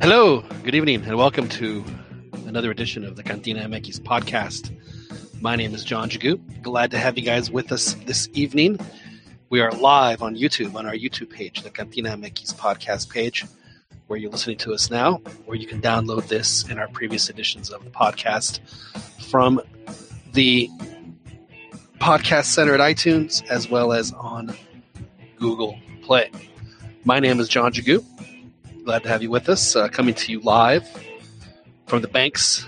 Hello, good evening, and welcome to another edition of the Cantina MX podcast. My name is John Jagu. Glad to have you guys with us this evening. We are live on YouTube on our YouTube page, the Cantina MX podcast page, where you're listening to us now, or you can download this and our previous editions of the podcast from the podcast center at iTunes as well as on Google Play. My name is John Jagu. Glad to have you with us, uh, coming to you live from the banks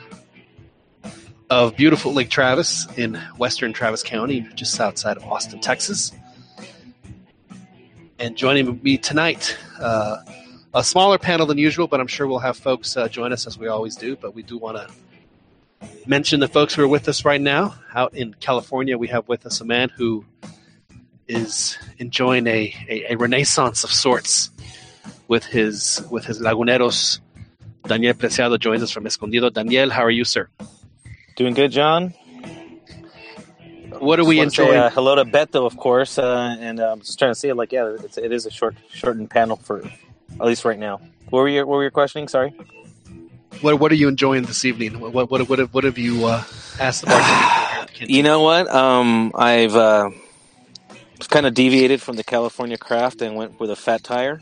of beautiful Lake Travis in western Travis County, just outside of Austin, Texas. And joining me tonight, uh, a smaller panel than usual, but I'm sure we'll have folks uh, join us as we always do. But we do want to mention the folks who are with us right now. Out in California, we have with us a man who is enjoying a, a, a renaissance of sorts with his with his Laguneros. Daniel Preciado joins us from Escondido. Daniel, how are you, sir? Doing good, John. What are we enjoying? Say, uh, hello to Beto, of course, uh, and I'm just trying to see, it like, yeah, it's, it is a short, shortened panel for at least right now. What were you, what were you questioning? Sorry. what What are you enjoying this evening? What What What, what, have, what have you uh, asked the bartender? You know what? Um, I've uh, kind of deviated from the California craft and went with a fat tire.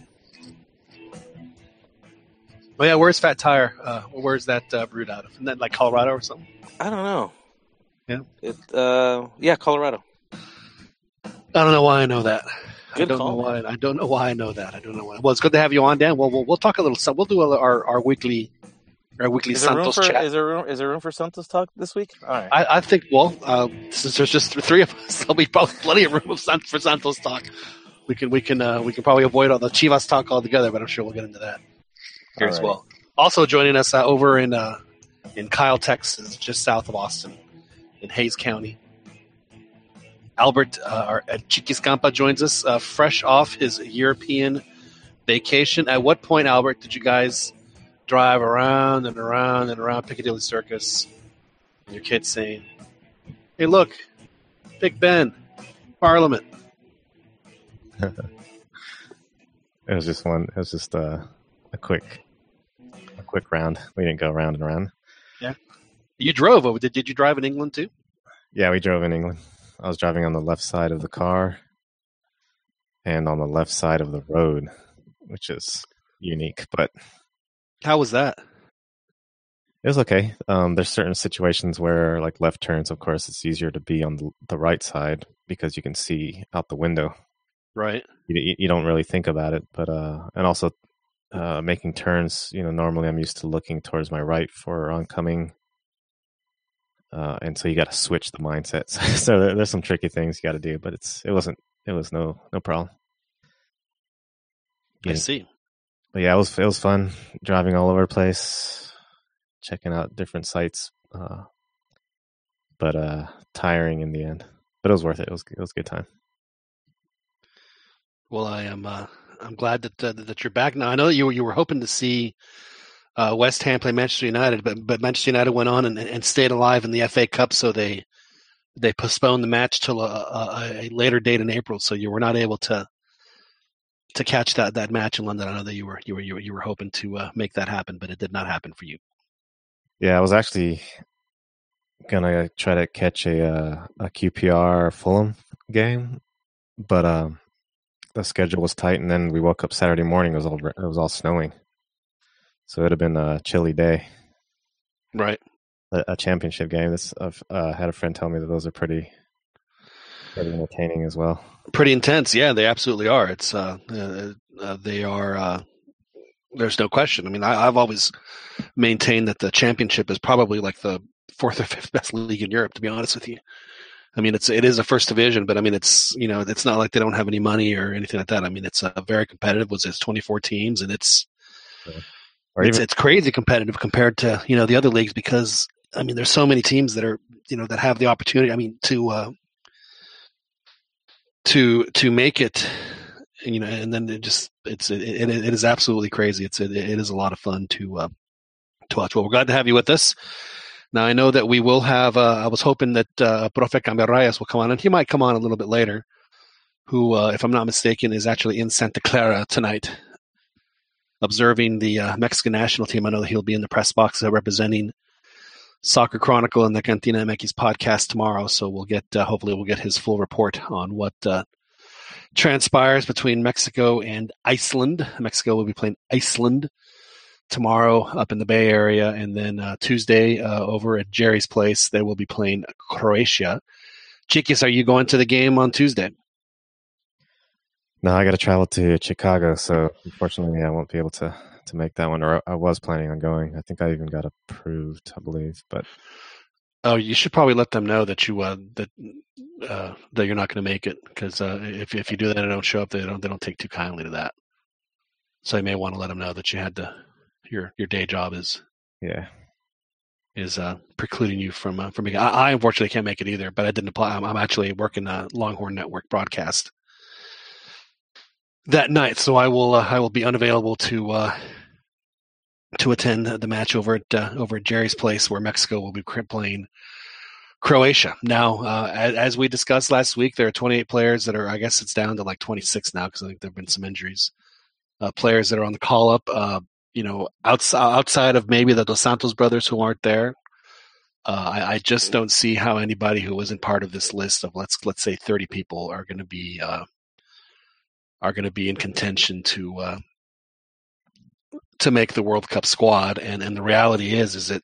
Oh yeah, where's Fat Tire? Uh, where's that uh, brewed out of? Isn't that like Colorado or something? I don't know. Yeah. It, uh, yeah, Colorado. I don't know why I know that. I don't know call. why. I don't know why I know that. I don't know why. Well, it's good to have you on, Dan. Well, we'll, we'll talk a little. So we'll do our our weekly our weekly Is there room Santos for chat. is there room is there room for Santos talk this week? All right. I, I think. Well, uh, since there's just three of us, there'll be probably plenty of room of San, for Santos talk. We can we can uh, we can probably avoid all the Chivas talk altogether, but I'm sure we'll get into that here All as right. well. Also joining us uh, over in uh, in Kyle, Texas, just south of Austin, in Hays County. Albert uh, our, at Chiquiscampa joins us, uh, fresh off his European vacation. At what point, Albert, did you guys drive around and around and around Piccadilly Circus? And your kids saying, "Hey, look, Big Ben, Parliament." It was just one. It was just uh, a quick, a quick round. We didn't go round and round. Yeah. You drove over. Did, did you drive in England too? Yeah, we drove in England. I was driving on the left side of the car, and on the left side of the road, which is unique, but How was that? it was okay. Um, there's certain situations where, like left turns, of course, it's easier to be on the, the right side because you can see out the window. Right. you, you- you don't really think about it but uh and also uh making turns you know normally i'm used to looking towards my right for oncoming uh and so you got to switch the mindset. So there, there's some tricky things you got to do but it's it wasn't it was no no problem. I see. but yeah it was it was fun driving all over the place checking out different sites uh but uh tiring in the end. But it was worth it. It was it was a good time. Well, I am. Uh, I'm glad that uh, that you're back now. I know that you were you were hoping to see uh, West Ham play Manchester United, but but Manchester United went on and, and stayed alive in the FA Cup, so they they postponed the match till a, a, a later date in April. So you were not able to to catch that, that match in London. I know that you were you were you were, you were hoping to uh, make that happen, but it did not happen for you. Yeah, I was actually gonna try to catch a uh, a QPR Fulham game, but um, the schedule was tight, and then we woke up Saturday morning. It was all it was all snowing, so it'd have been a chilly day. Right. A, a championship game. This I've uh, had a friend tell me that those are pretty pretty entertaining as well. pretty intense. Yeah, they absolutely are. It's uh, uh, uh they are. Uh, there's no question. I mean, I, I've always maintained that the championship is probably like the fourth or fifth best league in Europe. To be honest with you, I mean, it's it is a first division, but I mean, it's you know, it's not like they don't have any money or anything like that. I mean, it's uh, very competitive. Was it's 24 teams, and it's Or it's, even it's crazy competitive compared to you know the other leagues because I mean, there's so many teams that are you know that have the opportunity. I mean, to uh, to to make it, you know, and then it just it's it, it, it is absolutely crazy. It's it, it is a lot of fun to uh, to watch. Well, we're glad to have you with us. Now I know that we will have. Uh, I was hoping that uh, Profe Camberrayas will come on, and he might come on a little bit later. Who, uh, if I'm not mistaken, is actually in Santa Clara tonight. observing the uh, Mexican national team. I know that he'll be in the press box uh, representing Soccer Chronicle and the Cantina MX podcast tomorrow. So we'll get uh, hopefully we'll get his full report on what uh, transpires between Mexico and Iceland. Mexico will be playing Iceland tomorrow up in the Bay Area, and then uh, Tuesday uh, over at Jerry's place they will be playing Croatia. Chiquis, are you going to the game on Tuesday? No, I got to travel to Chicago, so unfortunately, I won't be able to to make that one. Or I was planning on going. I think I even got approved, I believe. But oh, you should probably let them know that you uh, that uh, that you're not going to make it because uh, if if you do that and don't show up, they don't they don't take too kindly to that. So you may want to let them know that you had to your your day job is yeah is uh, precluding you from uh, from being. I, I, unfortunately can't make it either, but I didn't apply. I'm, I'm actually working a Longhorn Network broadcast that night, so I will uh, I will be unavailable to uh, to attend the match over at uh, over at Jerry's place, where Mexico will be playing Croatia. Now, uh, as, as, we discussed last week, there are 28 players that are. I guess it's down to like 26 now because I think there have been some injuries. Uh, players that are on the call up. Uh, you know, outside outside of maybe the Dos Santos brothers who aren't there. Uh, I, I, just mm-hmm. don't see how anybody who isn't part of this list of let's let's say 30 people are going to be uh, are going to be in contention to uh, to make the World Cup squad. And and the reality is, is that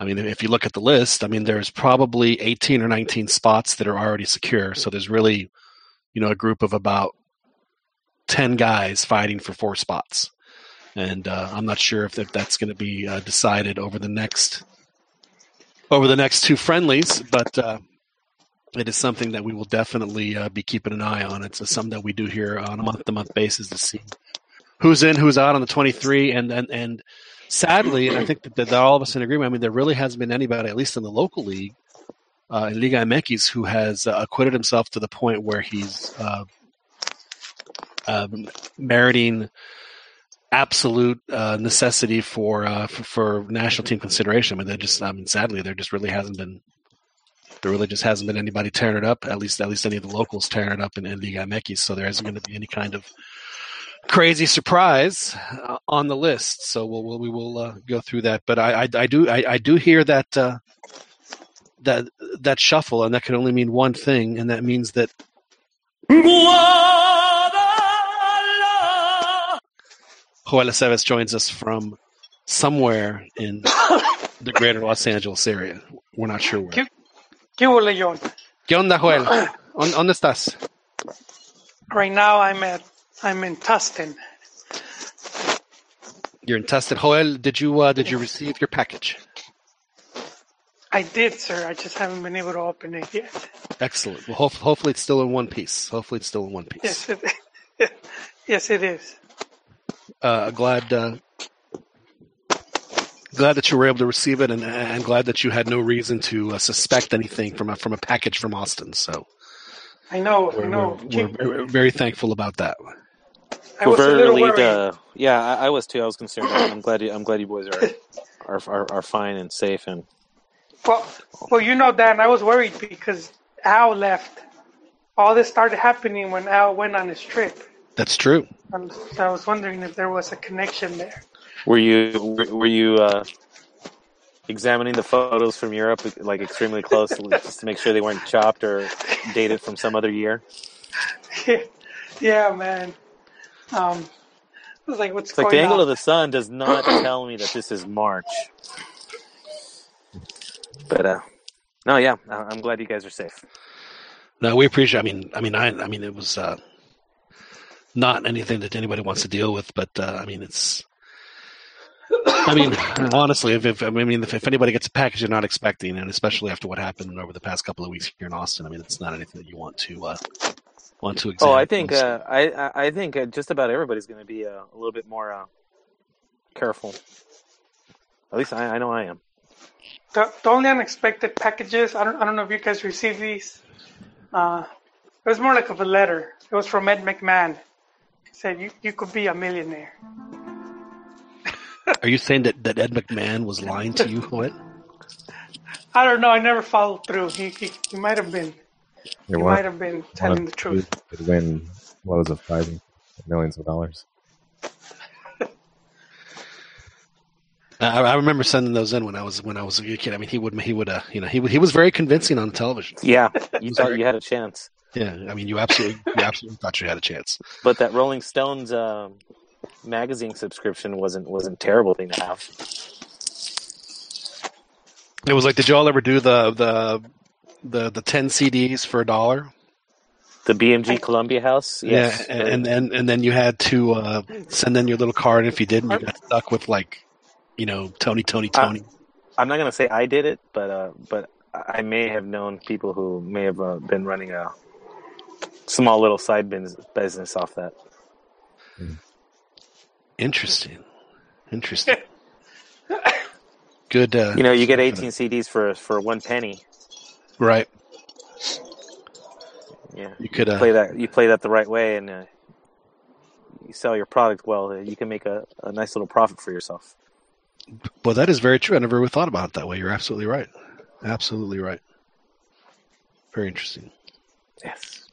I mean, if you look at the list, I mean, there's probably 18 or 19 spots that are already secure. So there's really, you know, a group of about 10 guys fighting for four spots. And uh, I'm not sure if, that's going to be uh, decided over the next over the next two friendlies, but uh, it is something that we will definitely uh, be keeping an eye on. It's something that we do here on a month to month basis to see who's in, who's out on the 23. And, and, and sadly, and I think that, that all of us in agreement, I mean, there really hasn't been anybody, at least in the local league, uh, in Liga MX, who has uh, acquitted himself to the point where he's um, meriting absolute uh, necessity for, uh, for, for national team consideration. I mean, they just, I mean, sadly, there just really hasn't been there really just hasn't been anybody tearing it up. At least, at least any of the locals tearing it up in, in Liga MX. So there isn't going to be any kind of crazy surprise uh, on the list. So we'll, we'll we will uh, go through that. But I, I, I do I, I, do hear that uh, that that shuffle, and that can only mean one thing, and that means that. Joel Aceves joins us from somewhere in the greater Los Angeles area. We're not sure where. ¿Qué hubo, John? ¿Qué onda, Joel? ¿Dónde estás? Right now, I'm at I'm in Tustin. You're in Tustin, Joel. Did you uh, did you receive your package? I did, sir. I just haven't been able to open it yet. Excellent. Well, ho- hopefully it's still in one piece. Hopefully it's still in one piece. Yes, it, yes, it is. Uh, glad uh, glad that you were able to receive it, and, and glad that you had no reason to uh, suspect anything from a from a package from Austin. So I know, we're, I know. We're, we're, we're, very thankful about that. I was we're very relieved. Uh, yeah, I, I, was too. I was concerned. I'm glad. You, I'm glad you boys are are, are, are fine and safe. And well, well, you know, Dan, I was worried because Al left. All this started happening when Al went on his trip. That's true. And I was wondering if there was a connection there. Were you were you uh, examining the photos from Europe like extremely closely just to make sure they weren't chopped or dated from some other year? yeah, man. Um, I was like, what's it's going like the angle on? of the sun does not tell me that this is March. But uh, no, yeah, I'm glad you guys are safe. No, we appreciate. I mean, I mean, I, I mean, it was uh, not anything that anybody wants to deal with, but uh, I mean, it's I mean, honestly, if, if I mean, if, if, anybody gets a package you're not expecting, and especially after what happened over the past couple of weeks here in Austin, I mean, it's not anything that you want to uh, want to examine. Oh, I think uh, I I think uh, just about everybody's going to be uh, a little bit more uh, careful. At least I, I know I am. The, the, only unexpected packages, I don't, I don't know if you guys received these. Uh, it was more like of a letter. It was from Ed McMahon. He said, you, you could be a millionaire. Are you saying that, that Ed McMahon was lying to you, what? I don't know. I never followed through. He he, he might have been. He might have been telling the truth. Could win what of it, five millions of dollars. I, I remember sending those in when I was when I was a kid. I mean, he would he would uh, you know he he was very convincing on television. Yeah, you thought you had a chance, Yeah, I mean, you absolutely you absolutely thought you had a chance. but that Rolling Stones um, magazine subscription wasn't wasn't terrible thing to have. It was like, did y'all ever do the the the the ten CDs for a dollar? The BMG Columbia House, yes, Yeah, and and and then you had to uh, send in your little card. If you didn't, you got stuck with like, you know, Tony, Tony, Tony. I'm not gonna say I did it, but uh, but I may have known people who may have uh, been running a small little side business business off that. Interesting, interesting. Good. Uh, You know, you get 18 CDs for for one penny. right? Yeah, You could. Uh, play that you play that the right way, and uh, you sell your product well. uh, You can make a, a nice little profit for yourself. well, that is very true. I never really thought about it that way. You're absolutely right. Absolutely right. Very interesting. Yes.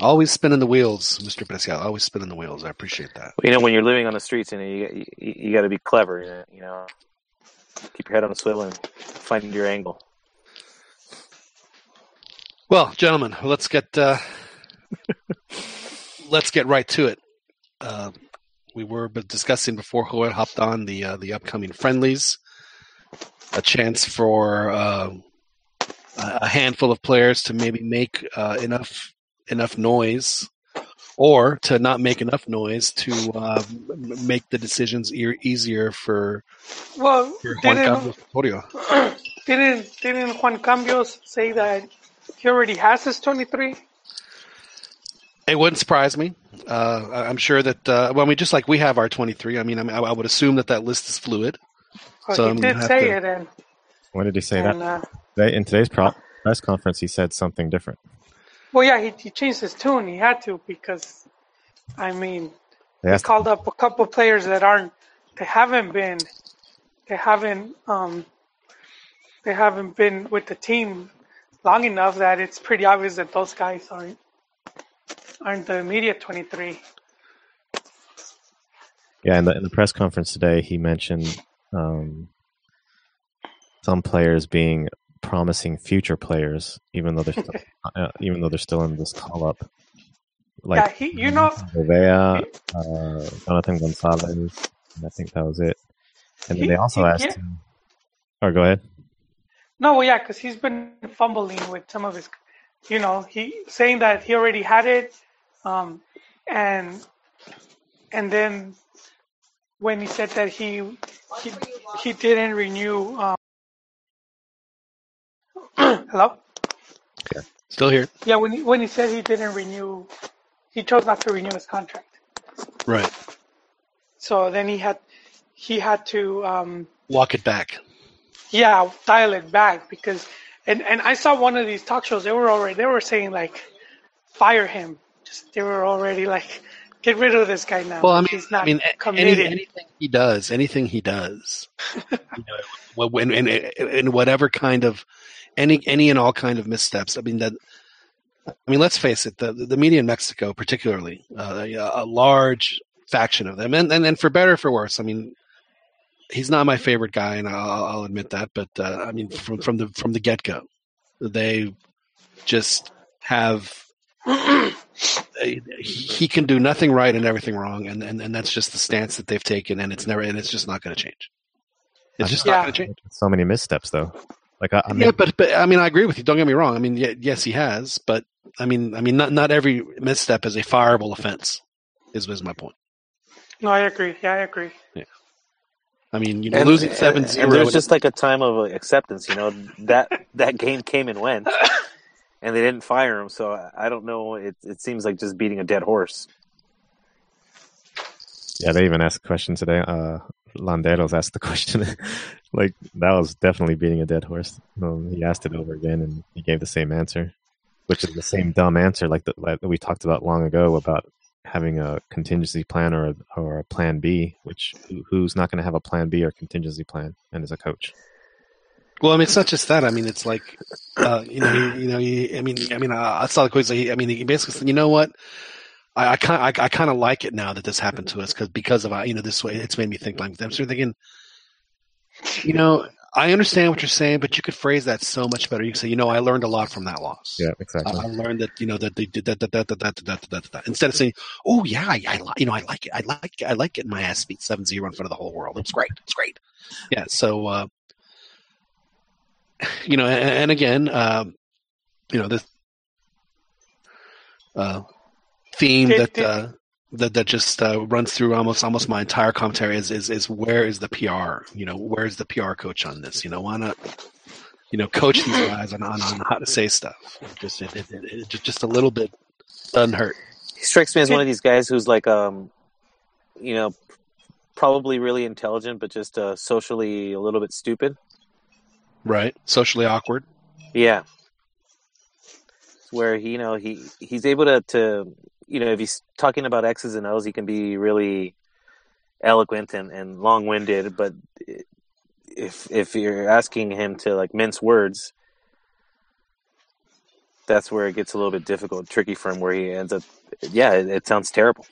Always spinning the wheels, Mr. Preciado. Always spinning the wheels. I appreciate that. You know, when you're living on the streets, you know, you you, you got to be clever. You know, keep your head on a swivel and find your angle. Well, gentlemen, let's get uh, let's get right to it. Uh, we were discussing before Joel hopped on the uh, the upcoming friendlies, a chance for uh, a a handful of players to maybe make uh, enough enough noise, or to not make enough noise to uh, m- make the decisions e- easier for, Well, for Juan didn't, Carlos Osorio. didn't didn't Juan Cambios say that he already has his 23? It wouldn't surprise me. Uh, I- I'm sure that. Uh, well, I mean, just like we have our 23. I mean, I, mean, I I would assume that that list is fluid. Well, So he I'm did say to- it, and, When did he say and that? uh, Today, in today's pro- press conference, he said something different. Well, yeah, he, he changed his tune. He had to because, I mean, They he called up a couple players that aren't, they haven't been, they haven't, um, they haven't been with the team long enough that it's pretty obvious that those guys aren't aren't the immediate 23. yeah, in the, in the press conference today, he mentioned um, some players being promising future players, even though they're still, uh, even though they're still in this call up. Like yeah, he, you know, Gouveia, uh, Jonathan Gonzalez, and I think that was it. And then they also he- asked yeah. him. Or go ahead. No, well, yeah, because he's been fumbling with some of his, you know, he saying that he already had it, um, and and then when he said that he he, he didn't renew. Um, hello. Still here, Yeah, when he, when he said he didn't renew, he chose not to renew his contract. right? So then he had he had to um, Walk it back. yeah dial it back because and and I saw one of these talk shows they were already they were saying like fire him just they were already like get rid of this guy now Well, I mean, he's not I mean, committed any, anything he does, anything he does, you know, when whatever kind of any any and all kind of missteps. I mean that. I mean, let's face it. The the media in Mexico, particularly, uh, a large faction of them, and, and and for better or for worse. I mean, he's not my favorite guy, and I'll, I'll admit that. But uh, I mean, from from the from the get go, they just have he he can do nothing right and everything wrong, and, and and that's just the stance that they've taken, and it's never and it's just not going to change. It's just Yeah. not going to change. So many missteps, though. Like I, I mean, yeah, but but I mean, I agree with you. Don't get me wrong. I mean, ye- yes, he has, but I mean, I mean, not not every misstep is a fireable offense. Is is my point. no I agree yeah I agree Yeah. I mean, you know, losing seven and there's just like a time of acceptance. You know that that game came and went, and they didn't fire him. So I- I don't know. It it seems like just beating a dead horse. yeah, they even asked a question today. Uh, Landeros asked the question. like that was definitely beating a dead horse. Um, he asked it over again, and he gave the same answer, which is the same dumb answer like that we talked about long ago about having a contingency plan or a, or a plan B. Which who- who's not going to have a plan B or contingency plan, and as a coach. Well, I mean, it's not just that. I mean, it's like, uh, you know, you, you know, you, I mean, I mean, uh, I saw the quiz. I mean, he basically said, you know what? I, I kind, I, I kind of like it now that this happened to us because because of uh, you know this way, it's made me think like I'm sort of thinking, You know, I understand what you're saying, but you could phrase that so much better. You can say, you know, I learned a lot from that loss. Yeah, exactly. I learned that you know that they did that that that that that that, that, that, instead of saying, "Oh yeah, I, I you know I like it, I like I like getting my ass beat 7-0 in front of the whole world. It's great, it's great." Yeah, so uh, you know, and, and again, um, you know this uh, theme Did- that did- uh, that that just uh, runs through almost almost my entire commentary is, is is where is the PR? You know, where's the PR coach on this? You know, why not? You know, coach these guys on, on, on how to say stuff. Just it, it, it, it just just a little bit doesn't hurt. He strikes me as one of these guys who's like, um, you know, probably really intelligent, but just uh, socially a little bit stupid. Right. Socially awkward. Yeah. Where he, you know, he he's able to, to you know, if he's talking about X's and O's, he can be really eloquent and, and long winded. But if if you're asking him to like mince words, that's where it gets a little bit difficult, tricky for him. Where he ends up, yeah, it, it sounds terrible.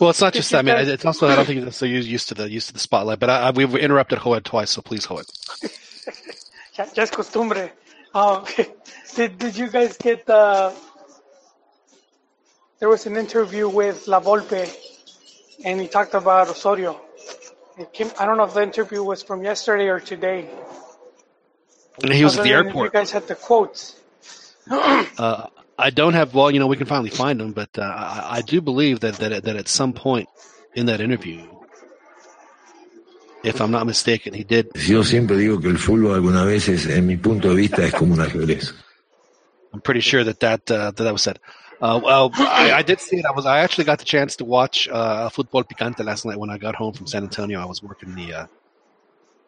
Well, it's not just that. I mean, it's also I don't think it's so used used to the used to the spotlight. But I, I, we've interrupted Hoed twice, so please Hoed. Ya, ya es costumbre. Um, did Did you guys get the? There was an interview with La Volpe, and he talked about Osorio. It came, I don't know if the interview was from yesterday or today. And he was at the airport. You guys had the quotes. Uh, I don't have. Well, you know, we can finally find him, but uh, I, I do believe that that that at some point in that interview, if I'm not mistaken, he did. Yo siempre digo que el fútbol algunas veces, en mi punto de vista, es como un ajedrez. I'm pretty sure that that uh, that, that was said. Uh, well, I, I did see it. I was. I actually got the chance to watch uh, Football Picante last night when I got home from San Antonio. I was working the uh,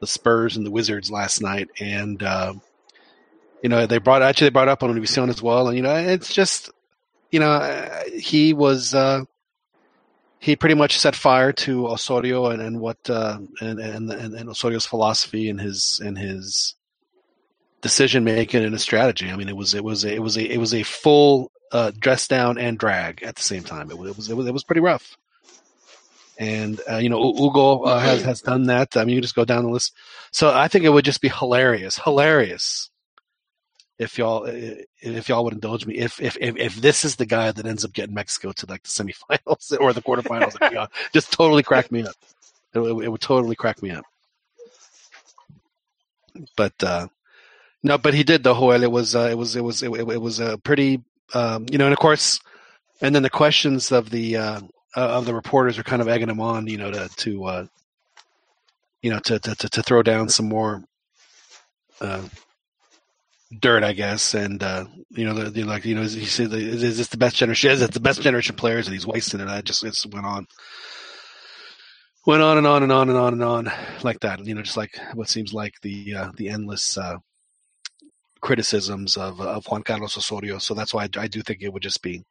the Spurs and the Wizards last night, and uh, you know they brought actually they brought up on Univision as well. And you know it's just you know uh, he was uh, he pretty much set fire to Osorio and, and what and, and and Osorio's philosophy and his and his decision making and his strategy. I mean, it was it was it was a it was a full uh, dress down and drag at the same time. It was it was it was, it was pretty rough. And uh, you know, Ugo uh, has has done that. I mean, you just go down the list. So I think it would just be hilarious, hilarious if y'all if y'all would indulge me if if if, if this is the guy that ends up getting Mexico to like the semifinals or the quarterfinals, just totally crack me up. It, would- it would totally crack me up. But uh, no, but he did the Joel. It was uh, it was it was it, it was a pretty um, you know, and of course, and then the questions of the uh, uh, of the reporters are kind of egging him on, you know, to to uh, you know to, to to throw down some more uh, dirt, I guess, and uh, you know, the, the, like you know, he said, is, is this the best generation? Is it the best generation players? And he's wasting it. I just it went on. Went on and on and on and on and on like that, you know, just like what seems like the uh, the endless uh, criticisms of of Juan Carlos Osorio. So that's why I, I do think it would just be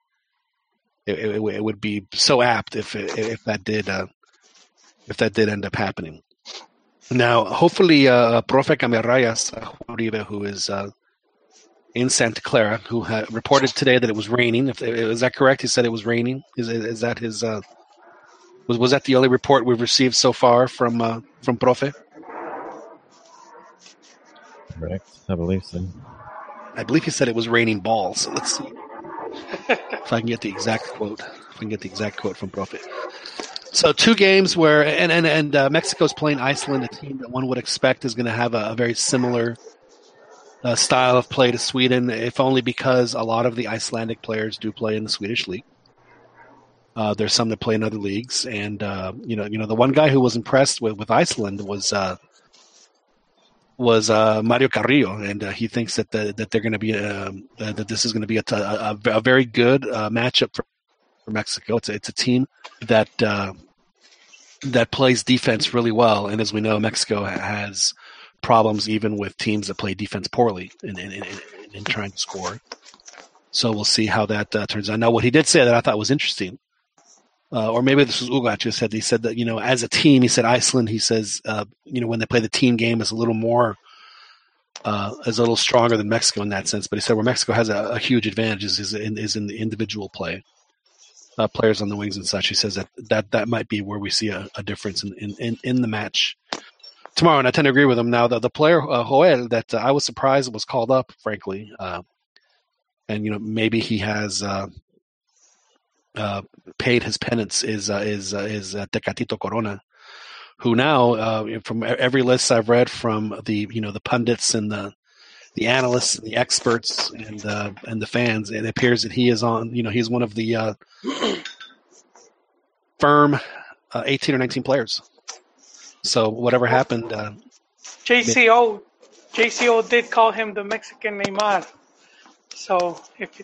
it, it, it would be so apt if it, if that did uh, if that did end up happening. Now, hopefully, uh, Profe Camerayas uh, Uribe, who is uh, in Santa Clara, who reported today that it was raining. If is that correct? He said it was raining. Is is that his? Uh, was was that the only report we've received so far from uh, from Profe? Correct. I believe so. I believe he said it was raining balls. So let's see if I can get the exact quote. If I can get the exact quote from Profe. So two games where and and and uh, Mexico's playing Iceland, a team that one would expect is going to have a, a very similar uh, style of play to Sweden, if only because a lot of the Icelandic players do play in the Swedish league. Uh, there's some that play in other leagues, and uh, you know, you know, the one guy who was impressed with with Iceland was uh, was uh, Mario Carrillo, and uh, he thinks that the, that they're going to be um, uh, that this is going to be a, t- a, a very good uh, matchup for, for Mexico. It's a, it's a team that uh, that plays defense really well, and as we know, Mexico has problems even with teams that play defense poorly in in, in, in trying to score. So we'll see how that turns out. Now, what he did say that I thought was interesting, uh, or maybe this was Ugac who said he said that you know as a team, he said Iceland. He says uh, you know when they play the team game is a little more uh, is a little stronger than Mexico in that sense. But he said where Mexico has a, a huge advantage is, is in is in the individual play, uh, players on the wings and such. He says that that that might be where we see a, a difference in, in, in, in the match tomorrow, and I tend to agree with him. Now, the the player uh, Joel that uh, I was surprised was called up, frankly, uh, and you know maybe he has uh, paid his penance is uh, is uh, is uh, Tecatito Corona, who now uh, from every list I've read from the you know the pundits and the the analysts and the experts and uh, and the fans, it appears that he is on. You know, he's one of the uh, firm uh, 18 or 19 players. So whatever happened, JCO, JCO did call him the Mexican Neymar. So if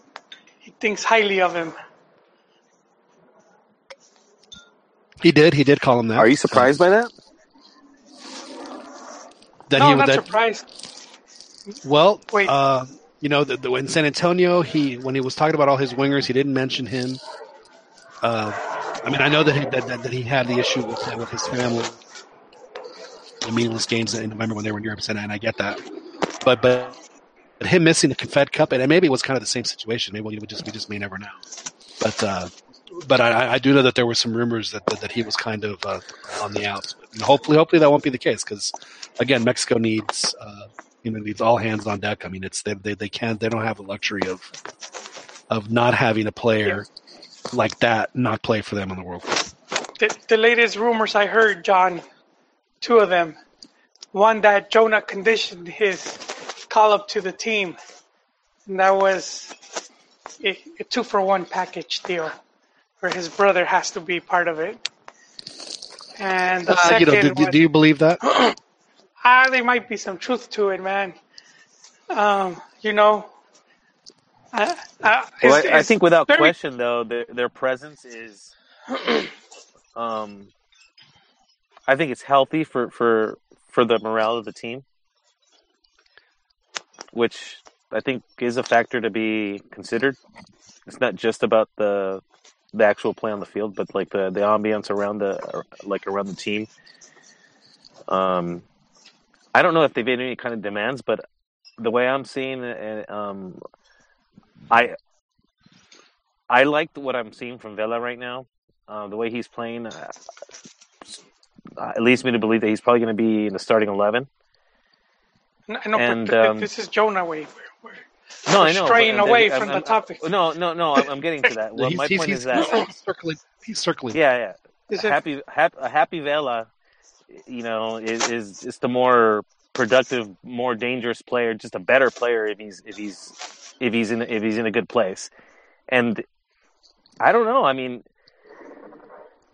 he thinks highly of him. He did. He did call him that. Are you surprised by that? That no, he not that, surprised. Well, Wait. Uh, you know, the, the, in San Antonio, he when he was talking about all his wingers, he didn't mention him. Uh, I mean, I know that he, that, that, that he had the issue with with his family, the meaningless games in November when they were in Europe, and I get that. But but but him missing the Confed Cup, and maybe it was kind of the same situation. Maybe we would just we just may never know. But uh, but I, I do know that there were some rumors that that, that he was kind of uh, on the outs. And hopefully, hopefully that won't be the case because again, Mexico needs uh, you know needs all hands on deck. I mean, it's they they, they can't they don't have the luxury of of not having a player like that not play for them in the World Cup. The, the latest rumors I heard, John, two of them. One that Jona conditioned his call up to the team, and that was a, a two for one package deal, where his brother has to be part of it. And the Uh, you know, do, do- was, do you believe that? ah, there might be some truth to it, man. Um, you know, uh, uh, Well, it's- I, I it's think without very- question, though, their their presence is, um, I think it's healthy for for for the morale of the team, which I think is a factor to be considered. It's not just about the the actual play on the field, but like the the ambiance around the like around the team. Um, I don't know if they've made any kind of demands, but the way I'm seeing it, um, I I like what I'm seeing from Vela right now. Uh, the way he's playing, uh, it leads me to believe that he's probably going to be in the starting eleven. I know, and, but, but um, this is Jona way. We're, we're, No, I know. straying but- away I'm- from I'm- the topic. No, no, no. I'm, I'm getting to that. Well, he's, my he's, point he's, is that he's circling. He's circling. yeah, yeah. Is a it- happy, hap, a happy Vela, you know, is, is is the more productive, more dangerous player, just a better player if he's if he's if he's in if he's in a good place. And I don't know. I mean,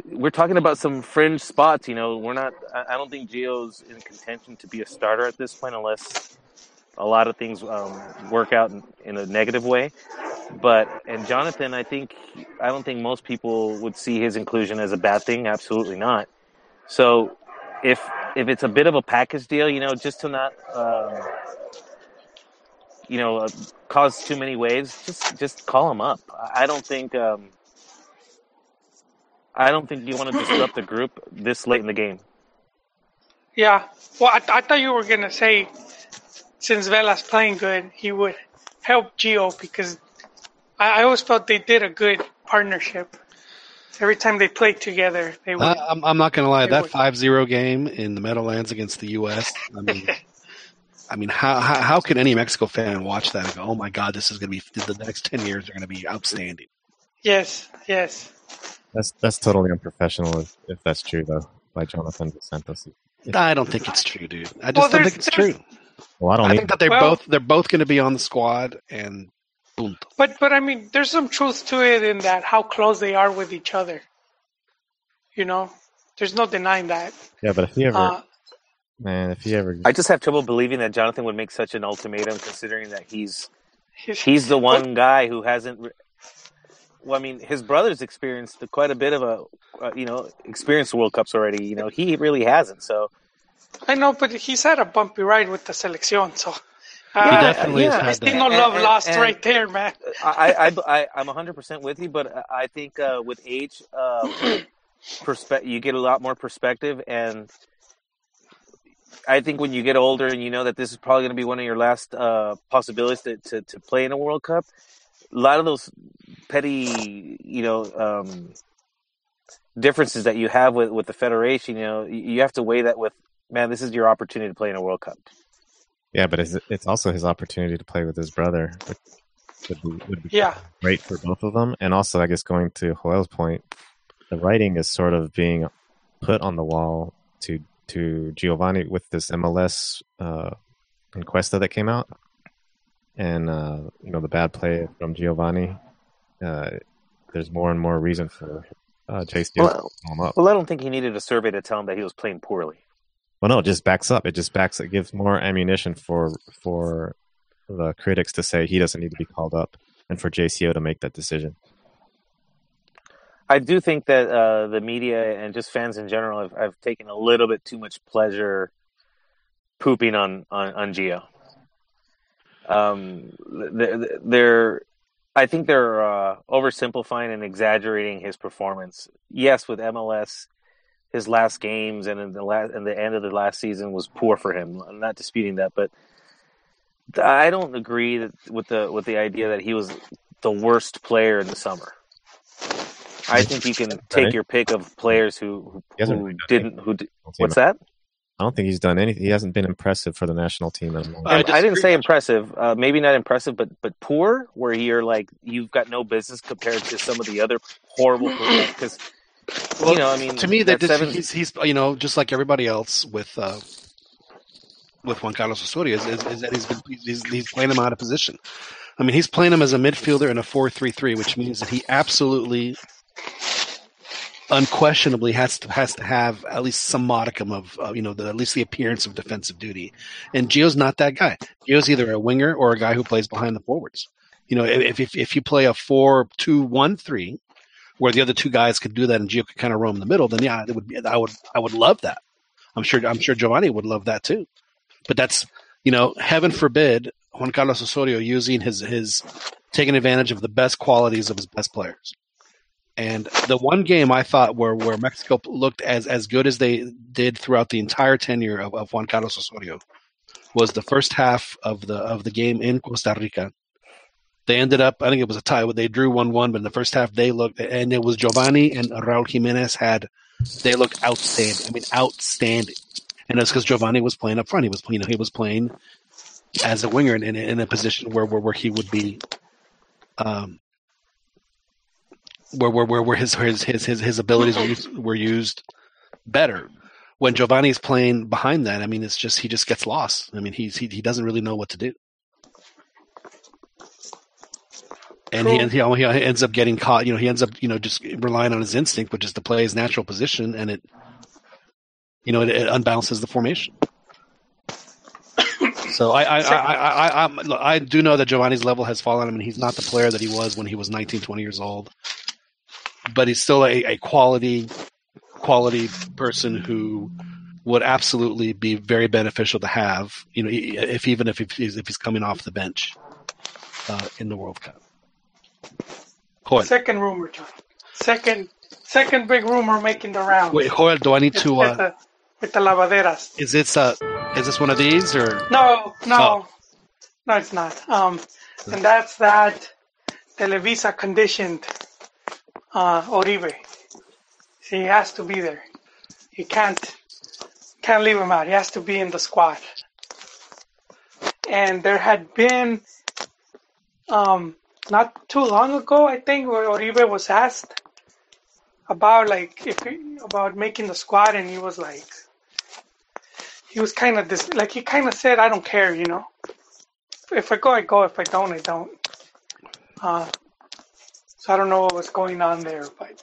we're talking about some fringe spots. You know, we're not. I I don't think Gio's in contention to be a starter at this point, unless a lot of things um, work out in, in a negative way. But and Jonathan, I think I don't think most people would see his inclusion as a bad thing. Absolutely not. So if if it's a bit of a package deal, you know, just to not um, you know uh, cause too many waves, just just call him up. I don't think um, I don't think you want to disrupt the group this late in the game. Yeah. Well, I, I thought you were gonna say since Vela's playing good, he would help Gio because I, I always felt they did a good partnership. Every time they played together, they would. Uh, I'm, I'm not going to lie. That would. 5-0 game in the Meadowlands against the U.S. I mean, I mean, how, how how can any Mexico fan watch that and go, "Oh my God, this is going to be the next ten years are going to be outstanding"? yes, yes. That's that's totally unprofessional if, if that's true though by Jonathan Dos Santos. I don't think it's true, dude. I just Well, don't think it's true. Well, I don't I need think that they're Well- both they're both going to be on the squad, and boom. But but I mean, there's some truth to it in that how close they are with each other. You know, there's no denying that. Yeah, but if he ever, Uh, man, if he ever, I just have trouble believing that Jonathan would make such an ultimatum, considering that he's he's, he's the one guy who hasn't. re- Well, I mean, his brother's experienced quite a bit of a, uh, you know, experienced World Cups already. You know, he really hasn't. So I know, but he's had a bumpy ride with the selección, so. He Uh, definitely yeah, has I had see that. no love and- lost and- right there, man. I, I, I, I'm 100% with you, but I think uh, with age, uh, perspe- you get a lot more perspective. And I think when you get older and you know that this is probably going to be one of your last uh, possibilities to, to, to play in a World Cup, a lot of those petty, you know, um, differences that you have with, with the federation, you know, you you have to weigh that with man, this is your opportunity to play in a World Cup. Yeah, but it's, it's also his opportunity to play with his brother, which would be, would be Yeah, great for both of them. And also, I guess going to Joel's point, the writing is sort of being put on the wall to to Giovanni with this MLS uh, encuesta that came out, and uh, you know the bad play from Giovanni. Uh, there's more and more reason for uh, Chase to Well, call him up. well, I don't think he needed a survey to tell him that he was playing poorly. Well, no, it just backs up. It just backs. It gives more ammunition for for the critics to say he doesn't need to be called up, and for JCO to make that decision. I do think that uh, the media and just fans in general have, have taken a little bit too much pleasure pooping on on, on Gio. Um, they're, I think they're uh, oversimplifying and exaggerating his performance. Yes, with MLS, his last games and in the last and the end of the last season was poor for him. I'm not disputing that, but I don't agree that, with the with the idea that he was the worst player in the summer. I think you can take your pick of players who who, who really didn't who di- Team. what's that? I don't think he's done anything. He hasn't been impressive for the national team at all. I I, I didn't say impressive. Uh, maybe not impressive, but but poor. Where you're like you've got no business compared to some of the other horrible because you know I mean to me, that that seven, he's, he's you know just like everybody else with uh, with Juan Carlos Osorio is, is, is that he's been he's, he's playing him out of position. I mean, he's playing him as a midfielder in a four-three-three, which means that he absolutely, unquestionably has to has to have at least some modicum of uh, you know the, at least the appearance of defensive duty. And Gio's not that guy. Gio's either a winger or a guy who plays behind the forwards. You know, if if, if you play a four-two-one-three where the other two guys could do that and Gio could kind of roam the middle, then yeah, it would be, I would I would love that. I'm sure I'm sure Giovanni would love that too. But that's you know, heaven forbid Juan Carlos Osorio using his his taking advantage of the best qualities of his best players. And the one game I thought where where Mexico looked as as good as they did throughout the entire tenure of, of Juan Carlos Osorio was the first half of the of the game in Costa Rica. They ended up, I think it was a tie. They drew one one, but in the first half they looked, and it was Giovanni and Raul Jimenez had they looked outstanding. I mean, outstanding. And it's because Giovanni was playing up front. He was, you know, he was playing as a winger in, in, in a position where, where where he would be, um, where where where, where his, his his his his abilities were used, were used better. When Giovanni's playing behind that, I mean, it's just he just gets lost. I mean, he's he, he doesn't really know what to do, and he, he he ends up getting caught. You know, he ends up you know just relying on his instinct, which is to play his natural position, and it you know it, it unbalances the formation. So I I, I, I, I, look, I do know that Giovanni's level has fallen. I mean, he's not the player that he was when he was 19, 20 years old, but he's still a, a quality quality person who would absolutely be very beneficial to have. You know, if even if he's, if he's coming off the bench uh, in the World Cup. Joel, second rumor, John. Second, second big rumor making the rounds. wait, Joel, do I need to? with, Uh, the, with the lavaderas. is this uh, is this one of these or? No, no, Oh. no, it's not. Um, and that's that Televisa conditioned uh, Oribe. See, he has to be there. He can't can't leave him out. He has to be in the squad. And there had been um, not too long ago, I think, where Oribe was asked about like if he, about making the squad, and he was like, he was kind of this, like he kind of said, "I don't care," you know. If I go, I go. If I don't, I don't. Uh, so I don't know what was going on there, but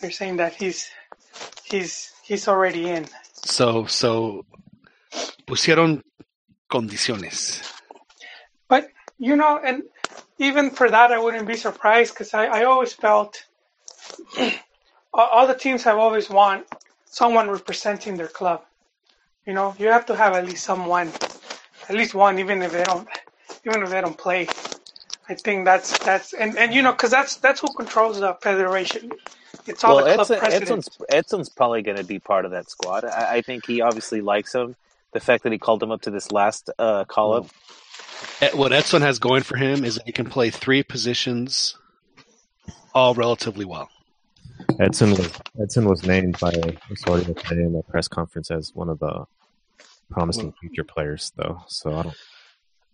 they're saying that he's he's he's already in. So so pusieron condiciones. But you know, and even for that, I wouldn't be surprised because I, I always felt all, all the teams have always want someone representing their club. You know, you have to have at least someone, at least one, even if they don't, even if they don't play. I think that's that's and, and you know because that's that's who controls the federation. It's all well, the club Edson, presidents. Edson's Edson's probably going to be part of that squad. I, I think he obviously likes him. The fact that he called him up to this last uh, call up. Eh, What Edson has going for him is that he can play three positions all relatively well. Edson was Edson was named by Osorio today in the press conference as one of the promising future players, though. So I don't.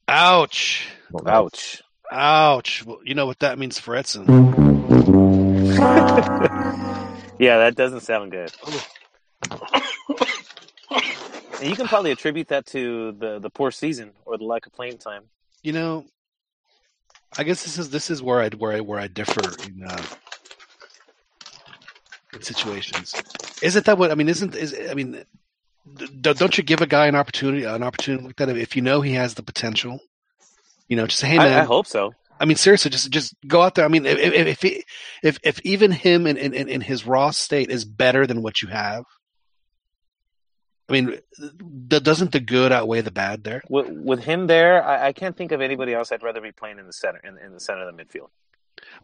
Ouch! I don't. Ouch. Ouch! Well, you know what that means for Edson. Yeah, that doesn't sound good. And you can probably attribute that to the, the poor season or the lack of playing time. You know, I guess this is this is where I where I where I differ in uh, in situations. Isn't that what I mean? Isn't is I mean? d- Don't you give a guy an opportunity an opportunity like that if you know he has the potential? You know, just say, hey man, I, I hope so. I mean, seriously, just just go out there. I mean, if if if, he, if, if even him in, in in his raw state is better than what you have, I mean, doesn't the good outweigh the bad there? With, with him there, I, I can't think of anybody else I'd rather be playing in the center in, in the center of the midfield.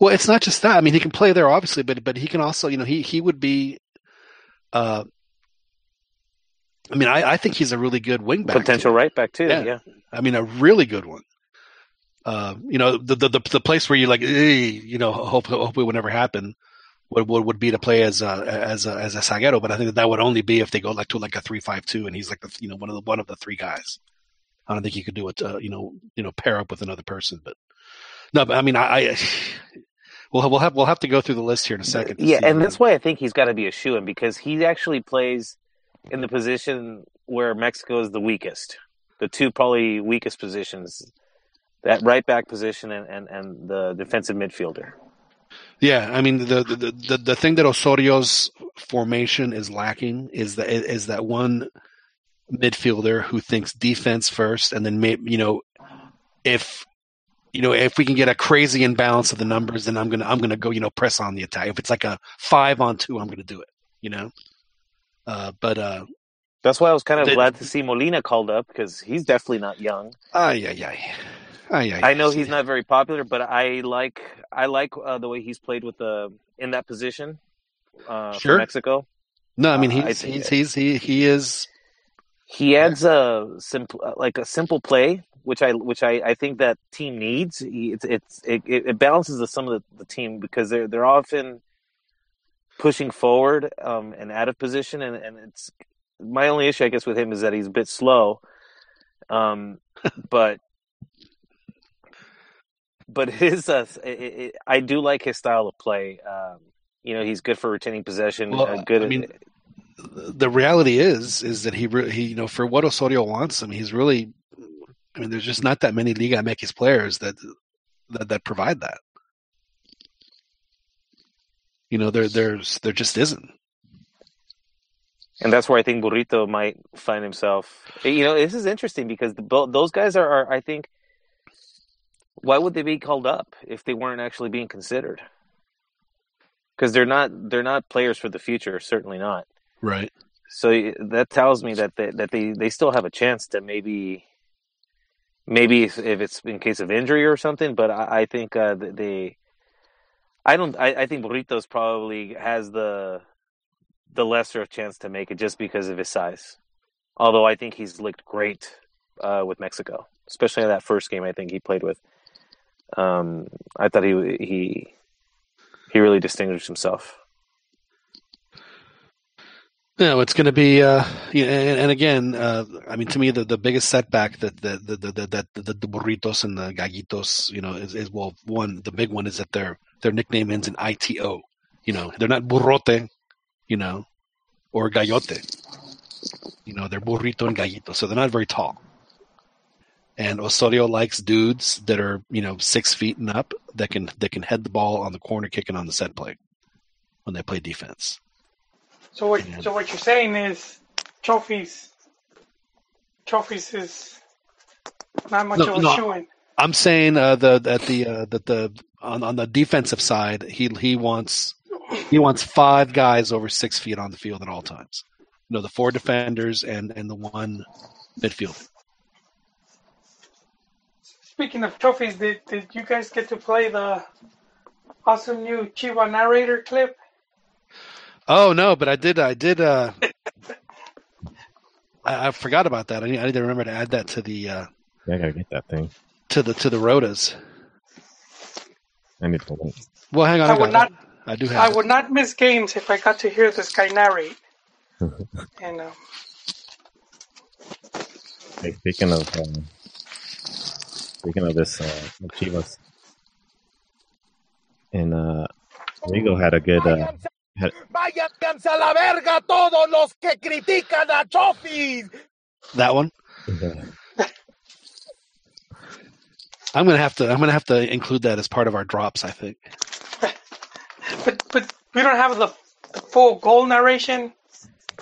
Well, it's not just that. I mean, he can play there, obviously, but but he can also, you know, he he would be. Uh, I mean, I, I think he's a really good wing back. Potential right back too. Yeah. Yeah. I mean, a really good one. Uh, you know, the, the the the place where you like, you know, hope hope it would never happen. Would, would would be to play as a as a as a Zaguero, but I think that, that would only be if they go like to like a three five two, and he's like the you know one of the one of the three guys. I don't think he could do it. Uh, you know, you know, pair up with another person, but no, but I mean, I, I we'll we'll have we'll have to go through the list here in a second. Yeah, and that's why I think he's got to be a shoe in because he actually plays in the position where Mexico is the weakest. The two probably weakest positions, that right back position and, and, and the defensive midfielder. Yeah, I mean the the, the the thing that Osorio's formation is lacking is that is that one midfielder who thinks defense first, and then maybe you know if you know if we can get a crazy imbalance of the numbers, then I'm gonna I'm gonna go you know press on the attack. If it's like a five on two, I'm gonna do it. You know, uh, but uh, That's why I was kind of The- glad to see Molina called up because he's definitely not young. ay ay ay, ay ay. I know he's not very popular, but I like I like uh, the way he's played with the in that position uh, for Sure. Mexico. No, I mean Uh, I he's he's he's he he is. He adds a simple, like a simple play, which I which I, I think that team needs. It's it's it, it balances the some of the, the team because they're they're often pushing forward um, and out of position, and, and it's my only issue, I guess, with him is that he's a bit slow. Um, but but his uh, it, it, I do like his style of play. Um, you know, he's good for retaining possession. Well, uh, good. I at- mean, the reality is is that he re- he you know for what Osorio wants, I mean he's really. I mean, there's just not that many Liga MX players that that, that provide that. You know, there there's there just isn't. and that's where I think Burrito might find himself. You know, this is interesting because the, those guys are, are, I think, why would they be called up if they weren't actually being considered? Because they're not they're not players for the future, certainly not. Right. So that tells me that they, that they, they still have a chance to maybe maybe if, if it's in case of injury or something. But I, I think uh, they I don't I, I think Burritos probably has the the lesser chance to make it just because of his size. Although I think he's looked great uh, with Mexico, especially in that first game. I think he played with. Um, I thought he he he really distinguished himself. No, it's going to be, uh, and, and again, uh, I mean, to me, the, the biggest setback that the the, the, the, the, the, burritos and the gallitos, you know, is, is well, one, the big one is that their their nickname ends in ito. You know, they're not burrote, you know, or gallote. You know, they're burrito and gallito, so they're not very tall. And Osorio likes dudes that are, you know, six feet and up that can that can head the ball on the corner kick and on the set play when they play defense. So what? Yeah. So what you're saying is, Chofis. Chofis is not much No, of a no. I'm saying uh, the that the uh, that the on, on the defensive side, he he wants he wants five guys over six feet on the field at all times. You know, the four defenders and and the one midfielder. Speaking of Chofis, did did you guys get to play the awesome new Chihuahua narrator clip? Oh no, but I did I did uh, I, I forgot about that. I need, I need to remember to add that to the uh, Yeah, I gotta get that thing. to the to the rotas. I need to link. Well, hang on. I I would got not. I do have. I it. would not miss games if I got to hear this guy narrate. and uh, Hey, speaking of um, speaking of this, uh, Chivas and uh, Rigo had a good. Uh, had, Váyanse a la verga todos los que critican a Chofis. that one. I'm gonna have to. I'm gonna have to include that as part of our drops. I think. but but we don't have the, the full goal narration,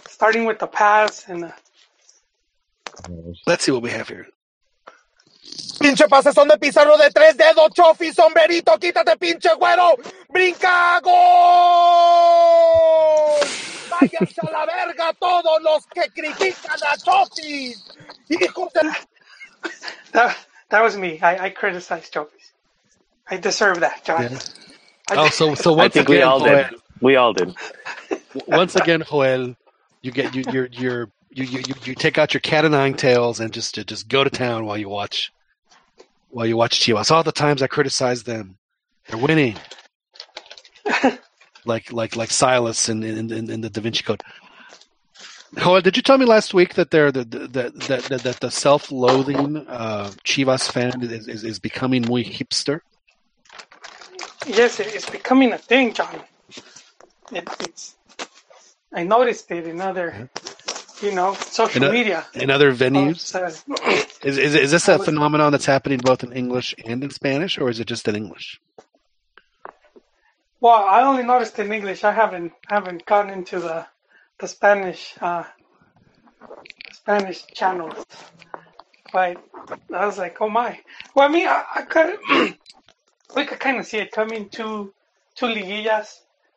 starting with the pass and the, Let's see what we have here. Pinche pases son de Pizarro de tres dedos, Chofi, sombrerito, quítate, pinche güero. Brinca, gol. Váyanse a la verga todos los que critican a Chofis. Hijos de that that was me. I, I criticized Chofis. I deserve that, John. Yeah. Oh, so so I once think again, we all Joel, did. We all did. once again, Joel, you get you you're, you're you, you you you take out your cat o' nine tails and just just go to town while you watch while you watch Chivas. All the times I criticize them, they're winning. like like like Silas in in, in, in the Da Vinci Code. Joel, did you tell me last week that they're the, the, that that that the self-loathing uh, Chivas fan is, is, is becoming muy hipster? yes, it's becoming a thing, John. It, it's. I noticed it in other, you know, social In o- media. In other venues, Uh, is, is is this a was- phenomenon that's happening both in English and in Spanish, or is it just in English? well, I only noticed in English. I haven't haven't gotten into the the Spanish uh, Spanish channels, but I was like, oh my. Well, I mean, I, I could we could kind of see it coming. Two two liguillas,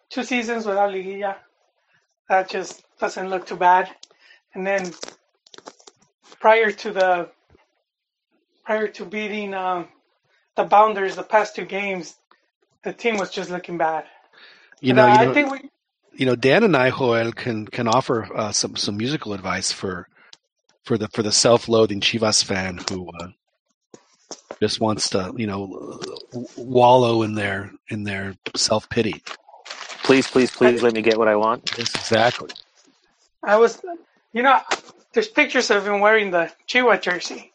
two seasons without liguilla. That just doesn't look too bad. And then prior to the prior to beating um, the Sounders the past two games, the team was just looking bad. You But, know, uh, you I think we you know, Dan and I, Joel, can can offer uh, some some musical advice for for the for the self-loathing Chivas fan who uh, just wants to, you know, wallow in their in their self pity. Please, please, please let me get what I want. Yes, exactly. I was, you know, there's pictures of him wearing the Chihuahua jersey.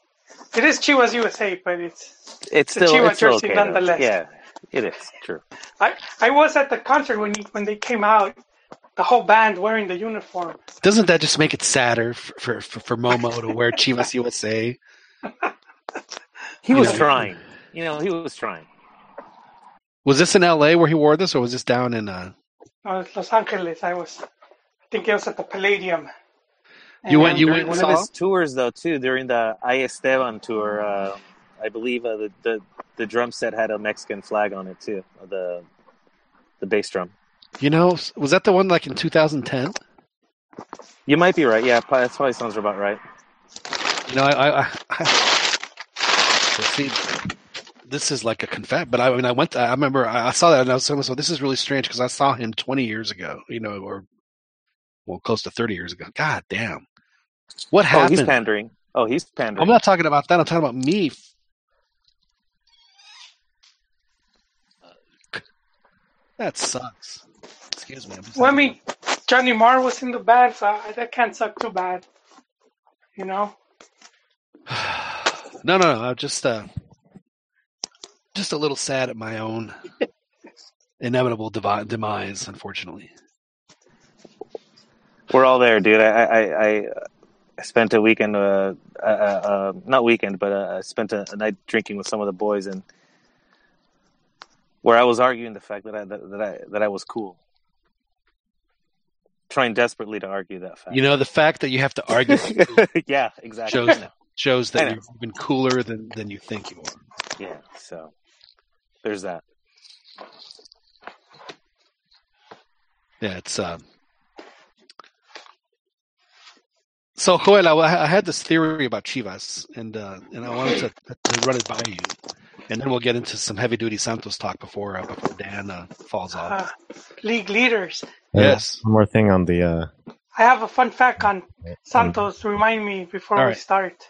It is Chivas USA, but it's. It's The still, Chivas it's still jersey okay. though. nonetheless. Yeah, it is true. I I was at the concert when he, when they came out, the whole band wearing the uniform. Doesn't that just make it sadder for for, for, for Momo to wear Chivas USA? He You was know. trying. You know, he was trying. Was this in L.A. where he wore this, or was this down in? Uh, Uh, Los Angeles. I was, I think it was at the Palladium. You went- you went one and of his tours, though, too, during the I Esteban tour, uh, I believe uh, the, the the drum set had a Mexican flag on it too. The the bass drum. you know, was that the one like in 2010? You might be right. Yeah, probably, that probably sounds about right. You know, I, I, I, I see, this is like a confess, but I, mean, I went, to, I remember I I saw that and I was so this is really strange because I saw him 20 years ago, you know, or well, close to 30 years ago. God damn. What happened? Oh, he's pandering. Oh, he's pandering. I'm not talking about that. I'm talking about me. That sucks. Excuse me. I'm Well, I mean, Johnny Marr was in the band, so I, that can't suck too bad. You know. no, no, no. I'm just, uh, just a little sad at my own inevitable devi- demise, unfortunately. We're all there, dude. I I, I, I spent a weekend, uh, uh, uh, not weekend, but uh, I spent a, a night drinking with some of the boys, and where I was arguing the fact that I that, that I that I was cool, trying desperately to argue that fact. You know, the fact that you have to argue yeah, exactly. shows shows that you're even cooler than, than you think you are. Yeah, so there's that. Yeah, it's um. So Joel, I, I had this theory about Chivas, and uh, and I wanted to, to run it by you, and then we'll get into some heavy duty Santos talk before uh, before Dan uh, falls off. Uh, league leaders. Yes. One more thing on the uh, I have a fun fact on Santos. Remind me before All we right. start.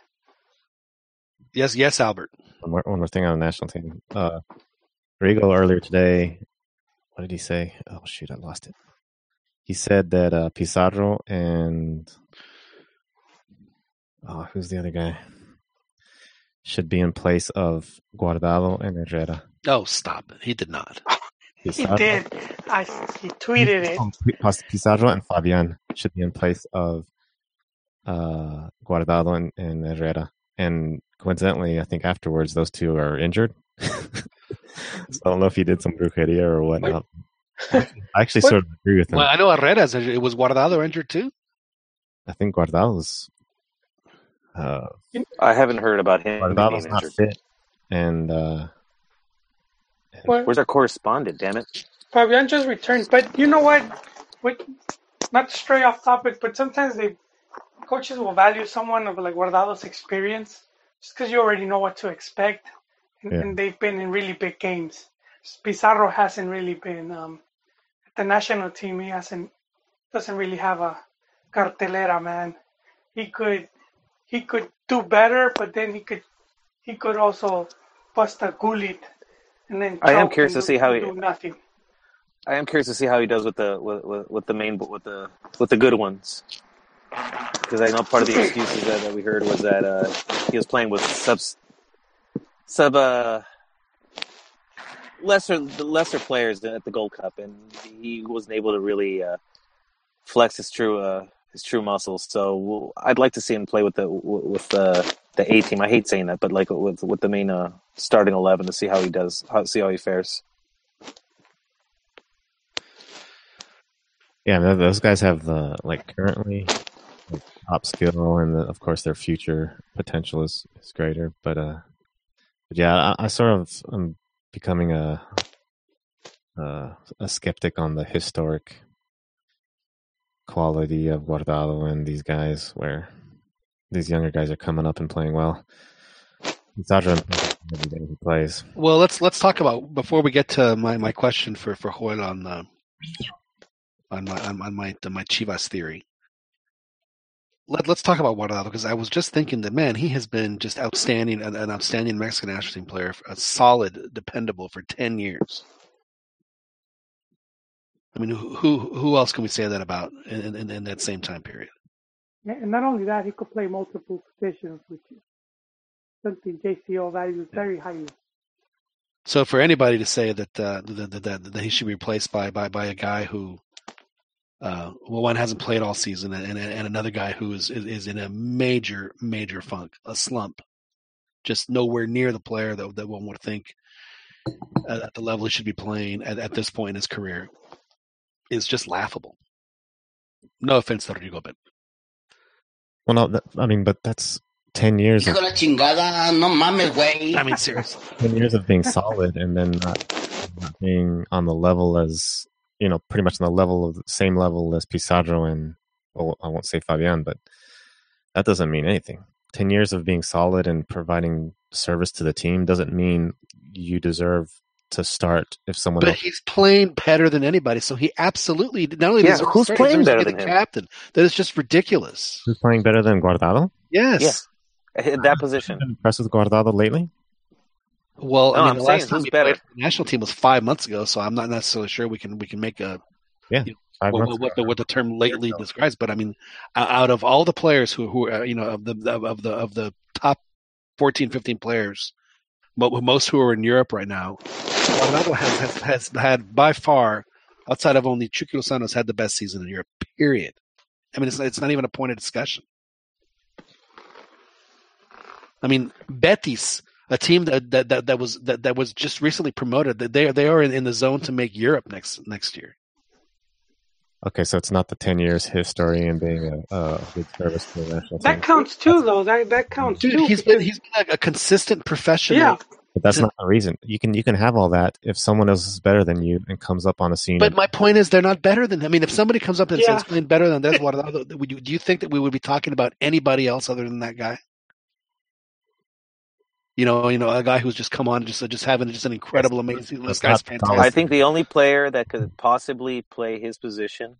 Yes, yes, Albert. one more, one more thing on the national team. Uh, Rigo earlier today what did he say? Oh shoot, I lost it. He said that uh, Pizarro and oh, who's the other guy? Should be in place of Guardado and Herrera. Oh, stop it. He did not. He did. I he tweeted it. P- Pizarro and Fabian should be in place of uh, Guardado and, and Herrera. And coincidentally, I think afterwards those two are injured. so I don't know if he did some brujeria or whatnot. I actually What? sort of agree with him. Well, I know Herrera's injured. It was Guardado injured too. I think Guardado's uh, I haven't heard about him Guardado's being not fit, and uh, Well, Where's our correspondent? Damn it! Fabian just returned, but you know what? What? Not to stray off topic, but sometimes they coaches will value someone of like Guardado's experience just because you already know what to expect, and, Yeah. and they've been in really big games. Pizarro hasn't really been um, at the national team. He hasn't doesn't really have a cartelera, man. He could he could do better, but then he could he could also bust a gullit and then I am curious to see how he- do nothing. I am curious to see how he does with the with, with, with the main with the with the good ones. Because I know part of the excuses that, that we heard was that uh, he was playing with sub sub uh, lesser the lesser players at the Gold Cup, and he wasn't able to really uh, flex his true uh, his true muscles. So I'd like to see him play with the with the the A team. I hate saying that, but like with with the main uh, starting eleven to see how he does, how see how he fares. yeah, those guys have the like currently like, top skill, and the, of course their future potential is, is greater. But uh, but yeah, I, I sort of am becoming a uh, a skeptic on the historic quality of Guardado and these guys, where these younger guys are coming up and playing well. Every day he plays. Well, let's let's talk about before we get to my, my question for for Joel on uh, on my on, on my my Chivas theory. Let, let's talk about Guardado because I was just thinking that man, he has been just outstanding, an, an outstanding Mexican national team player, a solid, dependable for ten years. I mean, who who, else can we say that about in, in, in that same time period? Yeah, and not only that, he could play multiple positions, which is something JCO values very highly. So for anybody to say that uh, that, that, that he should be replaced by by by a guy who, uh, well, one hasn't played all season, and and another guy who is is, in a major major funk, a slump, just nowhere near the player that that one would think at, at the level he should be playing at, at this point in his career, is just laughable. No offense to Rodrigo, but Well, no, that, I mean, but that's ten years of Hijo de la chingada, no mames, güey. I mean seriously. ten years of being solid and then not, not being on the level as you know, pretty much on the level of the same level as Pizarro and well, I won't say Fabian, but that doesn't mean anything. Ten years of being solid and providing service to the team doesn't mean you deserve to start if someone But else. he's playing better than anybody, so he absolutely not only Yeah, who's start, playing better be than the him? captain. That is just ridiculous. Who's playing better than Guardado? Yes. At that position. Been impressed with Guardado lately? Well, No, I mean, I'm the saying last time who's he better? played the national team was five months ago, so I'm not necessarily sure we can we can make a Five what, months what, ago. the what the term lately describes. But I mean, out of all the players who who are, you know of the of of the of the top 14, 15 players, mo- most who are in Europe right now, Ronaldo has, has has had by far, outside of only Chucky Lozano's had the best season in Europe. Period. I mean, it's it's not even a point of discussion. I mean, Betis, a team that that, that, that was that, that was just recently promoted, that they they are in, in the zone to make Europe next next year. Okay, so it's not the ten years history and being a, a good service to the national team. That counts too, though. That that counts Dude, too. he's been he's been a, a consistent professional. yeah, But that's not the reason. You can you can have all that if someone else is better than you and comes up on a scene. But and- my point is, they're not better than. I mean, if somebody comes up and Yeah. says playing better than that's Guardado, would do you think that we would be talking about anybody else other than that guy? You know, you know, a guy who's just come on, just just having just an incredible, amazing. This guy's fantastic. I think the only player that could possibly play his position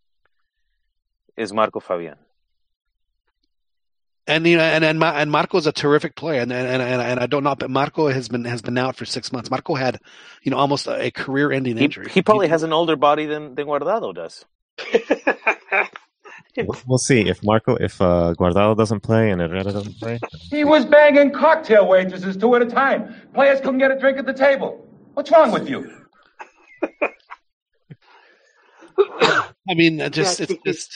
is Marco Fabian. And you know, and and, Ma- and Marco's a terrific player, and and and, and I don't know, but Marco has been has been out for six months. Marco had, you know, almost a, a career-ending He, injury. he probably has an older body than, than Guardado does. We'll, we'll see if Marco, if uh, Guardado doesn't play and Herrera doesn't play. He was banging cocktail waitresses two at a time. Players couldn't get a drink at the table. What's wrong with you? I mean, just it's just.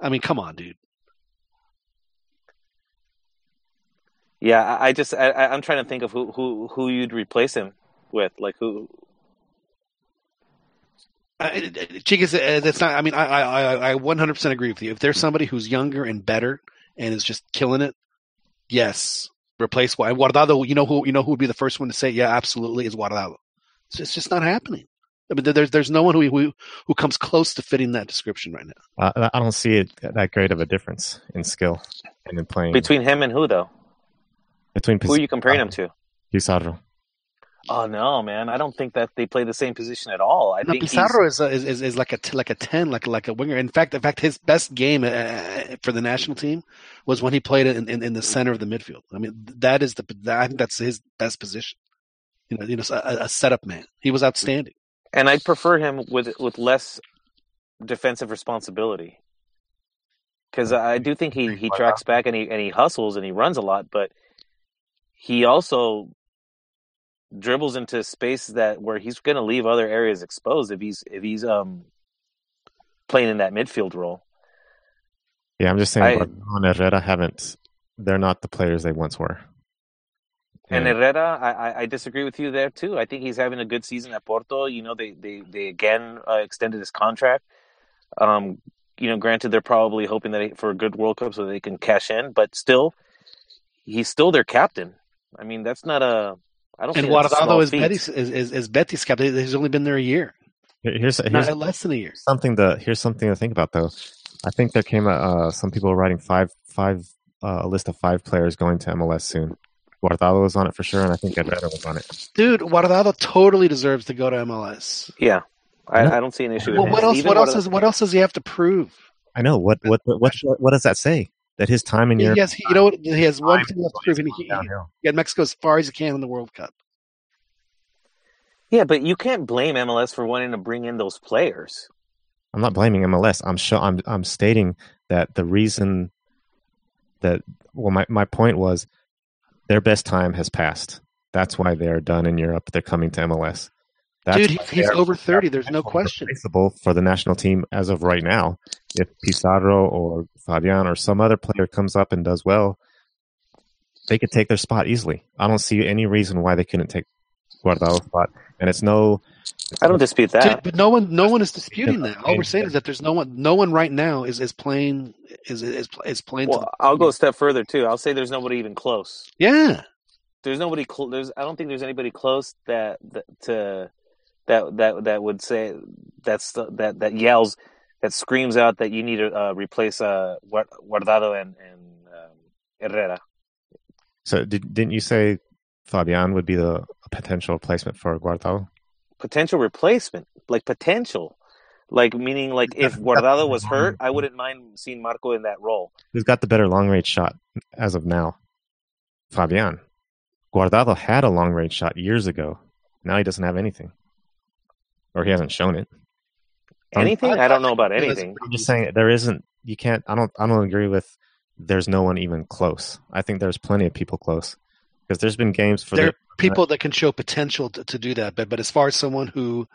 I mean, come on, dude. Yeah, I, I just I, I- I'm trying to think of who, who who you'd replace him with, like who. Uh, Chicas, uh, that's not. I mean, I, I, I- I 100% agree with you. If there's somebody who's younger and better and is just killing it, yes, replace Guardado. Guardado. You know who? You know who would be the first one to say, yeah, absolutely, is Guardado. It's just, it's just not happening. I mean, there's there's no one who who who comes close to fitting that description right now. Uh, I don't see it that great of a difference in skill and in playing Between him and who though? between Who are you comparing him to? Pizarro. Oh no, man! I don't think that they play the same position at all. I No, think Pizarro is, a, is is is like a t- like a ten, like like a winger. In fact, in fact, his best game uh, for the national team was when he played in, in, in the center of the midfield. I mean, that is the I think that's his best position. You know, you know, a, a setup man. He was outstanding. and I'd prefer him with with less defensive responsibility. Because I do think he, he tracks back and he and he hustles and he runs a lot, but he also dribbles into space that where he's going to leave other areas exposed if he's if he's um playing in that midfield role. Yeah, I'm just saying, I- and Herrera haven't. They're not the players they once were. And Yeah. Herrera, I, I, I disagree with you there too. I think he's having a good season at Porto. You know, they they they again uh, extended his contract. Um, you know, granted, they're probably hoping that he, for a good World Cup so they can cash in, but still, he's still their captain. I mean, that's not a. I don't And think that's a small Guardado is feat. Betis is, is, is Betis captain. He's only been there a year, Here's here's not less than a year. something to here's something to think about though. I think there came a, uh, some people were writing five five uh, a list of five players going to MLS soon. Guardado was on it for sure, and I think Herrera was on it. Dude, Guardado totally deserves to go to MLS. Yeah, I, I don't see an issue with Well, him. what else? Even What else Guardado- does what else does he have to prove? I know what what what what does that say? That his time in Europe. Yes, he, you know what? He has one thing left to prove, and he, he downhill. got Mexico as far as he can in the World Cup. Yeah, but you can't blame MLS for wanting to bring in those players. I'm not blaming MLS. I'm sure I'm I'm stating that the reason that well my, my point was their best time has passed. That's why they are done in Europe. They're coming to MLS. That's Dude, he's, he's over thirty. There's no question. replaceable for the national team as of right now. If Pizarro or Fabian or some other player comes up and does well, they could take their spot easily. I don't see any reason why they couldn't take Guardado's spot. And it's no I don't dispute Dude, that. but no one, no one is disputing that. All we're saying is that there's no one, no one right now is is playing is is is playing. to Well, I'll go a step further too. I'll say there's nobody even close. yeah, there's nobody cl- there's I don't think there's anybody close that, that to that that that would say that's the, that that yells that screams out that you need to uh, replace uh Guardado and and um, Herrera. so did, didn't you say Fabian would be the potential replacement for Guardado? Potential replacement, like potential, like meaning like if Guardado was hurt, I wouldn't mind seeing Marco in that role. Who's got the better long range shot as of now? Fabian. Guardado had a long range shot years ago. Now he doesn't have anything. Or he hasn't shown it. Anything? I don't know about anything. I'm just saying there isn't you can't I don't I don't agree with there's no one even close. I think there's plenty of people close. Because there's been games for there the are people that can show potential to, to do that. But but as far as someone who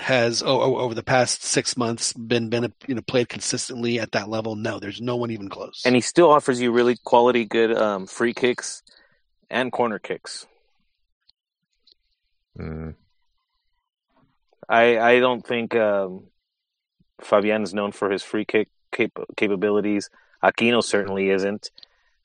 has oh, oh, over the past six months been been you know played consistently at that level, no, there's no one even close. And he still offers you really quality, good um, free kicks and corner kicks. Mm, I I don't think um, Fabian is known for his free kick cap- capabilities. Aquino certainly isn't.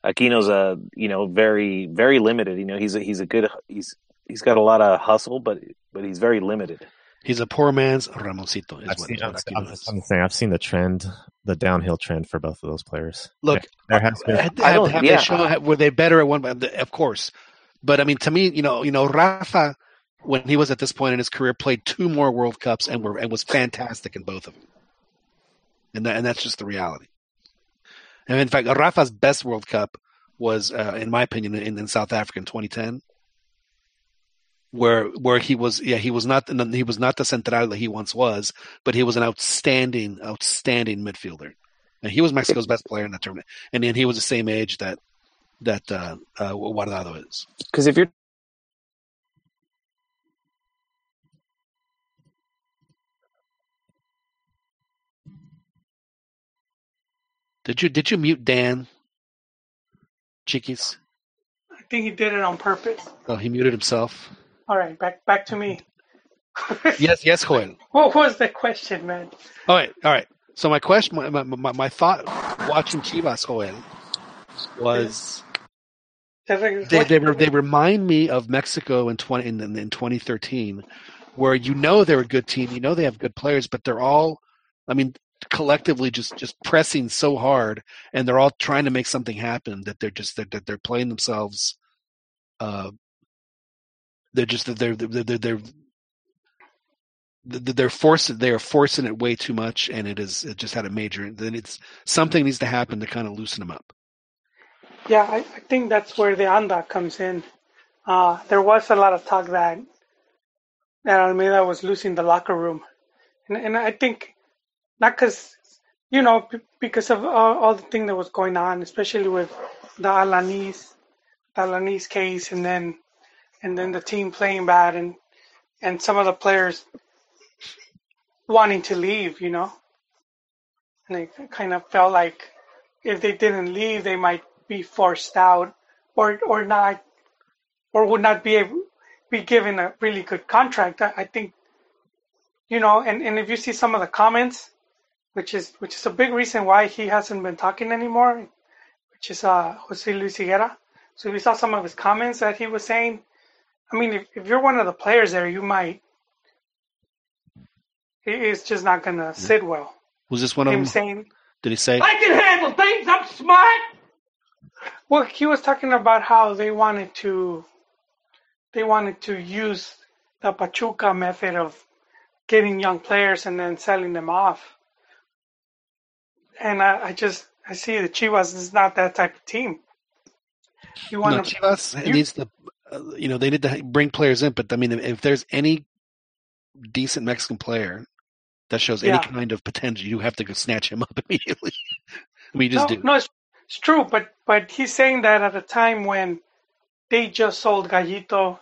Aquino's a you know very very limited. You know he's a, he's a good he's he's got a lot of hustle, but but he's very limited. He's a poor man's Ramoncito. Is I've what, seen, is I'm, what I'm, I'm saying I've seen the trend, the downhill trend for both of those players. Look, there has been have, I don't- have yeah. they shown, were they better at one? Of course, but I mean, to me, you know, you know, Rafa, when he was at this point in his career, played two more World Cups and were and was fantastic in both of them, and that, and that's just the reality. And in fact, Rafa's best World Cup was, uh, in my opinion, in, in South Africa in 2010, where where he was, yeah, he was not he was not the central that he once was, but he was an outstanding, outstanding midfielder, and he was Mexico's best player in that tournament, and then he was the same age that that uh, uh, Guardado is. Because if you're Did you did you mute Dan? Chiquis? I think he did it on purpose. Oh, he muted himself. All right, back back to me. Yes, yes, Joel. What was the question, man? All right, all right. So my question, my, my, my, my thought watching Chivas, Joel, was they, they, they remind me of Mexico in 20 in, in 2013, where you know they're a good team, you know they have good players, but they're all, I mean, collectively just just pressing so hard, and they're all trying to make something happen that they're just that they're, they're playing themselves. Uh, they're just they're they're they're, they're they're they are forcing it way too much and it is it just had a major then it's something needs to happen to kind of loosen them up Yeah, I, I think that's where the anda comes in. Uh, there was a lot of talk that that Almeyda was losing the locker room, and, and I think not because you know because of all, all the thing that was going on, especially with the Alanis, the Alanis case, and then and then the team playing bad, and and some of the players wanting to leave, you know, and I kind of felt like if they didn't leave, they might be forced out or or not or would not be able be given a really good contract. I, I think you know, and, and if you see some of the comments, which is which is a big reason why he hasn't been talking anymore, which is uh Jose Luis Higuera. So we saw some of his comments that he was saying, I mean, if, if you're one of the players there, you might. it- It's just not gonna sit well. was this one of them saying, did he say I can handle things. I'm smart. Well, he was talking about how they wanted to they wanted to use the Pachuca method of getting young players and then selling them off. And I, I just I see the Chivas is not that type of team. You no, want to Chivas you- needs to uh, you know they need to bring players in but I mean if, if there's any decent Mexican player that shows Yeah. any kind of potential you have to go snatch him up immediately we just no, do no, it's, it's true, but but he's saying that at a time when they just sold Gallito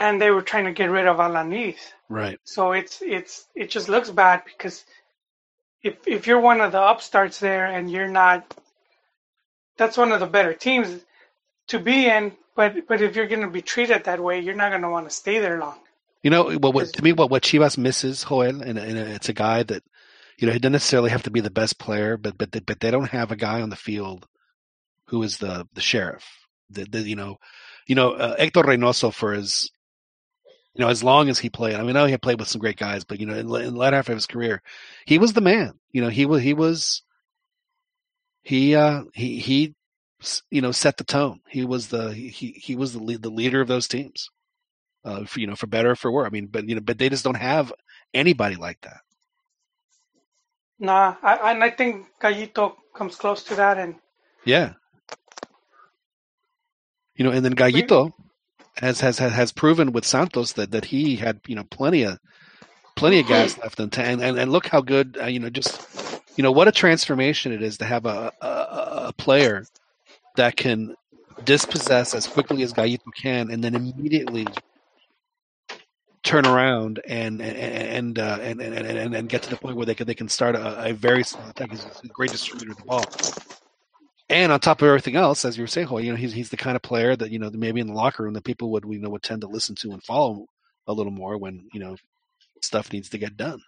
and they were trying to get rid of Alanis. right So it's it's it just looks bad because if if you're one of the upstarts there and you're not, that's one of the better teams to be in. But but if you're going to be treated that way, you're not going to want to stay there long. You know, what, what to me, what what Chivas misses, Joel, and, and it's a guy that, you know, he doesn't necessarily have to be the best player, but but they, but they don't have a guy on the field who is the the sheriff. The, the you know, you know, uh, Hector Reynoso for his, you know, as long as he played. I mean, I know he had played with some great guys, but you know, in, the- in the latter half of his career, he was the man. You know, he was he was he uh he he you know set the tone. He was the he he was the lead, the leader of those teams uh, for, you know, for better or for worse. I mean, but you know, but they just don't have anybody like that. Nah, I, and I think Gallito comes close to that. And Yeah. You know, and then Gallito has has has proven with Santos that that he had you know plenty of plenty of gas left in tank, and and look how good uh, you know just you know what a transformation it is to have a a, a player that can dispossess as quickly as Gallito can, and then immediately turn around and and uh, and, and, and and get to the point where they can they can start a, a very small attack. He's a great distributor of the ball. And on top of everything else, as you were saying, Hoy, you know, he's he's the kind of player that you know maybe in the locker room that people would you know would tend to listen to and follow a little more when you know stuff needs to get done.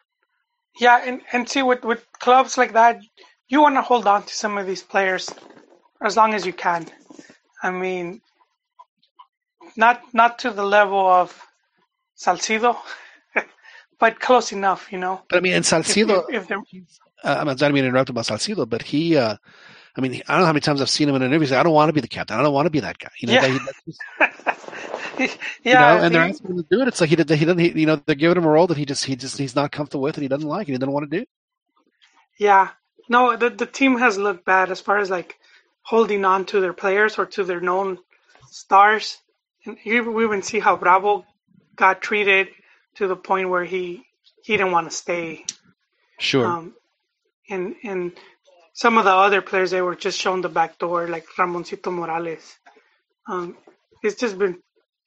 yeah, and and see with with clubs like that, you want to hold on to some of these players as long as you can. I mean, not not to the level of Salcido, but close enough, you know. But I mean, and Salcido, if, if uh, I'm not mean to interrupt about Salcido, but he, uh, I mean, I don't know how many times I've seen him in an interview. Say, I don't want to be the captain. I don't want to be that guy. You know, Yeah. just, yeah, you know, and they're asking him to do it. It's like he did. He doesn't. He, you know, they're giving him a role that he just he just he's not comfortable with and he doesn't like and he doesn't want to do. yeah, No, the the team has looked bad as far as like holding on to their players or to their known stars. And you we even see how Bravo got treated to the point where he he didn't want to stay. Sure. Um, and and some of the other players they were just shown the back door, like Ramoncito Morales. Um, it's just been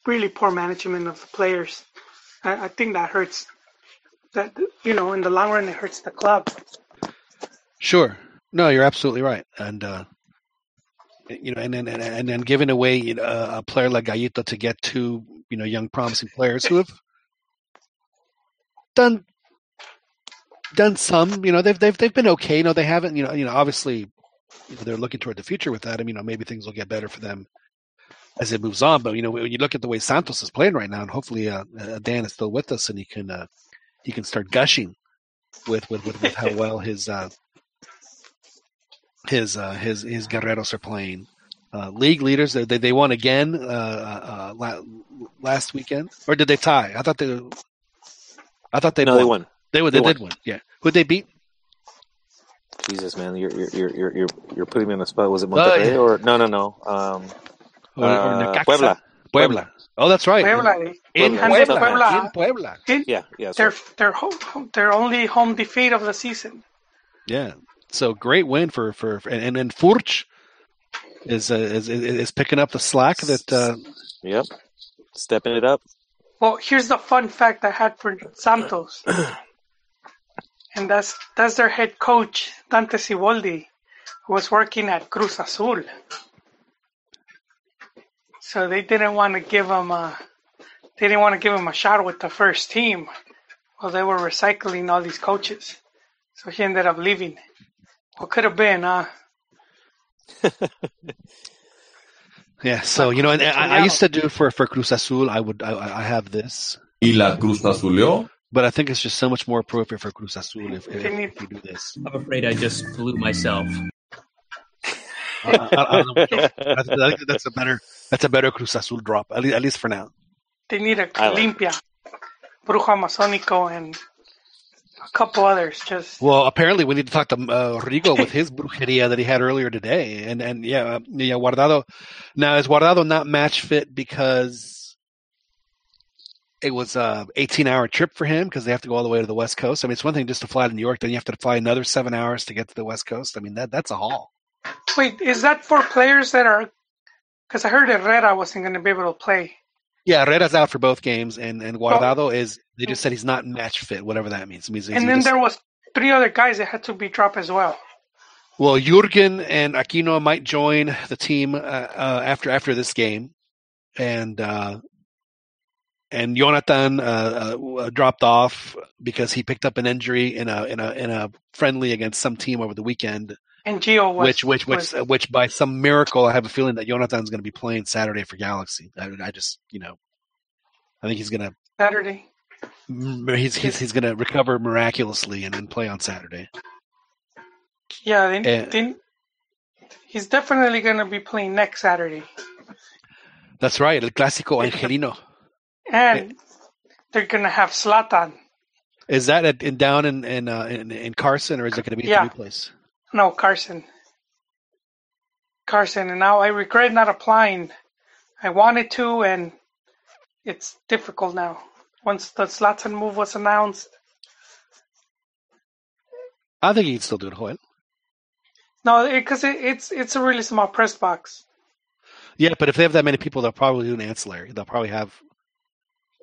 really poor management of the players. I, I think that hurts. That you know, in the long run, it hurts the club. Sure. No, you're absolutely right. And uh, you know, and then and, and then giving away you know, a player like Gallito to get two you know young promising players who have done done some. You know, they've they've they've been okay. You know, they haven't. You know, you know, obviously you know, they're looking toward the future with that. I mean, you know, maybe things will get better for them as it moves on. But you know, when you look at the way Santos is playing right now, and hopefully uh, uh, Dan is still with us and he can uh, he can start gushing with with with, with how well his uh, his uh, his his guerreros are playing. Uh, league leaders, they they won again uh, uh, la- last weekend, or did they tie? I thought they, I thought they no, won. they won. They, won. They they won. did win. Yeah, who'd they beat? Jesus, man, you're you're you're you're you're, you're putting me on the spot. Was it Oh, yeah. or no, no, no? Um, Or, or Uh, Necaxa? Puebla. Puebla. Oh, that's right. Puebla, In Puebla. and Puebla. Puebla, In Puebla. did yeah, yeah. their sorry. their home, their only home defeat of the season. Yeah. So great win for for for- and and, and Furch is, uh, is is is picking up the slack that uh, Yep, stepping it up. Well, here's the fun fact I had for Santos, and that's that's their head coach Dante Siboldi, who was working at Cruz Azul. So they didn't want to give him a they didn't want to give him a shot with the first team. Well, they were recycling all these coaches, so he ended up leaving. What could have been, uh, yeah. So you know, and I, I used to do for for Cruz Azul. I would I, I have this, Y la Cruz Azuleó. But I think it's just so much more appropriate for Cruz Azul if, if, if we do this. I'm afraid I just blew myself. I, I, I don't know. I think that's a better that's a better Cruz Azul drop at least, at least for now. they need a I like limpia, Brujo Amazónico, and a couple others. Just Well, apparently we need to talk to uh, Rigo with his brujeria that he had earlier today, and and yeah, uh, yeah, Guardado. Now is Guardado not match fit because it was a 18 hour trip for him because they have to go all the way to the West Coast. I mean, it's one thing just to fly to New York, then you have to fly another seven hours to get to the West Coast. I mean, that that's a haul. Wait, is that for players that are? Because I heard Herrera wasn't going to be able to play. Yeah, Herrera's out for both games, and and Guardado is. They just said he's not match fit, whatever that means. It means And then just- there was three other guys that had to be dropped as well. Well, Jurgen and Aquino might join the team uh, uh, after after this game, and uh, and Jonathan uh, uh, dropped off because he picked up an injury in a in a in a friendly against some team over the weekend. And Gio was which which which was- which by some miracle, I have a feeling that Jonathan's going to be playing Saturday for Galaxy. I, I just you know, I think he's going to Saturday. he's he's he's going to recover miraculously and then play on Saturday. Yeah, then, Eh. they, he's definitely going to be playing next Saturday. That's right, El Clásico Angelino. And they're going to have Zlatan. Is that at, in down in in, uh, in in Carson or is it going to be Yeah. the new place? No, Carson. Carson. And now I regret not applying. I wanted to, and it's difficult now. Once the Zlatan move was announced, I think he can still do it, Joel. no, because it, it's it's a really small press box. Yeah, but if they have that many people, they'll probably do an ancillary. They'll probably have,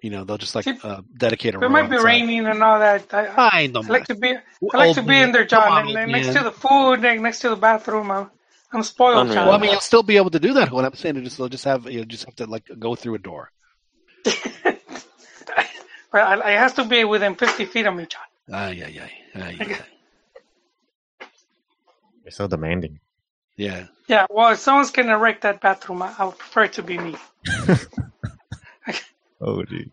you know, they'll just like See, uh, dedicate a It might be outside. raining and all that. I, I, I know, I like to be I like to be man. in there, Come John, on, and, and next man. to the food, and next to the bathroom. I'm, I'm spoiled, Unreal. John. Well, I mean, you'll still be able to do that. What I'm saying is, just they'll just have you just have to like go through a door. But I, it has to be within 50 feet of me, John. Ay, ay, ay, ay, ay. You're so demanding. Yeah. Yeah, well, if someone's going to erect that bathroom, I, I would prefer it to be me. Oh, gee.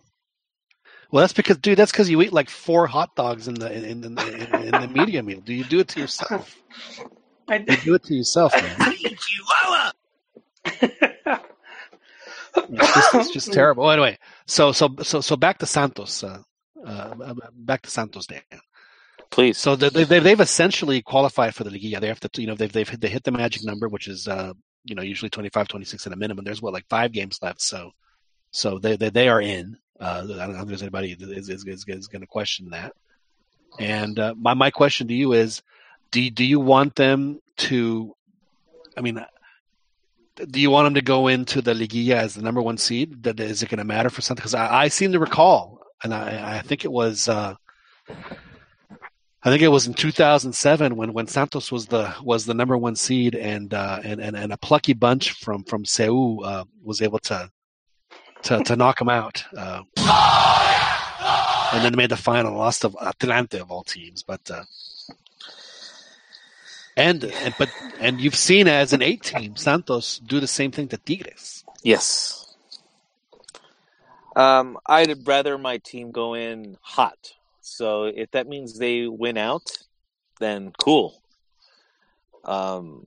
Well, that's because, dude, that's because you eat like four hot dogs in the in, in, the in, in the media meal. Do you do it to yourself? I, You do it to yourself, man. It's just, it's just terrible. Well, anyway, so so so so back to Santos. Uh, uh, back to Santos, Dan. Please. So they, they, they've essentially qualified for the Liguilla. They have to, you know, they've they've hit, they hit the magic number, which is uh, you know usually 25, 26 at a minimum. There's what like five games left, so so they they, they are in. Uh, I don't know if there's anybody that is is, is, is going to question that. And uh, my my question to you is, do do you want them to? I mean, do you want them to go into the Liguilla as the number one seed? That is it going to matter for something? Because I, I seem to recall, and I I think it was. Uh, I think it was in 2007 when, when Santos was the was the number one seed and uh, and, and and a plucky bunch from from Seoul uh, was able to to, to knock him out. Uh, and then made the final, lost to Atlante of all teams. But uh, and and but and you've seen as an eight team Santos do the same thing to Tigres. Yes. Um, I'd rather my team go in hot. So if that means they win out, then cool. Um,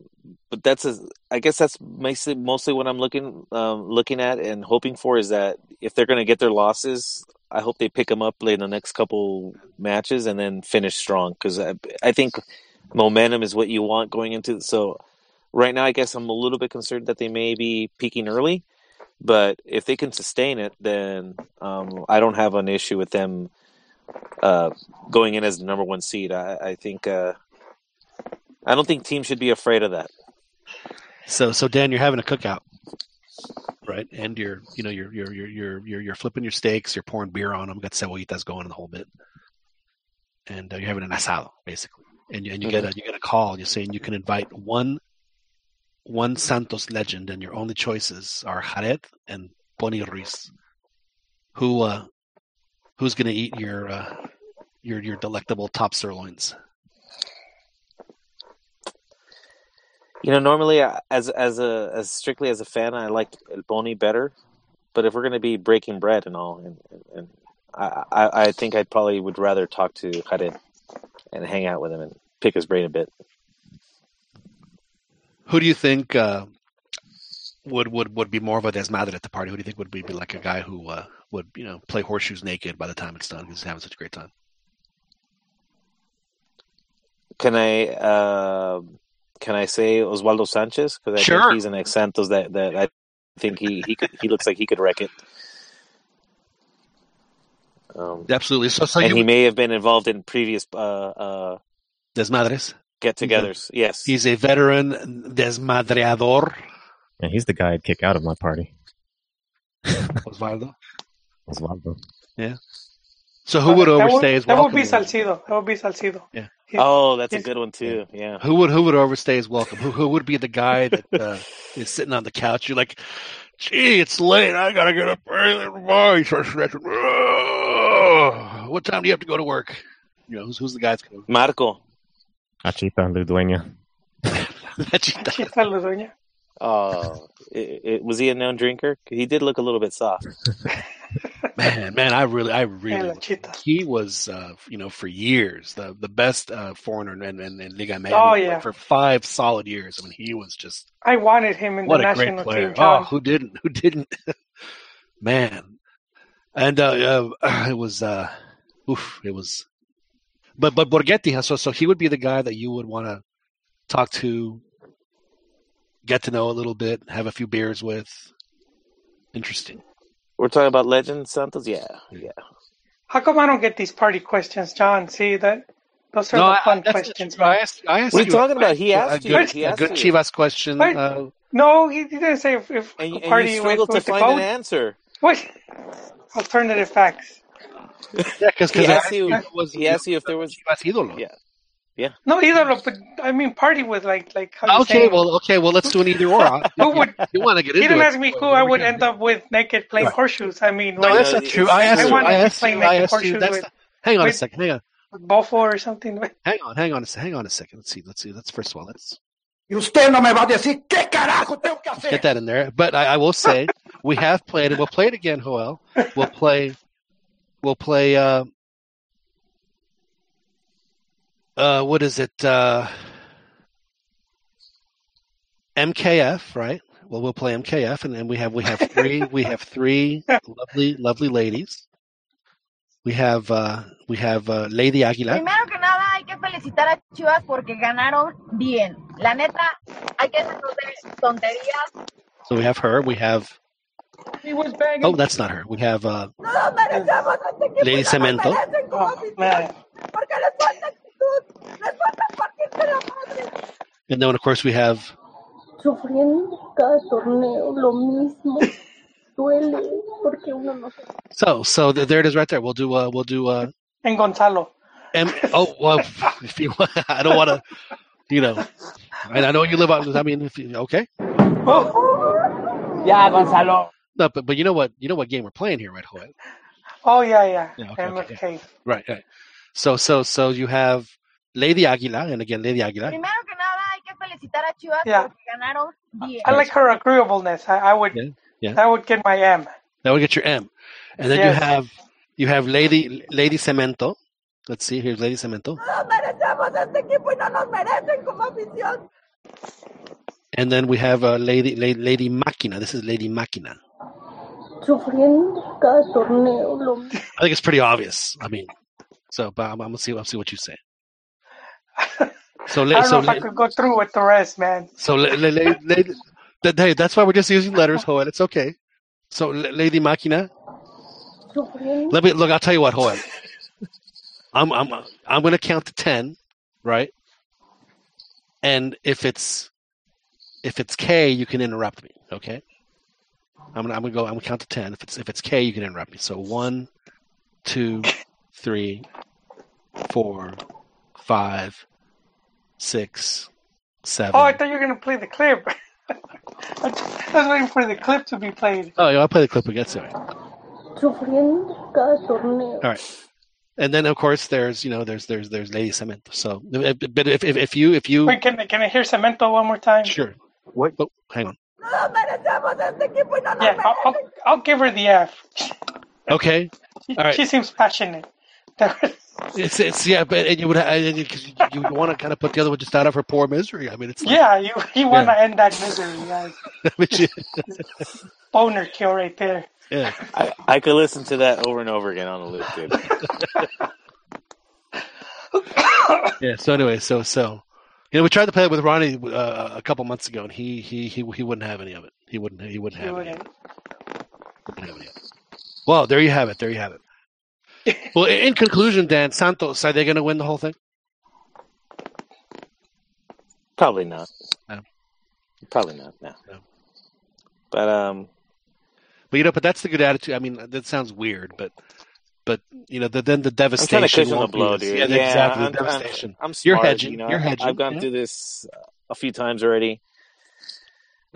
but that's a, I guess that's mostly what I'm looking um, looking at and hoping for is that if they're going to get their losses, I hope they pick them up in the next couple matches and then finish strong because I, I think momentum is what you want going into. So right now, I guess I'm a little bit concerned that they may be peaking early, but if they can sustain it, then um, I don't have an issue with them uh, going in as the number one seed. I, I think uh, I don't think teams should be afraid of that. So so Dan, you're having a cookout, right? And you're you know you're you're you're you're you're, you're flipping your steaks, you're pouring beer on them, got cebollitas going in the whole bit, and uh, you're having an asado basically. And you, and you get a you get a call. You're saying you can invite one one Santos legend, and your only choices are Jared and Boni Ruiz. Who uh, who's going to eat your uh, your your delectable top sirloins? You know, normally uh, as as a as strictly as a fan, I like El Boni better. But if we're going to be breaking bread and all, and, and I, I I think I probably would rather talk to Jared and hang out with him and pick his brain a bit. Who do you think uh, would would would be more of a desmadre at the party? Who do you think would be, be like a guy who uh, would you know play horseshoes naked by the time it's done he's having such a great time? Can I uh, can I say Oswaldo Sanchez because I Sure. think he's an ex Santos that that I think he he could, he looks like he could wreck it. Um, Absolutely. So so and you he may have been involved in previous uh, uh, desmadres. get-togethers. Yes, He's a veteran desmadreador. And he's the guy I'd kick out of my party. Oswaldo. Oswaldo. Yeah. So who would that overstay would, his that would be Salcido. That would be Salcido. Yeah. He's- Oh, that's a good one too. Yeah. Who would who would overstay his welcome? Who who would be the guy that uh, is sitting on the couch? You're like, gee, it's late. I gotta get up early tomorrow. You start stretching. "Ugh. What time do you have to go to work? You know, who's who's the guy that's gonna work? Marco. Hachita Ludueña. Chita Ludueña. Oh, it, it, was he a known drinker? He did look a little bit soft. Man, man, I really, I really, he was, uh, you know, for years the the best uh, foreigner in, in, in Liga MX. Oh, yeah. for five solid years. I mean, he was just I wanted him in what the a great national player. team, Oh, who didn't? Who didn't? Man, and uh, uh, it was, uh, oof, it was. But but Borgetti, so so he would be the guy that you would want to talk to, get to know a little bit, have a few beers with. Interesting. We're talking about legend Santos. Yeah, yeah. How come I don't get these party questions, John? See that those are No, the I- fun that's- questions. I asked, I asked What are you you a talking about? He asked a you. good, He a asked good you. Chivas question. Wait. Uh, No, he didn't say if, if And, a and party you was struggled to with the find an answer. What? Alternative facts. yeah, because He asked you. was He asked you if there was. Chivas ídolo. Yeah. No, either of, but I mean party with like like how Okay, well, okay, well, let's do an either or. Who would? you want to get He into didn't ask me who I would end up with naked playing Right. horseshoes. I mean, No, that's not true. I asked I you. wanted I to asked play you. I naked asked you. horseshoes That's with- the, hang on a second. Hang on. Bofo or something. Hang on. Hang on. a Hang on a second. Let's see. Let's see. Let's first of all let's Y usted no me va a decir qué carajo tengo que hacer. get that in there. But I, I will say we have played it. We'll play it again, Joel. We'll play. We'll play. Uh, uh, what is it? Uh, MKF, right? Well, we'll play MKF, and then we have we have three we have three lovely lovely ladies. We have uh, we have uh, Lady Aguilar. Primero que nada, hay que felicitar a Chivas porque ganaron bien. La neta, hay que dejarnos de tonterías. So we have her. We have. He was banging. Oh, that's not her. We have uh, No nos merecemos este equipo. Lady y no Cemento. Nos merecen como Oh, afición, man. porque les falta actitud. Les falta partirse la madre. and then of course we have. Sufriendo cada torneo lo mismo. Duele porque uno no se So so there it is right there. We'll do uh we'll do uh And Gonzalo. M. Oh well, if you want, I don't want to, you know. I, I know you live on. I mean, if you, okay. Yeah, Gonzalo. No, but but you know what? You know what game we're playing here, right, Joel? Oh yeah, yeah. Yeah, okay, okay, MFK. Right, right. So so so you have Lady Aguila, and again Lady Aguila. Primero que nada, hay que felicitar a Chivas Yeah. porque ganaron bien. I like her agreeableness. I, I would Yeah, yeah. that would get my M. That would get your M, and then Yes. you have you have Lady Lady Cemento. Let's see. Here's Lady Cemento, No nos merecemos este equipo y no nos merecen como afición. and then we have uh, Lady Lady Lady Máquina. This is Lady Máquina. Sufriendo cada torneo. I think it's pretty obvious. I mean, so but I'm, I'm gonna see. I'll see what you say. So I la- don't so know if I could go through with the rest, man. So, la- that- hey, that's why we're just using letters, Joel. It's okay. So, La- Lady Machina, let me look. I'll tell you what, Joel. I'm I'm I'm going to count to ten, right? And if it's if it's K, you can interrupt me. Okay. I'm gonna I'm gonna go. I'm gonna count to ten. If it's if it's K, you can interrupt me. So one, two, three, four, five, six, seven. Oh, I thought you were gonna play the clip. I was waiting for the clip to be played. Oh, yeah, I'll play the clip again. Sorry. Sufriendo cada. All right. And then of course there's you know there's there's there's Lady Cemento. So but if if, if you if you Wait, can I can I hear Cemento one more time? sure what oh, hang on No nos merecemos este equipo y no nos Yeah, I'll, I'll. I'll give her the F. okay All right. she seems passionate. it's it's yeah but and you would and you, 'cause you, you want to kind of put the other one just out of her poor misery. I mean it's like, yeah, you you want to Yeah. end that misery, guys. I mean, she- Boner kill right there. yeah I, I could listen to that over and over again on a loop, dude. yeah. So anyway so so you know we tried to play it with Ronnie uh, a couple months ago and he he he he wouldn't have any of it. He wouldn't he wouldn't You have any. Wouldn't. it. Wouldn't have any of it. Well, there you have it. There you have it. Well, in conclusion, Dan Santos, are they going to win the whole thing? Probably not. No. Probably not. No. No. But um, But you know, but that's the good attitude. I mean, that sounds weird, but but you know, the, then the I'm trying devastation. to cushion the blow, dude. Yeah, Yeah, exactly. I'm, the I'm, devastation. I'm You're smart, hedging. You know, You're hedging. I've gone yeah. through this a few times already.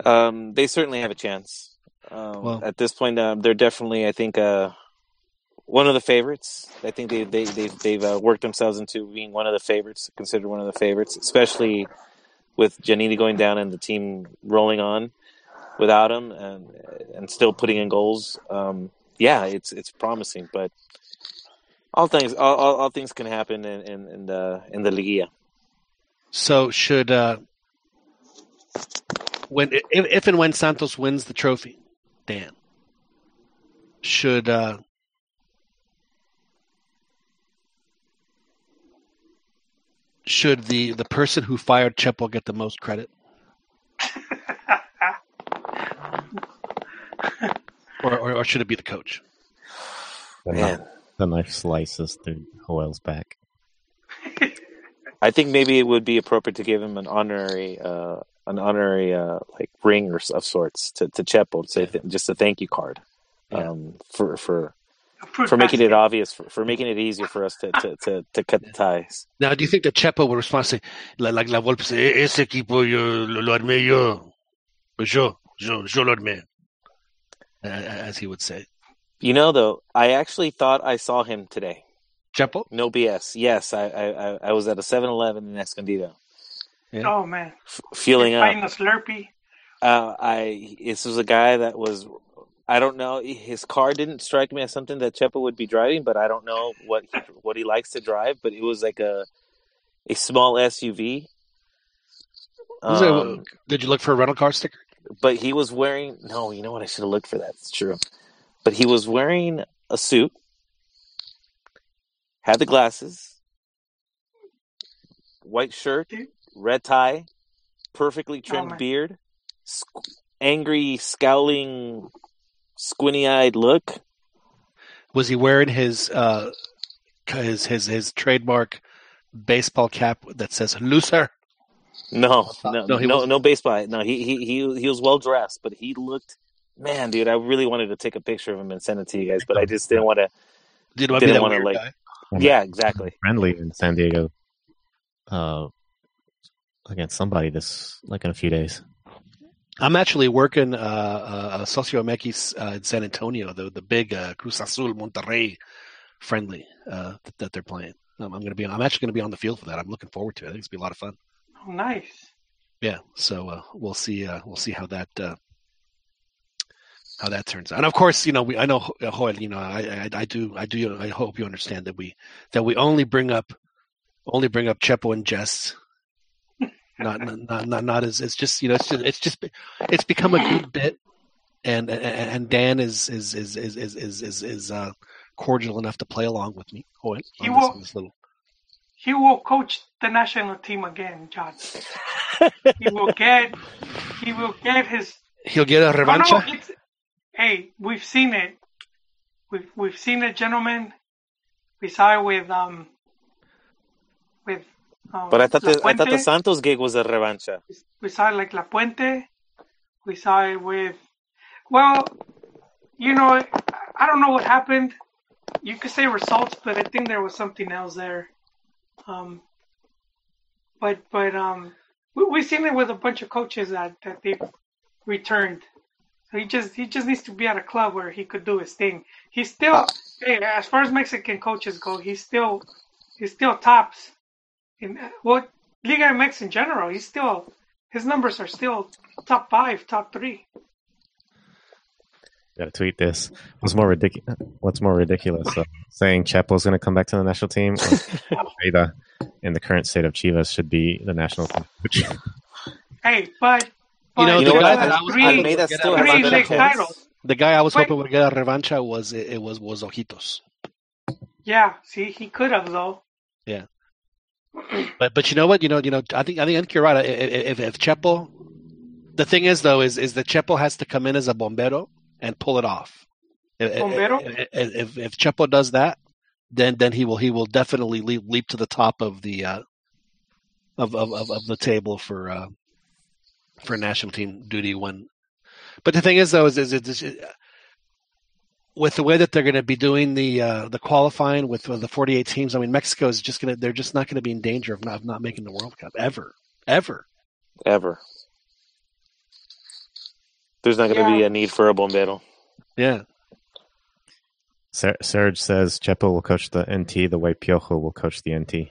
Um, they certainly have a chance. Um, Well- at this point, um, they're definitely, I think, uh, one of the favorites. I think they they they've, they've uh, worked themselves into being one of the favorites, considered one of the favorites, especially with Giannini going down and the team rolling on without him and and still putting in goals. Um, yeah, it's it's promising, but all things all, all, all things can happen in in, in the in the Liga. So should uh, when if, if and when Santos wins the trophy, Dan should uh, should the the person who fired Chepo get the most credit, or, or or should it be the coach? The Man. knife, the knife slices through Joel's back. I think maybe it would be appropriate to give him an honorary uh, an honorary uh, like ring or of sorts to to Chepo, say th- just a thank you card Yeah. um, for for Fruit for making basket. it obvious for, for making it easier for us to to, to, to cut the ties. Now, do you think that Chepo will respond say, la- like la Volpe say, "E- ese equipo yo lo, lo armé yo, yo, yo, yo lo armé, as he would say. You know, though, I actually thought I saw him today. Chepo? No BS. Yes, I I, I- I was at a 7-Eleven in Escondido, Yeah. Oh man, f- feeling up. fighting a Slurpee. Uh, I this was a guy that was I don't know his car didn't strike me as something that Chepo would be driving, but I don't know what he, what he likes to drive. But it was like a a small SUV. Was it- Um, did you look for a rental car sticker? but he was wearing no. You know what? I should have looked for that. It's true. But he was wearing a suit, had the glasses, white shirt, red tie, perfectly trimmed man. beard, squ- angry, scowling, squinty-eyed look. Was he wearing his uh his his his trademark baseball cap that says "loser"? No, no, No, no, he no, wasn't. baseball. No, he he he he was well dressed, but he looked. Man, dude, I really wanted to take a picture of him and send it to you guys, but I just didn't want to. Didn't want to Didn't wanna, like- guy. Yeah, exactly. friendly in San Diego uh, against somebody this like in a few days. I'm actually working uh, uh, Socio MX uh, in San Antonio, the the big uh, Cruz Azul Monterrey friendly uh, that, that they're playing. Um, I'm going to be. I'm actually going to be on the field for that. I'm looking forward to it. I think it's going to be a lot of fun. Oh, nice. Yeah. So uh, we'll see. Uh, we'll see how that uh, how that turns out. And of course, you know, we. I know Joel. You know, I, I I do. I do. I hope you understand that we that we only bring up only bring up Chepo and Jess. Not, not, not, not as it's just you know it's just it's just it's become a good bit, and and, Dan is is is is is is is, is uh, cordial enough to play along with me. Joel, He on this, will- on this little He will coach the national team again, John. he will get. He will get his. he'll get a No, no, hey, we've seen it. We've we've seen it, gentlemen. We saw it with um. With. Um, But I thought La the I thought the Santos gig was a revancha. We saw it like Lapuente. We saw it with, well, you know, I don't know what happened. You could say results, but I think there was something else there. Um, but but um, we, we've seen it with a bunch of coaches that that they returned. So he just he just needs to be at a club where he could do his thing. He's still, hey, as far as Mexican coaches go, he's still he's still tops in well Liga MX in general. He's still his numbers are still top five, top three. Got to tweet this. What's more ridiculous? What's more ridiculous? Uh, saying Chepo's going to come back to the national team, or in the current state of Chivas should be the national team coach. Hey, but, but You know, You know the what? guy I- that was three, hoping Almeyda would get still a has three league titles. The guy I was Wait. hoping would get a revancha was it, it was was Ojitos. Yeah, see, he could have though. But but you know what? You know you know I think I think, I think you're right. If if Chepo, the thing is though is is that Chepo has to come in as a bombero and pull it off. If- Bombero? If if, if Chepo does that, then then he will he will definitely leap, leap to the top of the uh, of, of of of the table for uh, for national team duty when. But the thing is though is is, is, is with the way that they're going to be doing the uh, the qualifying with uh, the 48 teams, I mean Mexico is just going to they're just not going to be in danger of not, of not making the World Cup ever, ever. Ever. There's not going to be a need for a bombero. Yeah, Ser- Serge says Chepo will coach the NT the way Piojo will coach the NT.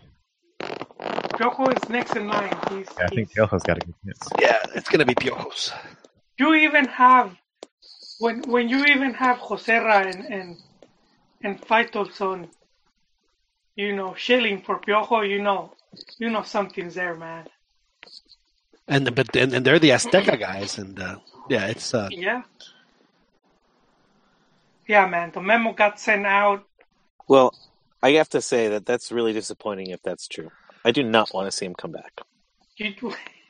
Piojo is next in line. He's, Yeah, I think Piojo's got a good chance. yeah, it's going to be Piojos. Do you even have when when you even have Joserra and and and Faitelson, you know, shilling for Piojo, you know, you know something's there, man. And but and, and they're the Azteca guys, and uh, yeah, it's uh, Yeah. Yeah, man. The memo got sent out. Well, I have to say that that's really disappointing if that's true. I do not want to see him come back.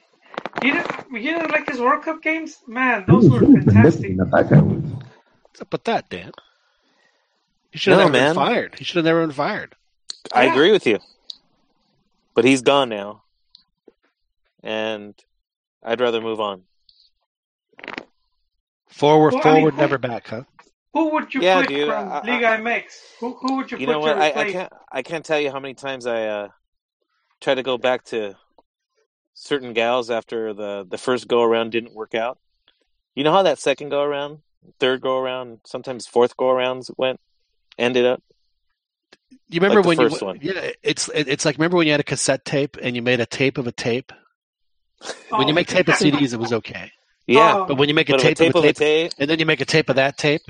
You, you didn't, you didn't like his World Cup games? Man, those were fantastic. what's up with that, Dan? He should have No, never man. been fired. He should have never been fired. I Yeah. agree with you. But he's gone now. And I'd rather move on. Forward, Well, I mean, forward, who- never back, huh? Who would you Yeah, put dude, from I- I- Liga MX? Who, who would you, You put know what? I, I replace? can't I can't tell you how many times I uh try to go back to certain gals after the the first go around didn't work out. You know how that second go around, third go around, sometimes fourth go arounds went ended up? You remember Like the when first you one. yeah, it's it's like remember when you had a cassette tape and you made a tape of a tape. When you Oh. make tape of CDs, it was okay, Yeah. Oh. but when you make a But a tape, tape of of a a tape, tape. and then you make a tape of that tape.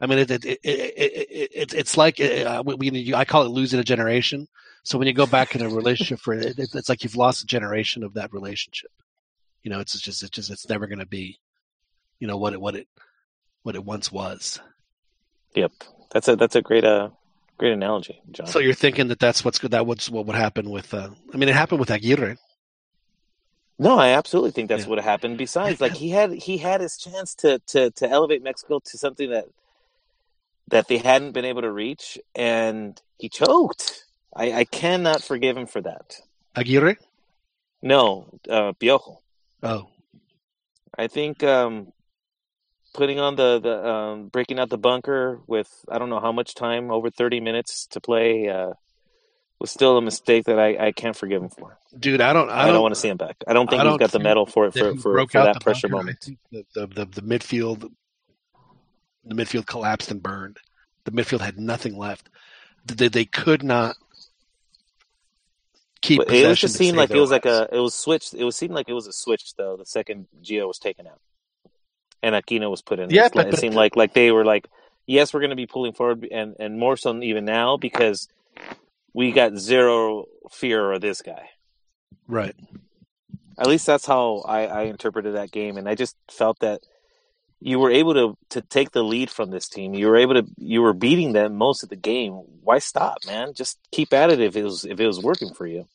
I mean, it, it, it, it, it, it, it's like uh, we, we, I call it losing a generation. So when you go back in a relationship for it, it, it's like you've lost a generation of that relationship. You know, it's just it's just it's never going to be, you know, what it what it what it once was. Yep. That's a that's a great uh Great analogy, John. So you're thinking that that's what's good. That what's what would happen with. Uh, I mean, it happened with Aguirre. No, I absolutely think that's Yeah. what happened. Besides, like he had he had his chance to to to elevate Mexico to something that that they hadn't been able to reach, and he choked. I, I cannot forgive him for that. Aguirre. No, uh, Piojo. Oh, I think um, putting on the the um, breaking out the bunker with I don't know how much time over thirty minutes to play uh, was still a mistake that I, I can't forgive him for. dude, I don't. I I don't, don't, want to see him back. I don't think I he's don't got the medal for it that for for, for that pressure bunker. moment. The, the, the, the midfield, the midfield collapsed and burned. The midfield had nothing left. They, they could not keep it was just seemed like it was like a it was switched. It was seemed like it was a switch though. The second Gio was taken out, and Aquino was put in. Yeah, but- it seemed like like they were like, yes, we're going to be pulling forward, and and more so even now because we got zero fear of this guy. right. At least that's how I, I interpreted that game, and I just felt that you were able to to take the lead from this team. You were able to you were beating them most of the game. Why stop, man? Just keep at it if it was if it was working for you.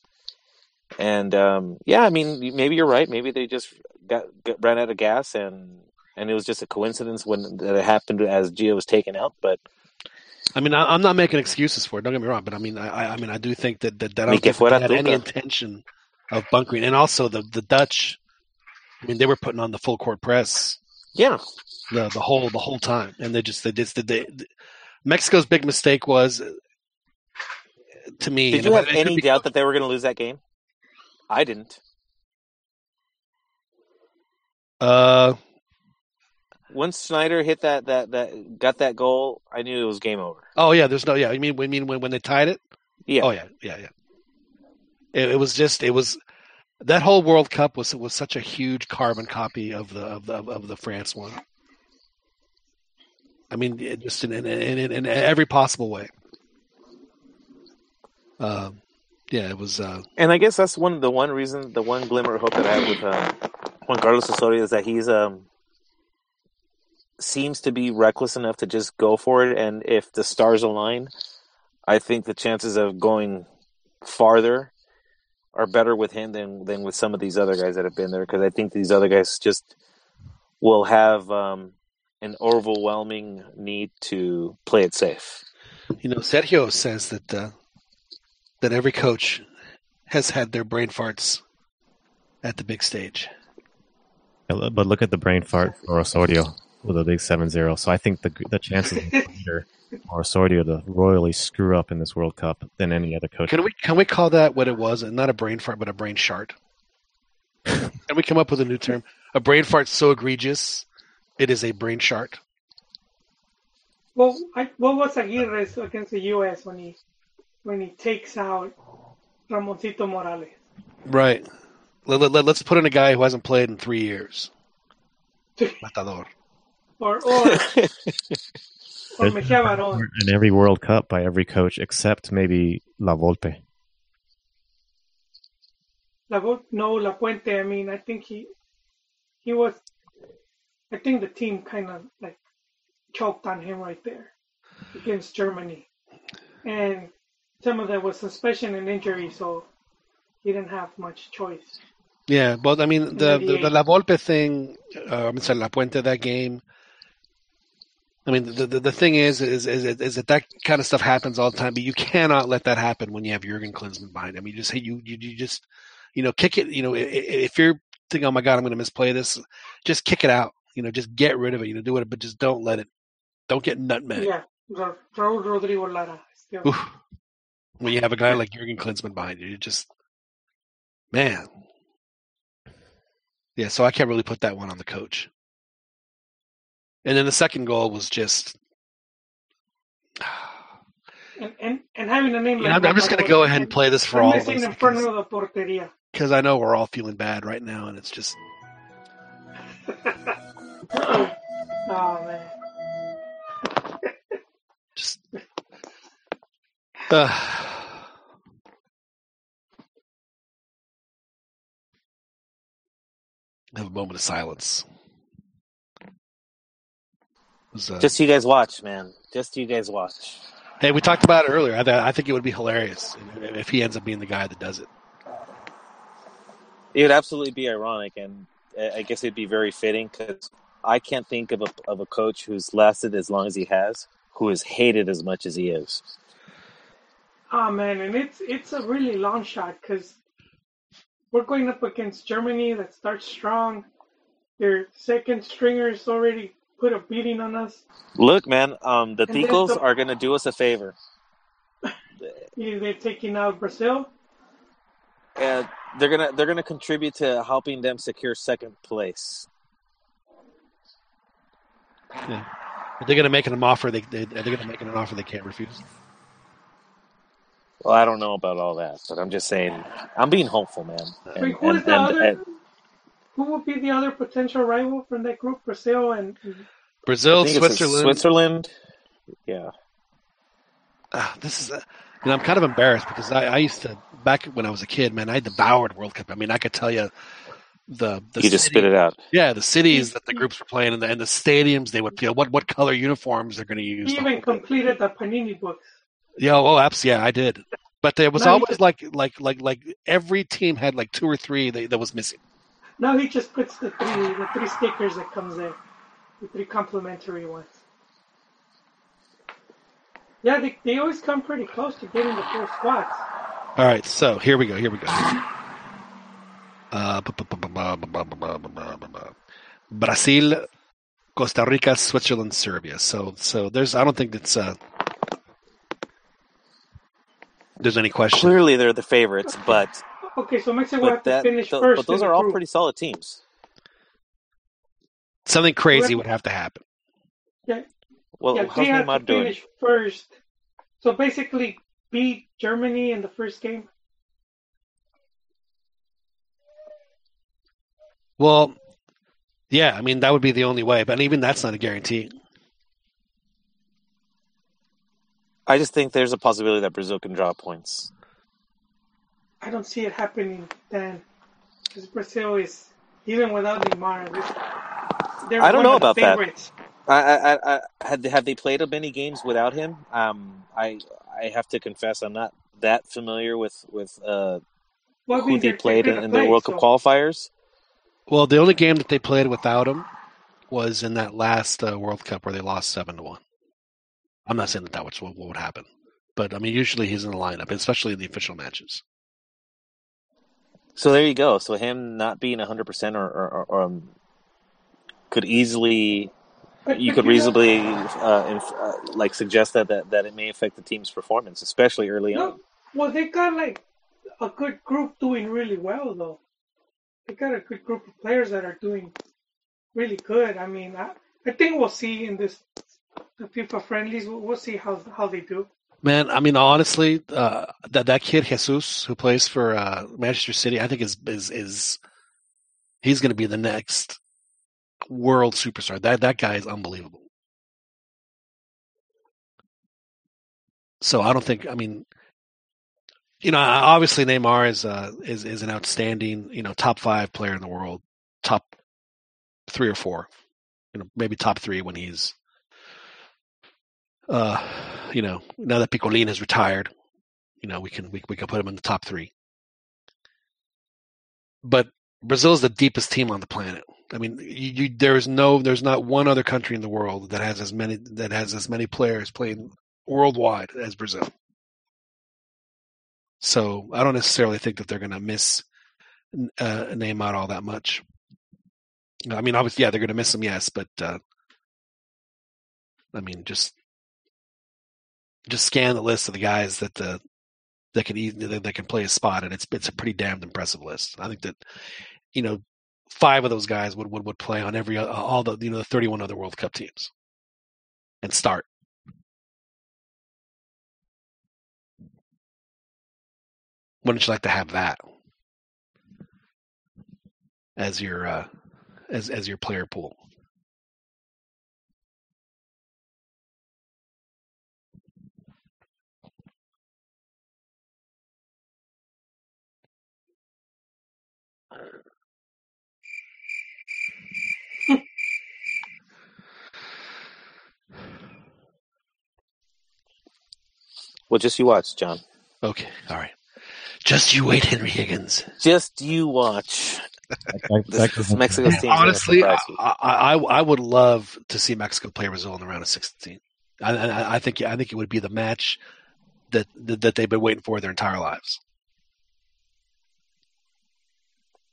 And um, yeah, I mean, maybe you're right. Maybe they just got, got ran out of gas, and and it was just a coincidence when that it happened as Gio was taken out. But I mean, I, I'm not making excuses for it. Don't get me wrong, but I mean, I, I- mean, I do think that that, that I don't think that had any intention of bunkering, and also the the Dutch. I mean, they were putting on the full court press yeah, the the whole the whole time, and they just they just they, they, Mexico's big mistake was, to me. did you have any be- doubt that they were going to lose that game? I didn't. Uh, Once Sneijder hit that that that got that goal, I knew it was game over. oh yeah, there's no yeah. I mean, I mean when when they tied it. Yeah. Oh yeah, yeah, yeah. It, it was just it was that whole World Cup was was such a huge carbon copy of the of the of the France one. I mean, just in in, in, in, every possible way. Um, yeah, it was. Uh, And I guess that's one the one reason, the one glimmer of hope that I have with uh, Juan Carlos Osorio is that he's um seems to be reckless enough to just go for it. And if the stars align, I think the chances of going farther are better with him than than with some of these other guys that have been there. Because I think these other guys just will have um, an overwhelming need to play it safe. you know, Sergio says that uh, that every coach has had their brain farts at the big stage. Yeah, But look at the brain fart for Osorio with a big 7-0. So I think the the chances are greater for Osorio to royally screw up in this World Cup than any other coach. Can we can we call that what it was? Not a brain fart, but a brain shart. Can we come up with a new term? A brain fart so egregious, it is a brain shart. Well, I, what was Aguirre against the U.S. when he when he takes out Ramoncito Morales? Right. Let, let, let's put in a guy who hasn't played in three years. Matador. Or or, or Mejia Barón. in every World Cup by every coach except maybe La Volpe. La, Vo- no, Lapuente. I mean, I think he he was. I think the team kind of like choked on him right there against Germany, and some of that was suspension and injury, so he didn't have much choice. Yeah, but I mean the the, the La Volpe thing. Uh, I'm sorry, Lapuente that game. I mean the, the the thing is is is is that that kind of stuff happens all the time, but you cannot let that happen when you have Jurgen Klinsmann behind him. You just you you, you just you know kick it. You know if you're thinking, oh my god, I'm going to misplay this, just kick it out. You know, just get rid of it. You know, do it, but just don't let it. Don't get nutmeg. Yeah, Ra- Raúl Rodrigo Lara. Oof. When you have a guy like Jurgen Klinsmann behind you, you just man. Yeah, so I can't really put that one on the coach. And then the second goal was just. And, and, and having a name like I'm, I'm just going to go ahead and play this for all of us Inferno de Portería. because I know we're all feeling bad right now, and it's just. Oh man. just uh, have a moment of silence. It was, uh, Just you guys watch, man. Just you guys watch. Hey, we talked about it earlier. I, th- I think it would be hilarious if he ends up being the guy that does it. It would absolutely be ironic, and I guess it'd be very fitting because I can't think of a of a coach who's lasted as long as he has, who is hated as much as he is. Oh man, and it's it's a really long shot because we're going up against Germany that starts strong. Their second stringers already put a beating on us. Look, man, um, the And Ticos the- are going to do us a favor. Yeah, They're taking out Brazil. and they're gonna they're gonna contribute to helping them secure second place. Yeah. If they're going to make an offer, they, they they're going to make an offer they can't refuse. Well, I don't know about all that, but I'm just saying I'm being hopeful, man. And, Wait, who and, is the and- other? and who would be the other potential rival from that group? Brazil and Brazil, I think it's Switzerland. Switzerland, yeah. Ah, this is, a, you know, I'm kind of embarrassed because I, I used to back when I was a kid, man. I devoured World Cup. I mean, I could tell you the the You just spit it out. Yeah, the cities that the groups were playing and the, and the stadiums they would feel what what color uniforms they're going to use. he even completed the Panini books. Yeah, oh, absolutely, yeah, I did. But there was No, always just- like like like like every team had like two or three that, that was missing. Now he just puts the three the three stickers that comes there, the three complimentary ones. Yeah, they, they always come pretty close to getting the four squats. All right, so here we go. Here we go. Brazil, Costa Rica, Switzerland, Serbia. So, so there's. I don't think it's. Uh, there's any question. Clearly, they're the favorites, but Okay, so Mexico will but have to finish th- first. but those are all group. pretty solid teams. Something crazy Whoever- would have to happen. Yeah, Well, yeah, how's they have to doing? finish first. So basically, beat Germany in the first game. Well, yeah, I mean that would be the only way, but even that's not a guarantee. I just think there's a possibility that Brazil can draw points. I don't see it happening then, because Brazil is even without Neymar. They're, they're I don't one know of about that. favorites. I, I, I, I had have they played many games without him? Um, I I have to confess I'm not that familiar with with uh, Well, who they played taking in, a in the play, World Cup qualifiers. Well, the only game that they played without him was in that last uh, World Cup where they lost seven to one. I'm not saying that that was what, what would happen, but I mean usually he's in the lineup, especially in the official matches. So there you go. So him not being 100 percent or, or, or um, could easily you could reasonably uh, inf- uh, like suggest that, that that it may affect the team's performance, especially early on. Well, they got like a good group doing really well, though. They got a good group of players that are doing really good. I mean, I, I think we'll see in this the FIFA friendlies. We'll, we'll see how how they do. Man, I mean honestly, uh, that that kid Jesus who plays for uh, Manchester City, I think is is is he's going to be the next world superstar. That that guy is unbelievable. So I don't think. I mean, you know, obviously Neymar is uh, is is an outstanding, you know, top five player in the world, top three or four, you know, maybe top three when he's, uh, you know, now that Picolin has retired, you know, we can we we can put him in the top three. But Brazil is the deepest team on the planet. I mean, you, you, there is no, there's not one other country in the world that has as many that has as many players playing worldwide as Brazil. So I don't necessarily think that they're going to miss uh, Neymar all that much. I mean, obviously, yeah, they're going to miss him, yes, but uh, I mean, just just scan the list of the guys that uh, that can that, that can play a spot, and it's it's a pretty damned impressive list. I think that you know five of those guys would would, would play on every uh, all the you know the 31 other World Cup teams and start. Wouldn't you like to have that as your uh, as as your player pool? Well, just you watch, John. Okay, all right. Just you wait, Henry Higgins. Just you watch. This, this Mexico's team. Honestly, I, I, I would love to see Mexico play Brazil in the round of 16. I, I, I think I think it would be the match that that they've been waiting for their entire lives.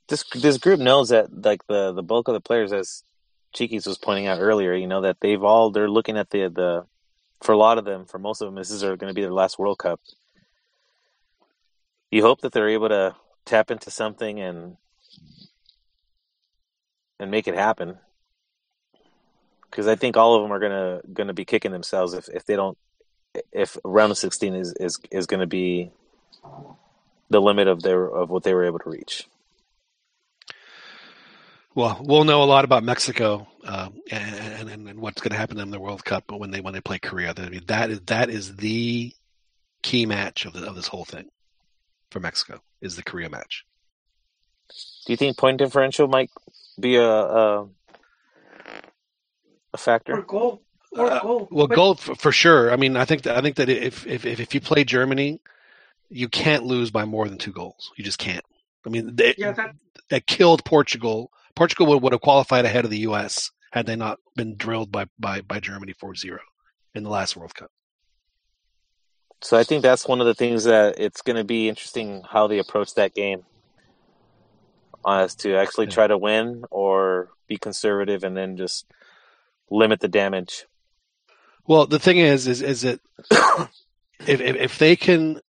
This this group knows that like the the bulk of the players, as Cheekies was pointing out earlier, you know that they've all they're looking at the the for a lot of them, for most of them, this is going to be their last World Cup. You hope that they're able to tap into something and and make it happen. Because I think all of them are gonna gonna be kicking themselves if, if they don't if round of sixteen is is, is going to be the limit of their of what they were able to reach. Well, we'll know a lot about Mexico uh, and, and, and what's going to happen in the World Cup when they when they play Korea. I mean, that is that is the key match of the, of this whole thing for Mexico is the Korea match. Do you think point differential might be a a, a factor? Or goal. Or Uh, goal. well, But- gold for, for sure. I mean, I think that I think that if, if if if you play Germany, you can't lose by more than two goals. You just can't. I mean, they, Yeah, that that killed Portugal. Portugal would, would have qualified ahead of the U.S. had they not been drilled by by by Germany 4-0 in the last World Cup. So I think that's one of the things that it's going to be interesting how they approach that game, as to actually try to win or be conservative and then just limit the damage. Well, the thing is, is is that if, if if they can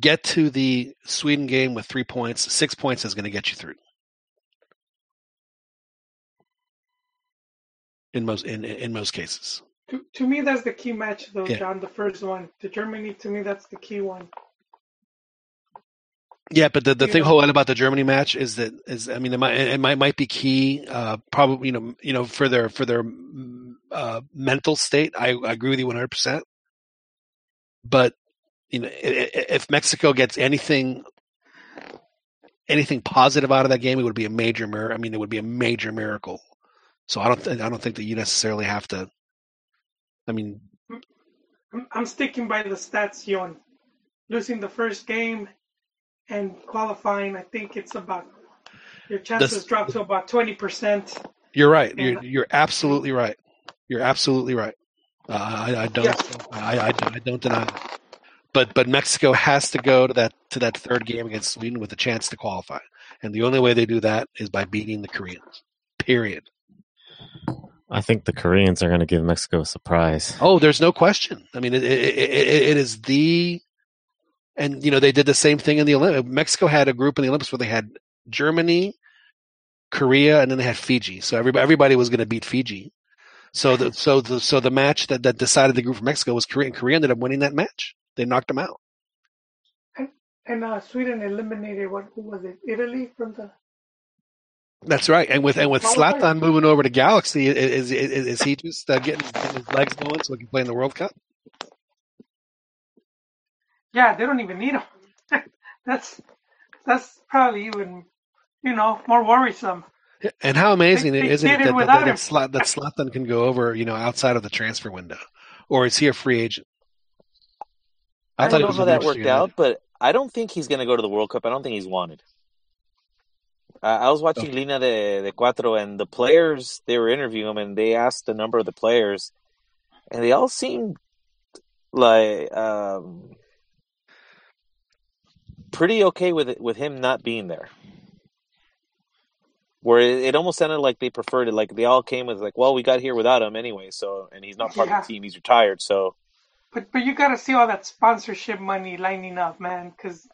get to the Sweden game with three points, six points is going to get you through. In most in in most cases, to, to me, that's the key match, though, Yeah. John. The first one, the Germany. To me, that's the key one. yeah. But the, the You thing know- whole about the Germany match is that is I mean it might it might might be key. Uh, probably you know you know for their for their uh, mental state. I, I agree with you one hundred percent. But you know if Mexico gets anything anything positive out of that game, it would be a major mir- I mean, it would be a major miracle. So I don't th- I don't think that you necessarily have to. I mean, I'm, sticking by the stats, Yon. Losing the first game and qualifying, I think it's about your chances drop to about twenty percent. you're right. You're you're absolutely right. You're absolutely right. Uh, I, I don't I, I, I don't deny that. But but Mexico has to go to that to that third game against Sweden with a chance to qualify, and the only way they do that is by beating the Koreans. Period. I think the Koreans are going to give Mexico a surprise. Oh, there's no question. I mean, it, it, it, it is the, and you know they did the same thing in the Olympics. Mexico had a group in the Olympics where they had Germany, Korea, and then they had Fiji. So everybody everybody was going to beat Fiji. So the so the so the match that, that decided the group for Mexico was Korea, and Korea ended up winning that match. They knocked them out. And uh, Sweden eliminated what? Who was it? Italy from the. That's right. And with and with Qualified. Zlatan moving over to Galaxy, is is, is he just uh, getting, getting his legs going so he can play in the World Cup? Yeah, they don't even need him. that's that's probably even, you know, more worrisome. And how amazing They- they isn't it did it that, that, without that, him. That Zlatan can go over, you know, outside of the transfer window, or is he a free agent? I, thought don't know how that Manchester worked out, but I don't think he's going to go to the World Cup. I don't think he's wanted. Uh, I was watching Línea de, de Cuatro, and the players they were interviewing him, and they asked a number of the players, and they all seemed like um, pretty okay with it, with him not being there. Where it, it almost sounded like they preferred it, like they all came with like, well, we got here without him anyway, so and he's not part Yeah. of the team, he's retired, so But but you got to see all that sponsorship money lining up, man, because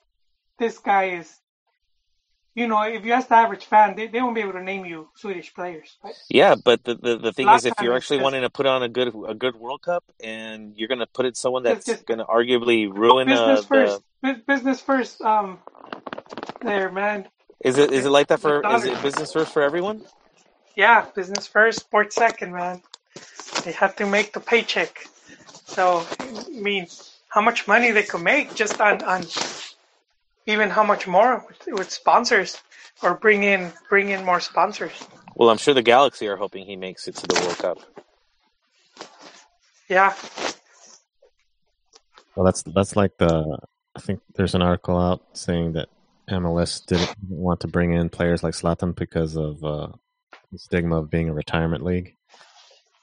this guy is, you know, if you ask the average fan, they, they won't be able to name you Swedish players. Right? Yeah, but the, the, the thing is, if you're actually just- wanting to put on a good a good World Cup, and you're going to put it someone that's going to arguably ruin uh, business the, first, Bu- business first. Um, there, man. is it is it like that for is it business first for everyone? Yeah, business first, sports second, man. They have to make the paycheck. So, I mean, how much money they could make just on, on even how much more with, with sponsors or bring in bring in more sponsors. Well, I'm sure the Galaxy are hoping he makes it to the World Cup. Yeah, Well, that's that's like the. I think there's an article out saying that MLS didn't want to bring in players like Zlatan because of uh, the stigma of being a retirement league,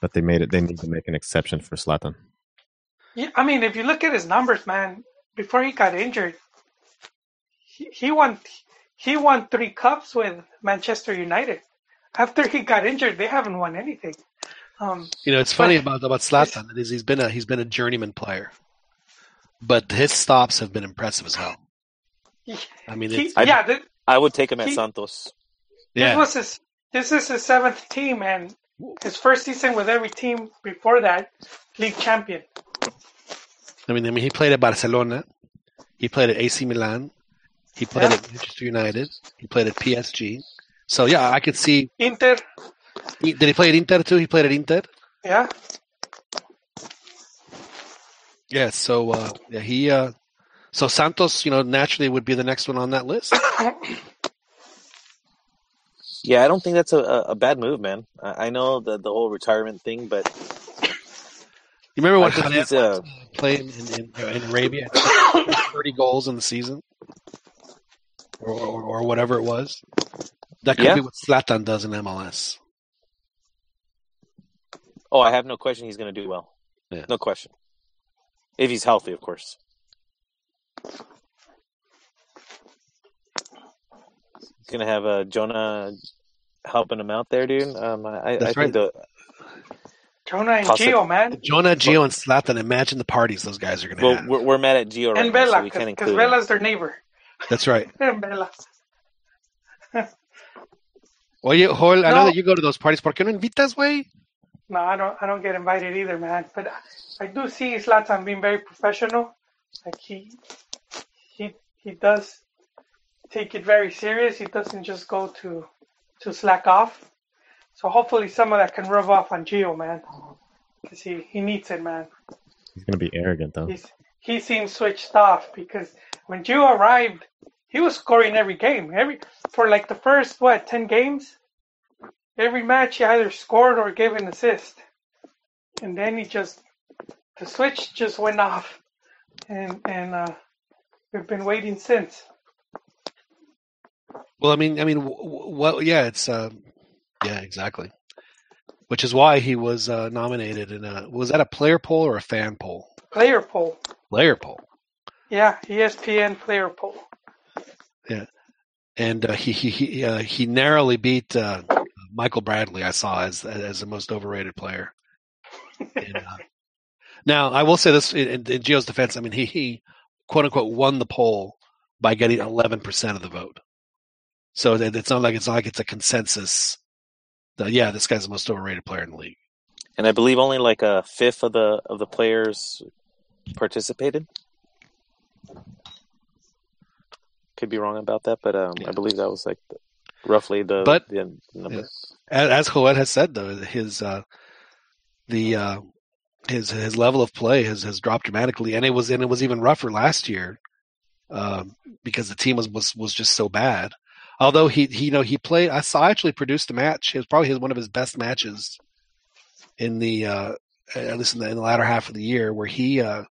but they made it. They need to make an exception for Zlatan. Yeah, I mean, if you look at his numbers, man, before he got injured, he, he won he won three cups with Manchester United. After he got injured, they haven't won anything. Um, You know, it's funny about about Zlatan is he's been a he's been a journeyman player, but his stops have been impressive as hell. I mean, he, yeah, th- I would take him at He- Santos. this was his this is his seventh team, and his first season with every team before that, league champion. I mean, I mean, he played at Barcelona, he played at AC Milan, he played Yeah. at Manchester United, he played at PSG. So yeah, I could see. Inter, he- Did he play at Inter too? He played at Inter. yeah. Yeah. So uh, yeah, he. Uh, so Santos, you know, naturally would be the next one on that list. Yeah, I don't think that's a, a, a bad move, man. I, I know the the whole retirement thing, but You remember I when think Hamed he's uh, played in, in, in Arabia, thirty goals in the season, or, or, or whatever it was. That could Yeah. be what Zlatan does in MLS. oh, I have no question he's going to do well. Yeah. No question. If he's healthy, of course. He's going to have uh, Jona helping him out there, dude. Um, I, I That's think right. the Jona and Toss. Gio, man, Jona, Gio, and Zlatan. Imagine the parties those guys are going to well, have. we're, we're mad at Gio right and now, so Vela, we can't because include him. Vela's their neighbor. That's right. And Vela. Well, you, Joel, I know that you go to those parties. ¿Por qué no invitas, güey? No, I don't. I don't get invited either, man. But I do see Zlatan being very professional. Like he, he, he does take it very serious. He doesn't just go to, to slack off. So hopefully some of that can rub off on Gio, man. Cause he, he needs it, man. He's going to be arrogant though. He's he seems switched off because when Gio arrived, he was scoring every game. Every for like the first what ten games, every match he either scored or gave an assist, and then he just the switch just went off, and and uh, we've been waiting since. Well, I mean, I mean, well, yeah, it's, uh, yeah, exactly. Which is why he was uh, nominated in a was that a player poll or a fan poll? Player poll, Player poll. Yeah, ESPN player poll. Yeah, and uh, he he he, uh, he narrowly beat uh, Michael Bradley. I saw as as the most overrated player. And, uh, now, I will say this in, in Gio's defense. I mean, he he quote unquote won the poll by getting eleven percent of the vote. So it's not like it's not like it's a consensus. That, yeah, this guy's the most overrated player in the league. And I believe only like a fifth of the of the players participated. Could be wrong about that, but um, I believe that was like the, roughly the But- the number. As, as Joel has said, though, his uh, the uh, his his level of play has, has dropped dramatically, and it was and it was even rougher last year um, because the team was, was was just so bad. Although he, he you know he played, I saw actually produced a match. It was probably his, one of his best matches in the uh, at least in the, in the latter half of the year, where he uh,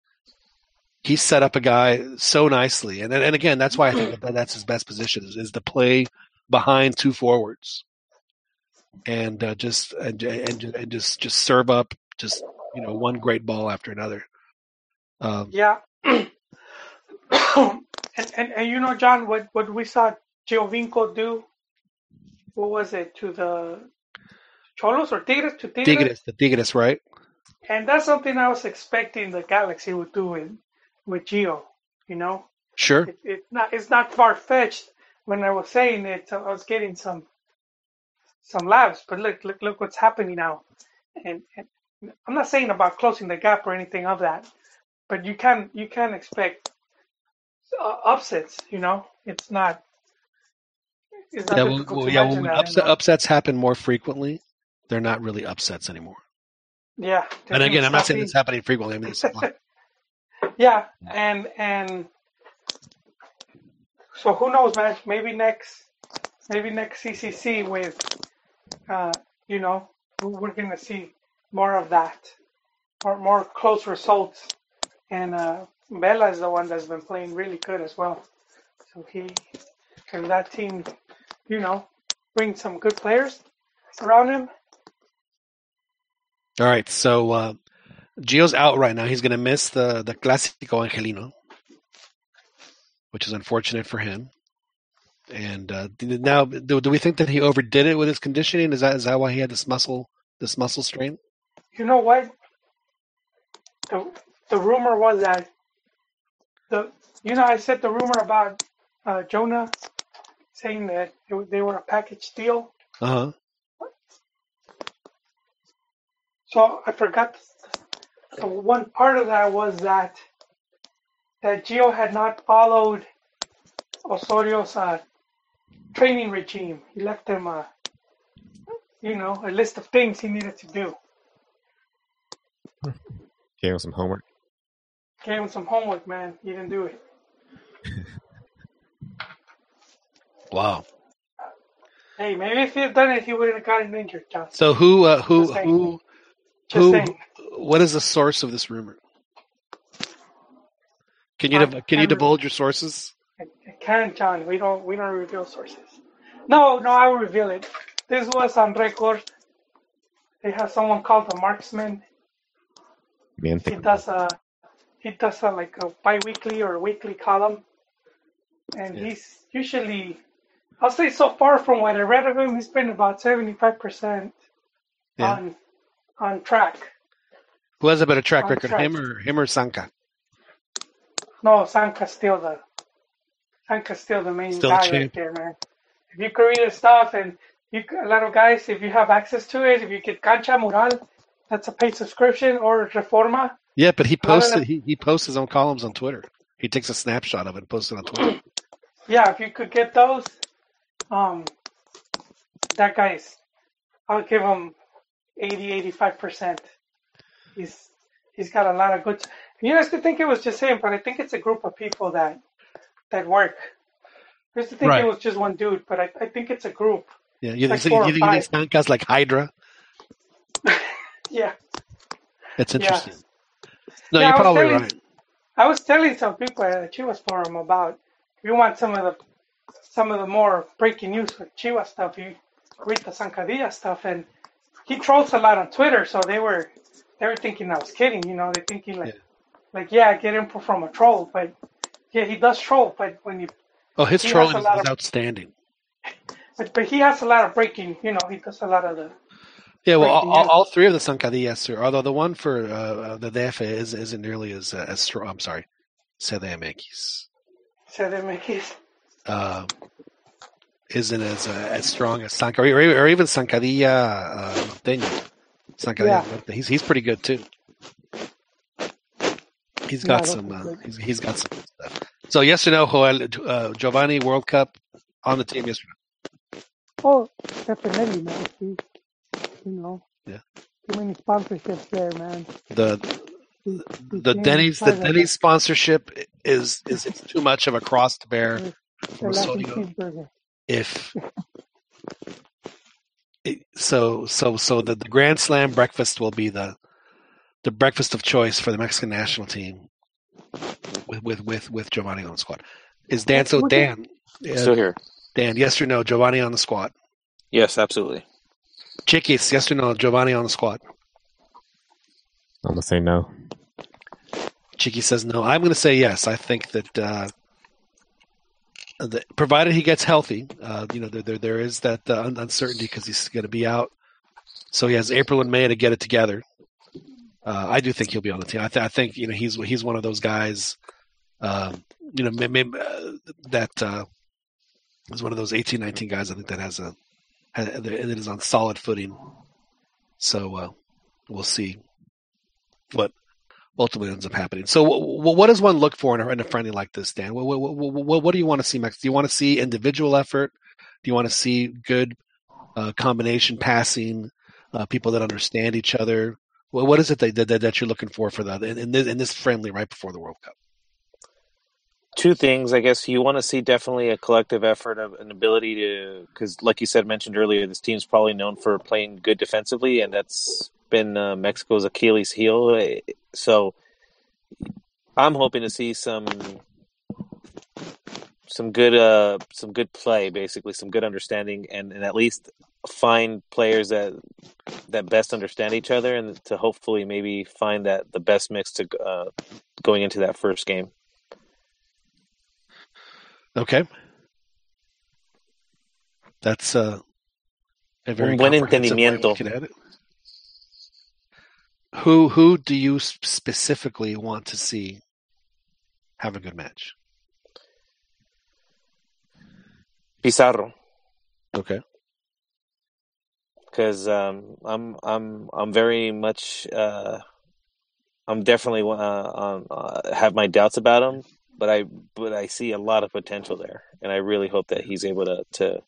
he set up a guy so nicely, and and again that's why I think that that's his best position is, is to play behind two forwards and uh, just and, and and just just serve up just you know one great ball after another. Um, Yeah. and, and and you know, John, what what we saw Giovinco do, what was it to the Cholos or Tigres to Tigres? Tigres, the Tigres, right? And that's something I was expecting the Galaxy would do with with Geo. You know, Sure. it, it's not it's not far fetched. When I was saying it, I was getting some some laughs. But look, look, look what's happening now. And, and I'm not saying about closing the gap or anything of that, but you can you can expect uh, upsets. You know, it's not. It's not Yeah, well, well, yeah, upset, upsets happen more frequently. They're not really upsets anymore. yeah. And again, I'm not saying it's happening frequently. I mean, it's. Yeah, and and so who knows, man? Maybe next, maybe next CCC with, uh, you know, we- we're gonna see more of that, or more close results, and uh, Vela is the one that's been playing really good as well. So he and that team, you know, bring some good players around him. All right, so uh, Gio's out right now. He's going to miss the the Clásico Angelino, which is unfortunate for him. And uh, now, do, do we think that he overdid it with his conditioning? Is that is that why he had this muscle this muscle strain? You know what? The the rumor was that the you know I said the rumor about uh, Jona saying that it- they were a package deal. Uh huh. So I forgot. So one part of that was that that Gio had not followed Osorio's uh, training regime. He left him a, you know, a list of things he needed to do. Gave him some homework. Gave him some homework, man. He didn't do it. Wow. Hey, maybe if he had done it, he wouldn't have gotten injured, John. So who uh, who Just saying. who who? Saying. What is the source of this rumor? Can you I can you divulge your sources? I can't, John. We don't we don't reveal sources. No, no, I will reveal it. This was on record. They have someone called the Marksman. He does a he does a like a bi-weekly or weekly column, and he's usually I'll say so far from what I read of him, he's been about seventy five percent on on track. Who has a better track record, him or him or Sanka? No, Sanka's still the Sanka's still the main Still guy right there, man. If you can read his stuff and you a lot of guys, if you have access to it, if you get Cancha Mural, that's a paid subscription or Reforma. Yeah, but he posted he, he posts his own columns on Twitter. He takes a snapshot of it and posts it on Twitter. Yeah, if you could get those, um, that guy's, I'll give him 80, 85 percent. He's he's got a lot of good. You used to think it was just him, but I think it's a group of people that that work. I used to think Right. it was just one dude, but I, I think it's a group. Yeah, you, Like think you, think-. Sanka's like Hydra? Yeah. That's Yeah. interesting. No, Yeah, you're probably telling- right. I was telling some people at the Chivas forum about if you want some of the some of the more breaking news with Chivas stuff, you read the Zancadilla stuff, and he trolls a lot on Twitter, so they were they were thinking I was kidding, you know, they're thinking like like yeah, I get info from a troll, but yeah, he does troll, but when you Oh, his trolling is, of- outstanding. but but he has a lot of breaking, you know, he does a lot of the Yeah, well, all, all, all three of the Zancadillas, are, although the one for uh, uh, the DF is, isn't nearly as uh, as strong. I'm sorry, CDMX CDMX. uh, isn't as uh, as strong as Sanca, or, or even Zancadilla uh, Norteño. Zancadilla Yeah. Norte. He's he's pretty good too. He's got those some. Uh, he's, he's got some good stuff. So yes or no, Joel uh, Giovani World Cup on the team yesterday. Oh, definitely, man. You know, Yeah. too many sponsorships there, man. The he's the Denny's the Denny's sponsorship is is it's too much of a cross to bear. The if so so so the, the Grand Slam breakfast will be the the breakfast of choice for the Mexican national team with with with, with Giovani on the squad. Is Dan so Dan uh, Still here. Dan yes or no Giovani on the squad? Yes, absolutely. Chiquis yes or no Giovani on the squad? I'm gonna say no. Chiqui says no. I'm going to say yes. I think that uh, the, provided he gets healthy, uh, you know, there there, there is that uh, uncertainty because he's going to be out. So he has April and May to get it together. Uh, I do think he'll be on the team. I, th- I think you know he's he's one of those guys, um, you know, may- may- uh, that uh, is one of those 18, 19 guys. I think that has a has, that is on solid footing. So uh, we'll see what ultimately ends up happening. So, w- what does one look for in a, in a friendly like this, Dan? What, what, what, what do you want to see, Max? Do you want to see individual effort? Do you want to see good uh, combination passing, uh, people that understand each other? What is it that, that, that you're looking for for that in, in, this, in this friendly right before the World Cup? Two things, I guess. You want to see definitely a collective effort of an ability to, because like you said, mentioned earlier, this team's probably known for playing good defensively, and that's been uh, Mexico's Achilles heel. Eh, So I'm hoping to see some some good uh some good play, basically some good understanding, and, and at least find players that that best understand each other, and to hopefully maybe find that the best mix to uh, going into that first game. Okay. That's uh, a very buen comprehensive way of entendimiento. Looking at it. Who who do you specifically want to see have a good match? Pizarro. Okay. because um, I'm I'm I'm very much uh, I'm definitely uh, um, uh, have my doubts about him, but I but I see a lot of potential there, and I really hope that he's able to to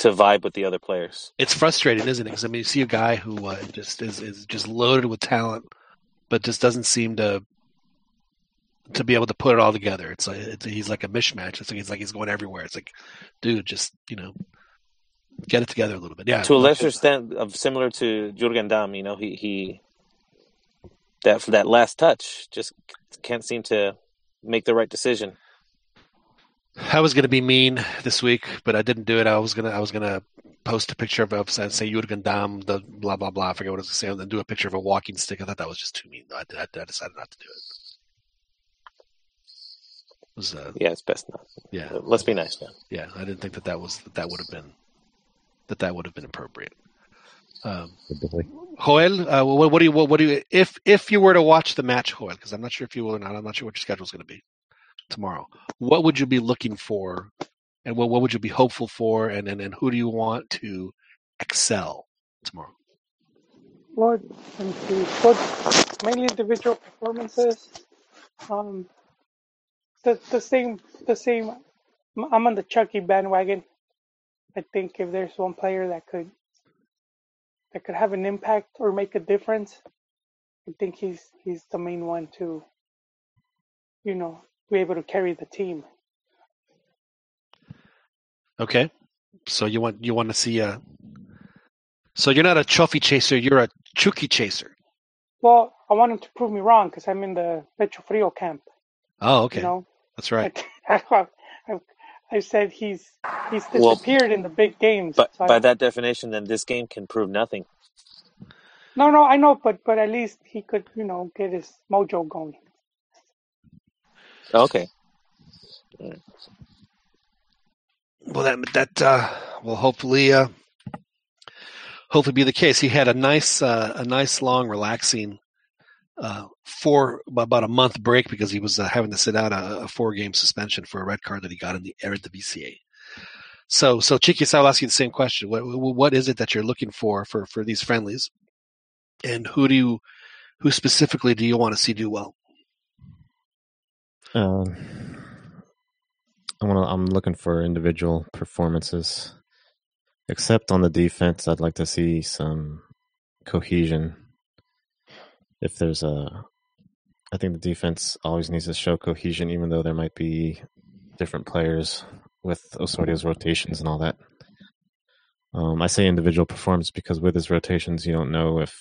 to vibe with the other players. It's frustrating, isn't it? Because I mean, you see a guy who uh, just is is just loaded with talent, but just doesn't seem to to be able to put it all together. It's like it's, he's like a mishmash. It's like he's like he's going everywhere. It's like, dude, just you know, get it together a little bit. Yeah. to a lesser extent, of similar to Jurgen Damm, you know, he he that for that last touch just can't seem to make the right decision. I was gonna be mean this week, but I didn't do it. I was gonna I was gonna post a picture of, of say Jurgen Damm, the blah blah blah. I forget what I was gonna say, and then do a picture of a walking stick. I thought that was just too mean. I, I, I decided not to do it. It was uh, Yeah, it's best not. yeah. Let's be nice, man. Yeah, I didn't think that that was that, that would have been that that would have been appropriate. Um, Joel, uh, what, what do you what, what do you if if you were to watch the match, Joel? Because I'm not sure if you will or not. I'm not sure what your schedule is going to be tomorrow. What would you be looking for, and what what would you be hopeful for, and and, and who do you want to excel tomorrow? See. Mainly individual performances. Um, the the same the same. I'm on the Chucky bandwagon. I think if there's one player that could that could have an impact or make a difference, I think he's he's the main one to, you know, be able to carry the team. Okay, so you want you want to see a. So you're not a trophy chaser. You're a Chucky chaser. Well, I want him to prove me wrong because I'm in the Pecho Frio camp. Oh, okay, You know, that's right. I, I said he's he's Well, disappeared in the big games. But so I- by that definition, then this game can prove nothing. no, no, I know, but but at least he could, you know, get his mojo going. Okay. Well, that that uh, will hopefully uh, hopefully be the case. He had a nice uh, a nice long relaxing uh, four about a month break because he was uh, having to sit out a, a four game suspension for a red card that he got in the air at the BCA. So so Chiquis, I'll ask you the same question. What what is it that you're looking for for for these friendlies, and who do you who specifically do you want to see do well? Um, I want. I'm looking for individual performances. Except on the defense, I'd like to see some cohesion. If there's a, I think the defense always needs to show cohesion, even though there might be different players with Osorio's rotations and all that. Um, I say individual performance because with his rotations, you don't know if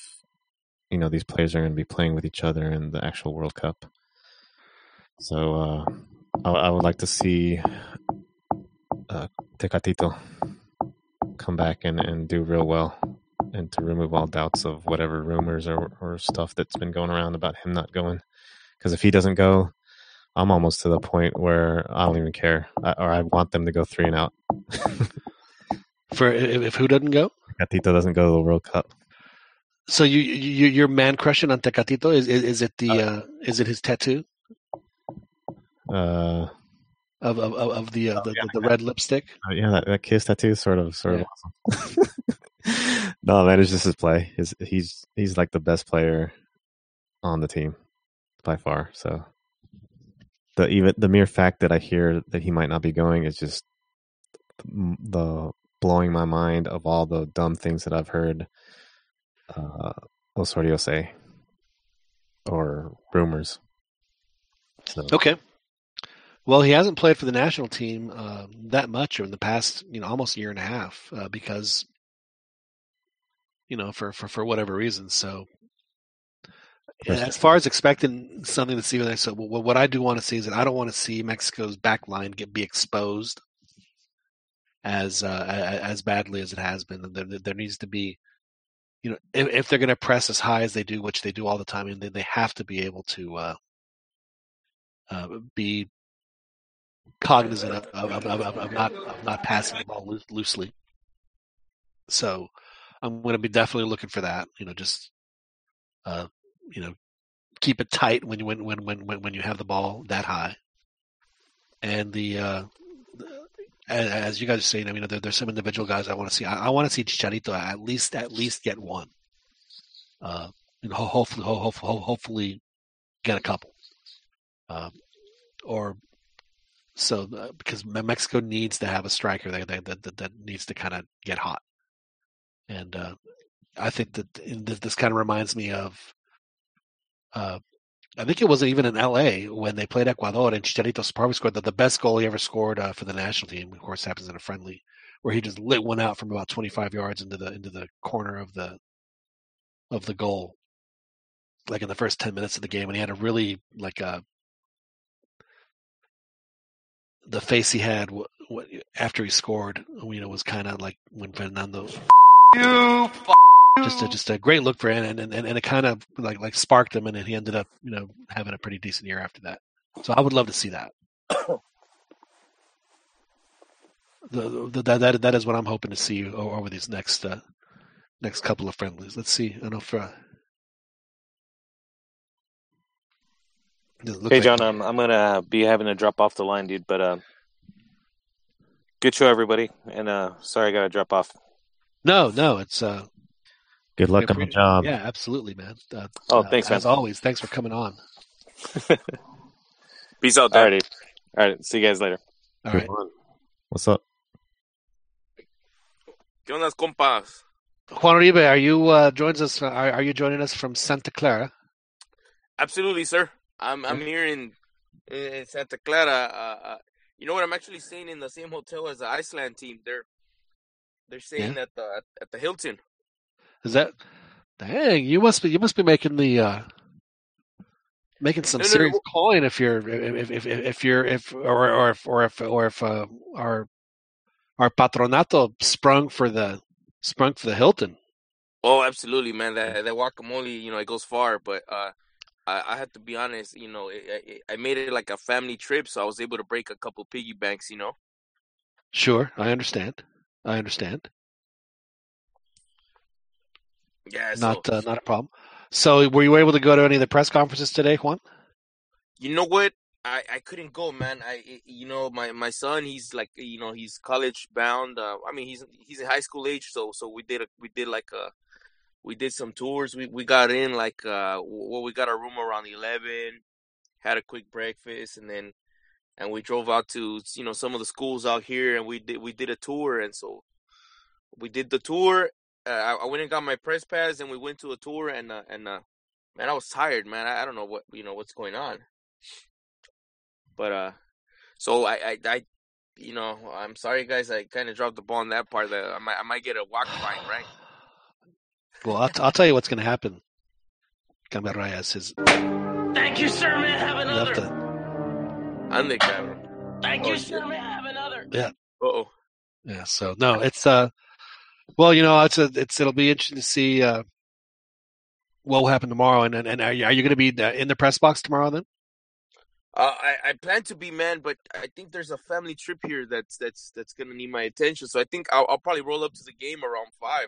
you know these players are going to be playing with each other in the actual World Cup. So uh, I, I would like to see uh, Tecatito come back and, and do real well and to remove all doubts of whatever rumors or, or stuff that's been going around about him not going. Because if he doesn't go, I'm almost to the point where I don't even care, I, or I want them to go three and out. For if, if who doesn't go? Tecatito doesn't go to the World Cup. So you you you're man crushing on Tecatito? Is is, is it the uh, is it his tattoo Uh, of of, of the, uh, the, the the red lipstick? Uh, yeah, that, that kiss tattoo is sort of sort of awesome. no, man, it's just his play. His, he's he's like the best player on the team by far. So the even the mere fact that I hear that he might not be going is just the, the blowing my mind of all the dumb things that I've heard uh, Osorio say or rumors. So Okay. Well, he hasn't played for the national team uh, that much in the past, you know, almost a year and a half uh, because, you know, for, for, for whatever reason. So as far as expecting something to see with that, so what what I do want to see is that I don't want to see Mexico's back line get be exposed as uh, as badly as it has been. There, there there needs to be, you know, if, if they're going to press as high as they do, which they do all the time, and they, they have to be able to uh, uh, be cognizant of, of, of, not of not passing the ball loose, loosely. So I'm going to be definitely looking for that. You know, just uh, you know, keep it tight when you when when when when you have the ball that high. And the uh, as, as you guys are saying, I mean, there, there's some individual guys I want to see. I, I want to see Chicharito at least at least get one. Uh, and ho- hopefully, ho- ho- ho- hopefully, get a couple. Um, or so uh, because Mexico needs to have a striker that that, that, that needs to kind of get hot. And uh, I think that this, kind of reminds me of uh, I think it wasn't even in L.A. when they played Ecuador and Chicharito probably scored the, the best goal he ever scored uh, for the national team. Of course, happens in a friendly where he just lit one out from about 25 yards into the into the corner of the of the goal, like in the first 10 minutes of the game, and he had a really like a the face he had w- w- after he scored, you know, was kind of like when Fernando You just a, just a great look for him, and and, and it kind of like like sparked him, and then he ended up you know having a pretty decent year after that. So I would love to see that. the, the, that that that is what I'm hoping to see over these next uh, next couple of friendlies. Let's see. I don't know if uh, doesn't look Hey like- John, I'm I'm gonna be having to drop off the line, dude. But uh, good show, everybody. And uh, sorry, I gotta drop off. No, no, it's uh, Good luck on the job. yeah, absolutely, man. Uh, Oh, uh, thanks, as man. always. Thanks for coming on. Peace out, Alrighty. All right, see you guys later. All right. What's up? ¿Qué onda, compas? Juan Uribe, are you uh, joins us? Are, are you joining us from Santa Clara? Absolutely, sir. I'm I'm here in in Santa Clara. Uh, uh, you know what? I'm actually staying in the same hotel as the Iceland team. They're they're staying at the at the Hilton. Is that dang? You must be you must be making the uh, making some No, no, no, serious well- coin if you're if if, if, if you're if or or if or if or if uh, our our patronato sprung for the sprung for the Hilton. Oh, absolutely, man. That that guacamole, you know, it goes far. But uh, I I have to be honest. You know, it, it, I made it like a family trip, so I was able to break a couple piggy banks. You know. Sure, I understand. I understand. Yeah. So Not uh, not a problem. So, were you able to go to any of the press conferences today, Juan? You know what? I, I couldn't go, man. I I- you know my, my son he's like you know he's college bound. Uh, I mean he's he's in high school age, so so we did a we did like a we did some tours. We we got in like uh well we got our room around eleven, had a quick breakfast, and then and we drove out to you know some of the schools out here, and we did we did a tour, and so we did the tour. Uh, I, I went and got my press pass, and we went to a tour, and uh, and uh, man, I was tired, man. I, I don't know what you know what's going on. But uh, so I, I, I, you know, I'm sorry, guys. I kind of dropped the ball on that part. That I might, I might get a walk fine, right? Well, I'll, t- I'll tell you what's going to happen. Gamer Reyes is Thank you, sir. May I have you have another? to, Ande, cabrón. Thank Oh, you, shit. sir. May I have another? yeah, Uh oh. yeah. So no, it's uh, well, you know, it's a, it's it'll be interesting to see uh, what will happen tomorrow. And and, and are you, are you going to be uh, in the press box tomorrow then? Uh, I, I plan to be man, but I think there's a family trip here that's that's that's gonna need my attention. So I think I'll, I'll probably roll up to the game around five.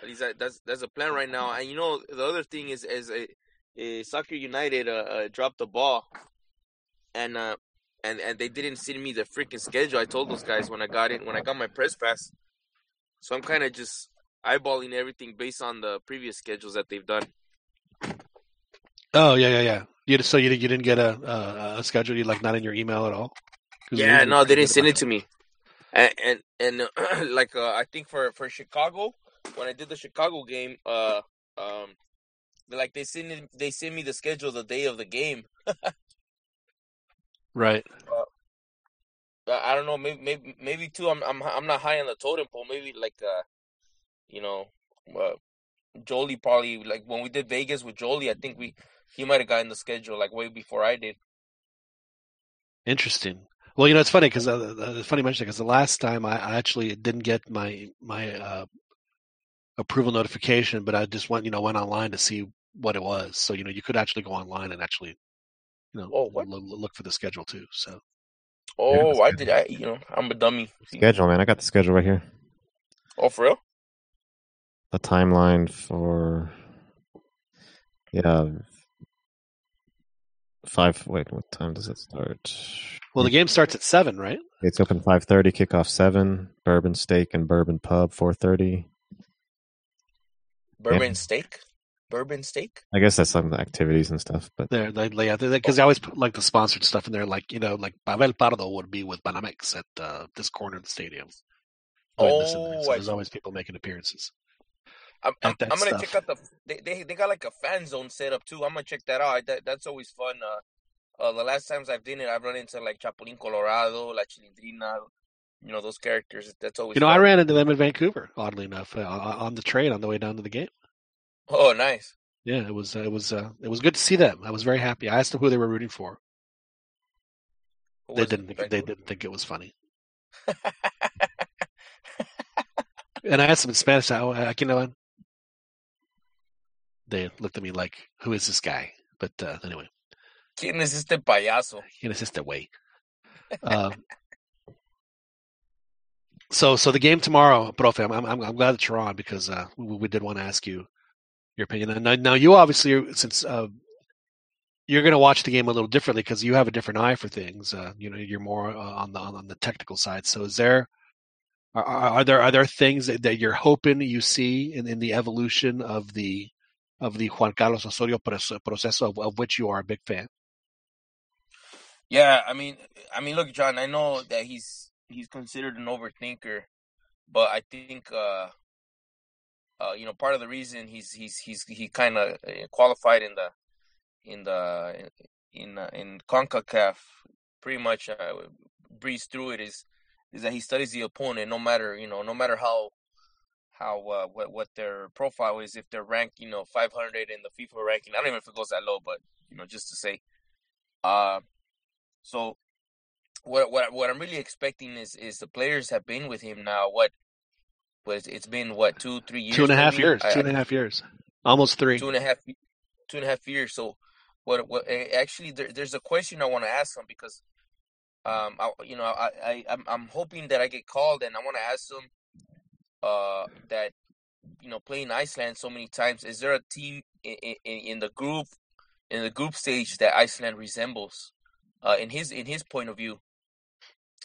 At least that, that's that's a plan right now. And you know, the other thing is is a, a Soccer United uh, uh, dropped the ball, and uh, and and they didn't send me the freaking schedule. I told those guys when I got it when I got my press pass. So I'm kind of just eyeballing everything based on the previous schedules that they've done. Oh yeah, yeah, yeah. You so you you didn't get a a, a schedule? You like not in your email at all? Yeah, no, they didn't send it to me. And and, and uh, like uh, I think for for Chicago, when I did the Chicago game, uh, um, like they send it, they send me the schedule the day of the game. Right. I I don't know, maybe maybe maybe too. I'm I'm I'm not high on the totem pole. Maybe like uh, you know, uh, Jolie probably like when we did Vegas with Jolie. I think we he might have gotten the schedule like way before I did. Interesting. Well, you know, it's funny because uh, uh, it's funny you mention because the last time I, I actually didn't get my my uh, approval notification, but I just went you know went online to see what it was. So you know, you could actually go online and actually you know Oh, what? lo- lo- look for the schedule too. So Oh, I did. I you know I'm a dummy. Schedule, man. I got the schedule right here. Oh, for real? The timeline for yeah five. Wait, what time does it start? well, the game starts at seven, right? It's open five thirty. Kickoff seven. Bourbon Steak and Bourbon Pub four thirty. Bourbon steak, bourbon steak. I guess that's some activities and stuff, but There, they, they, because they always put like the sponsored stuff in there, like you know, like Pavel Pardo would be with Banamex at uh, this corner of the stadium. Putting this in. Oh, So I there's always people making appearances. I'm, I'm, I'm gonna stuff. check out the they, they they got like a fan zone set up too. I'm gonna check that out. That that's always fun. Uh, uh, the last times I've done it, I've run into like Chapulín Colorado, La Chilindrina, you know those characters. That's always You know, I ran into them in Vancouver, oddly enough, uh, on the train on the way down to the game. Oh, nice. Yeah, it was uh, it was uh, it was good to see them. I was very happy. I asked them who they were rooting for. They didn't think, they didn't think it was funny. and I asked them in Spanish, I, ¿a quién le van?" They looked at me like, "Who is this guy?" But uh, anyway, ¿Quién es este payaso? ¿quién es este way? Um, so, so the game tomorrow, Profe. I'm, I'm, I'm glad that you're on because uh, we, we did want to ask you your opinion. And now, now you obviously, since uh, you're going to watch the game a little differently because you have a different eye for things. Uh, you know, you're more uh, on the on the technical side. So, is there are, are are there are there things that, that you're hoping you see in, in the evolution of the of the Juan Carlos Osorio process, of, of which you are a big fan? Yeah, I mean, I mean, look, John. I know that he's he's considered an overthinker, but I think uh, uh, you know part of the reason he's he's he's he kind of qualified in the in the in uh, in Concacaf, pretty much uh, breezed through it is is that he studies the opponent no matter you know no matter how how uh, what what their profile is if they're ranked you know 500 in the FIFA ranking. I don't even know if it goes that low, but you know just to say. Uh, so what what what I'm really expecting is is the players have been with him now. What was it's been what two three years? Two and a half maybe? years. I- Two and a half years. Almost three. two and a half two and a half years. So what what eh, actually there, there's a question I want to ask him because um I you know I, I I'm I'm hoping that I get called and I want to ask him uh that you know playing Iceland so many times is there a team in, in, in the group in the group stage that Iceland resembles uh in his in his point of view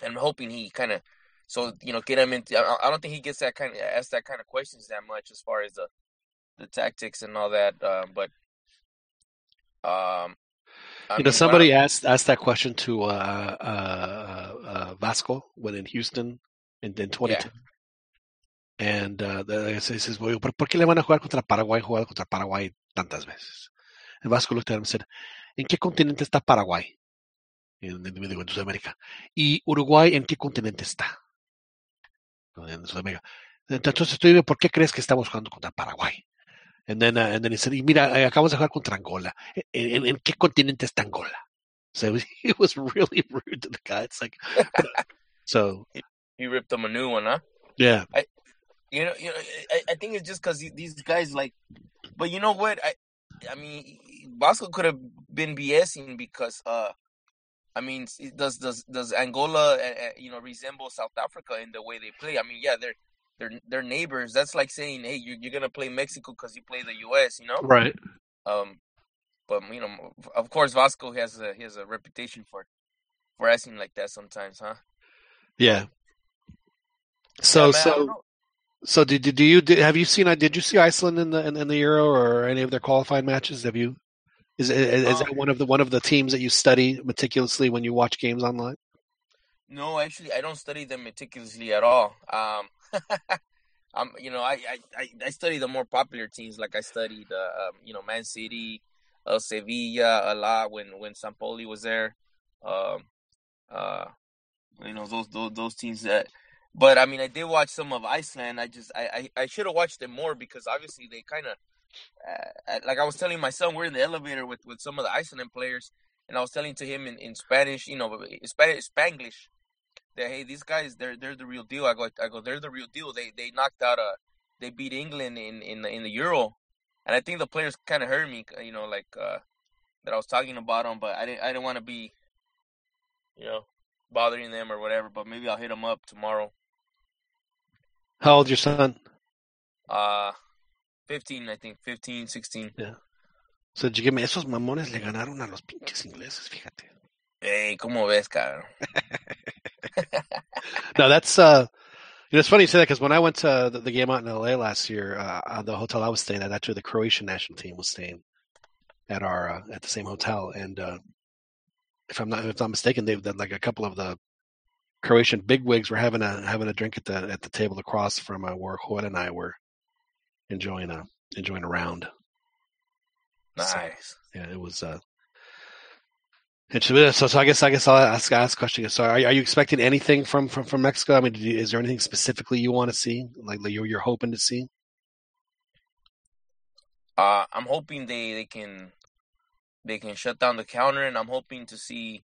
and I'm hoping he kind of so you know get him into I, I don't think he gets that kind of asked that kind of questions that much as far as the the tactics and all that uh, but um I you know, somebody what asked asked that question to uh, uh, uh, Vasco when in Houston in, in 2010. And uh, dices, "Oye, ¿por, por qué le van a jugar contra Paraguay? Jugado contra Paraguay tantas veces. And Vasco looked at him and said, ¿En qué continente está Paraguay? En, en, en Sudamérica. ¿Y Uruguay en qué continente está? En Sudamérica. Entonces tú dime, ¿por qué crees que estamos jugando contra Paraguay? And then, uh, and then he said, y mira, eh, acabamos de jugar contra Angola. ¿En, en, en qué continente está Angola? So it was really rude to the guy. It's like, so he ripped him a new one huh yeah, I you know you know I, I think it's just because these guys like but you know what I I mean Vasco could have been BSing because uh I mean does does does Angola uh, you know resemble South Africa in the way they play I mean yeah they're they're they're neighbors that's like saying hey you're, you're gonna play Mexico because you play the US you know right. um but you know of course Vasco has a he has a reputation for for asking like that sometimes huh Yeah. So Yeah, man, so. So did, did do you did, have you seen did you see Iceland in the in, in the Euro or any of their qualifying matches? Have you is is, is Um, that one of the one of the teams that you study meticulously when you watch games online? No, actually, I don't study them meticulously at all. Um, I'm, you know, I, I, I, I study the more popular teams. Like I studied, uh, um, you know, Man City, uh, Sevilla a lot when when Sampaoli was there. Um, uh, you know, those those those teams that But I mean, I did watch some of Iceland. I just I I, I should have watched them more because obviously they kind of uh, like I was telling my son, we're in the elevator with with some of the Iceland players, and I was telling to him in, in Spanish, you know, Spanish Spanglish, that hey, these guys they're they're the real deal. I go I go they're the real deal. They they knocked out a they beat England in in the, in the Euro, and I think the players kind of heard me, you know, like uh, that I was talking about them, but I didn't I didn't want to be, you know, bothering them or whatever. But maybe I'll hit them up tomorrow. How old's your son? Uh, 15, I think. 15, 16. Yeah. So did you give me esos mamones le ganaron a los pinches ingleses, fíjate. Hey, ¿cómo ves, cabrón? no, that's uh you know, it's funny you say that because when I went to the, the, game out in LA last year, uh, the hotel I was staying at, actually the Croatian national team was staying at our uh, at the same hotel, and uh, if I'm not if I'm mistaken, they've done like a couple of the Croatian bigwigs were having a having a drink at the at the table across from uh, where Juan and I were enjoying a enjoying a round. Nice. So, yeah, it was. Uh, so, so I guess I guess I'll ask ask a question. So, are, are you expecting anything from from, from Mexico? I mean, you, is there anything specifically you want to see, like, like you're, you're hoping to see? Uh, I'm hoping they, they can they can shut down the counter, and I'm hoping to see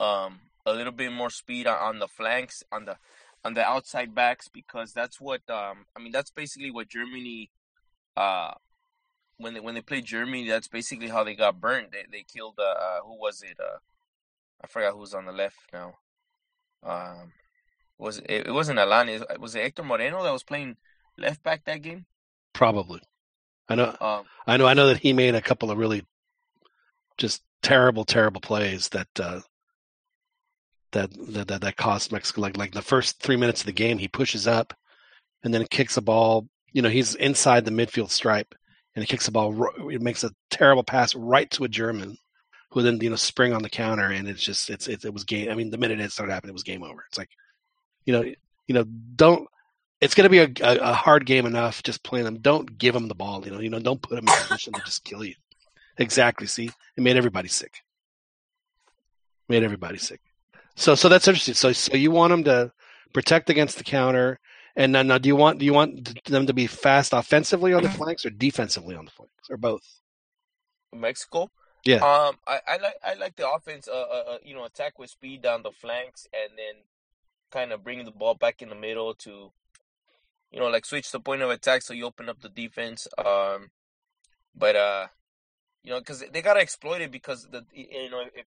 um, a little bit more speed on, the flanks, on the on the outside backs, because that's what um, I mean. That's basically what Germany uh, when they when they played Germany, that's basically how they got burned. They they killed uh, uh who was it? Uh, I forgot who was on the left now. Um, was it? It wasn't Alani. Was it Hector Moreno that was playing left back that game? Probably. I know. Um, I know. I know that he made a couple of really just terrible, terrible plays that uh, that that that, cost Mexico. Like like the first three minutes of the game, he pushes up and then kicks a ball. You know, he's inside the midfield stripe and he kicks the ball. It makes a terrible pass right to a German, who then you know spring on the counter, and it's just it's it, it was game. I mean, the minute it started happening, it was game over. It's like, you know, you know, don't. It's going to be a, a, a hard game enough just playing them. Don't give them the ball. You know, you know, don't put them in a position to just kill you. Exactly. See, it made everybody sick. Made everybody sick. So, so that's interesting. So, so you want them to protect against the counter and now, now, do you want do you want them to be fast offensively on the flanks or defensively on the flanks or both? Mexico. Yeah. Um, I, I like I like the offense. Uh, uh, uh, you know, attack with speed down the flanks, and then kind of bring the ball back in the middle to, you know, like switch the point of attack so you open up the defense. Um, but uh, you know, because they gotta exploit it because the you know if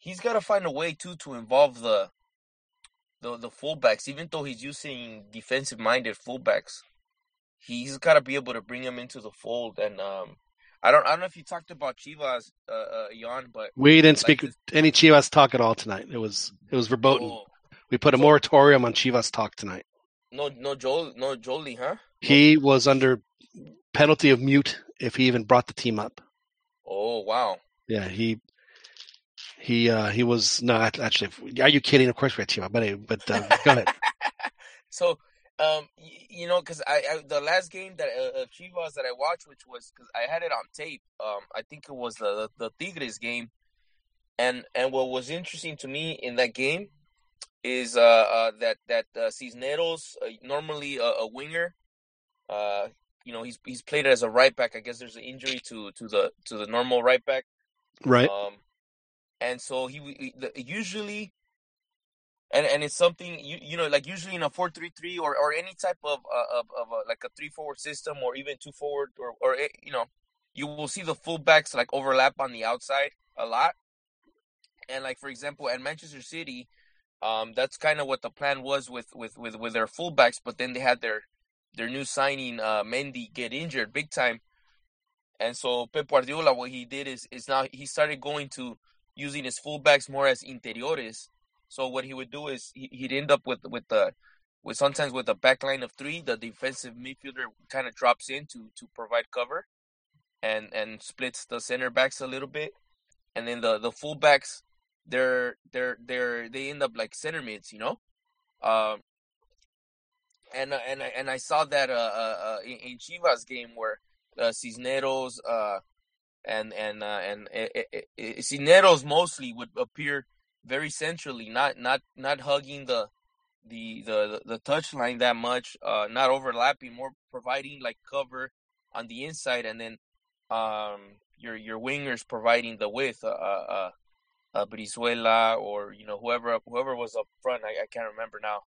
he's gotta find a way too to involve the the the fullbacks, even though he's using defensive minded fullbacks, he's got to be able to bring them into the fold. And um, I don't I don't know if you talked about Chivas, uh, uh Jan, but we didn't like speak this, any Chivas talk at all tonight. It was it was verboten. oh, We put a so moratorium on Chivas talk tonight. no no Joel no Jolie, huh? He was under penalty of mute if he even brought the team up. Oh wow. Yeah, he he uh he was not actually. Are you kidding? Of course we had team up, but anyway, but uh, go ahead. So um, y- you know, because I, I the last game that uh, of Chivas that I watched, which was because I had it on tape. Um, I think it was the the Tigres game, and and what was interesting to me in that game is uh, uh that that uh, Cisneros uh, normally a, a winger, uh, you know he's he's played as a right back. I guess there's an injury to to the to the normal right back. Right. Um, and so he, usually. And, and it's something you you know like usually in a four three three or, or any type of uh, of, of a, like a three forward system or even two forward or or you know you will see the fullbacks like overlap on the outside a lot and like for example at Manchester City, um, that's kind of what the plan was with with with with their fullbacks. But then they had their their new signing, uh, Mendy, get injured big time, and so Pep Guardiola, what he did is is now he started going to using his fullbacks more as interiores. So what he would do is he, he'd end up with with the with sometimes with a back line of three, the defensive midfielder kind of drops in to to provide cover, and and splits the center backs a little bit, and then the the fullbacks they're they're they're they end up like center mids, you know. Um, and and and I saw that uh, uh, uh in, in Chivas game where uh, Cisneros uh and and uh, and eh, eh, eh, eh, mostly would appear very centrally, not not not hugging the the the the touch line that much, uh, not overlapping, more providing like cover on the inside, and then um, your your wingers providing the width, uh, uh, uh, Brizuela or you know whoever whoever was up front. I, I can't remember now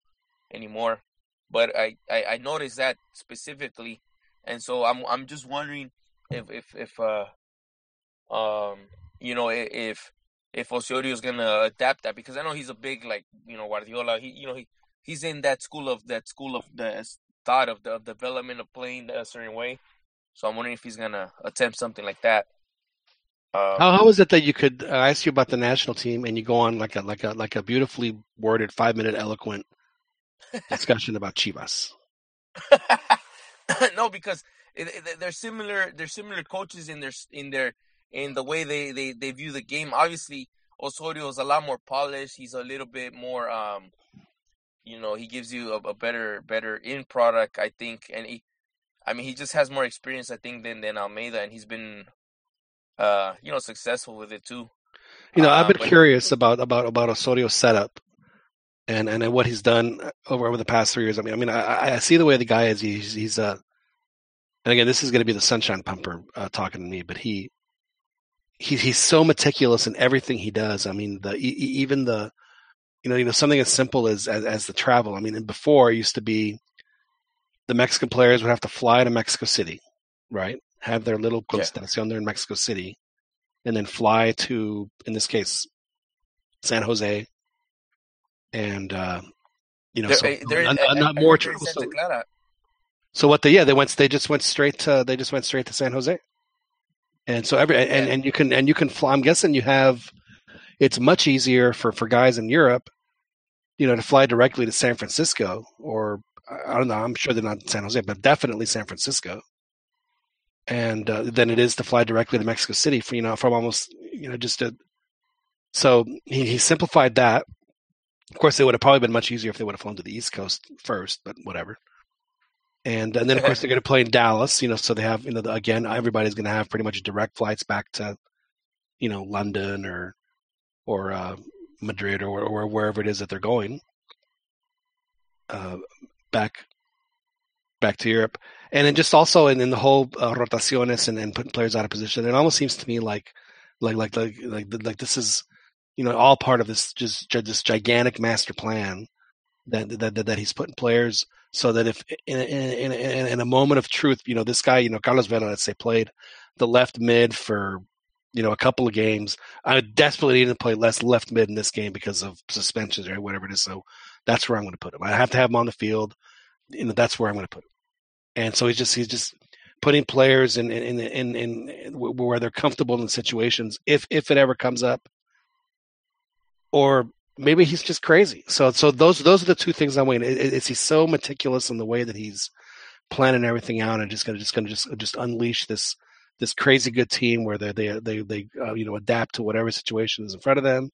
anymore, but I, I I noticed that specifically, and so I'm I'm just wondering if if if uh um you know if if Osorio is gonna adapt that because I know he's a big like you know Guardiola. He you know he he's in that school of that school of the thought of the of development of playing a certain way. So I'm wondering if he's gonna attempt something like that. Um, How how is it that you could uh, I ask you about the national team and you go on like a like a like a beautifully worded five minute eloquent discussion about Chivas? no, because it, it- they're similar. They're similar coaches in their in their in the way they they they view the game. Obviously, Osorio is a lot more polished. He's a little bit more um, you know, he gives you a, a better better in product, I think, and he, I mean, he just has more experience, I think, than than Almeyda, and he's been uh, you know, successful with it too. You know, I've Uh, been curious about about about Osorio's setup and and what he's done over over the past three years. I mean, I mean, I, I- I see the way the guy is. He's he's uh, and again, this is going to be the sunshine pumper uh, talking to me, but he he he's so meticulous in everything he does. I mean, the even the you know you know something as simple as as, as the travel. I mean, and before it used to be the Mexican players would have to fly to Mexico City, right? Have their little Yeah. concentración there in Mexico City, and then fly to, in this case, San Jose, and uh, you know, they're so uh, they're not, I, I, not I more heard travel. So, so what they yeah they went they just went straight to they just went straight to San Jose, and so every and and you can and you can fly. I'm guessing you have it's much easier for for guys in Europe, you know, to fly directly to San Francisco or I I don't know. I'm sure they're not in San Jose, but definitely San Francisco, and uh, than it is to fly directly to Mexico City for you know from almost you know just a. So he, he simplified that. Of course, it would have probably been much easier if they would have flown to the East Coast first, but whatever. And and then of course they're going to play in Dallas, you know, so they have you know the, again everybody's going to have pretty much direct flights back to, you know, London or or uh, Madrid or, or wherever it is that they're going. Uh, back back to Europe, and then just also in, in the whole uh, rotaciones and, and putting players out of position, it almost seems to me like like like like like like this is you know all part of this just this gigantic master plan that that that, that he's putting players so that if in a, in, a, in a moment of truth, you know this guy, you know Carlos Vela, let's say played the left mid for you know a couple of games. I desperately need to play less left mid in this game because of suspensions or whatever it is. So that's where I'm going to put him. I have to have him on the field. You know that's where I'm going to put him. And so he's just he's just putting players in in in, in, in where they're comfortable in situations if if it ever comes up, or maybe he's just crazy. So so those those are the two things I'm waiting. Is, he so meticulous in the way that he's planning everything out and just gonna just gonna just just unleash this this crazy good team where they they they they uh, you know adapt to whatever situation is in front of them,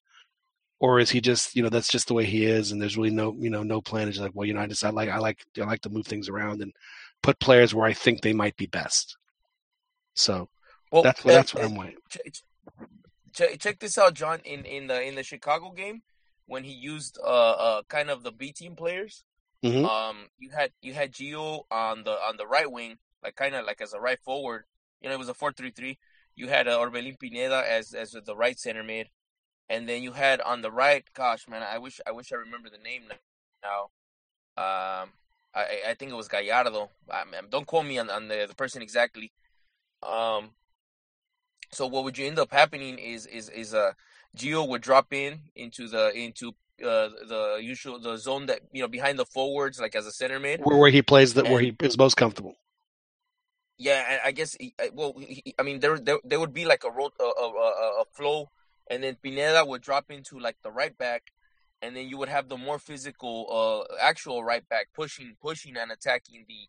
or is he just you know that's just the way he is and there's really no you know no plan. It's like well you know I just I like I like I like to move things around and put players where I think they might be best. So Well, that's what uh, that's what uh, I'm waiting. ch- ch- check this out, John. In in the in the Chicago game, when he used uh, uh kind of the B team players, Mhm. um, you had you had Gio on the on the right wing, like kind of like as a right forward. You know, it was a four three three. You had uh, Orbelin Pineda as as the right center mid, and then you had on the right. Gosh, man, I wish I wish I remember the name now. Um, I I think it was Gallardo. I don't quote me on, on the, the person exactly. Um, so what would you end up happening is is is uh Gio would drop in into the into uh the usual the zone that you know behind the forwards like as a center mid. Where, where he plays that where he is most comfortable. yeah, I- I guess he, well he, I mean there, there there would be like a road a, a, a, a flow, and then Pineda would drop into like the right back, and then you would have the more physical uh actual right back pushing pushing and attacking the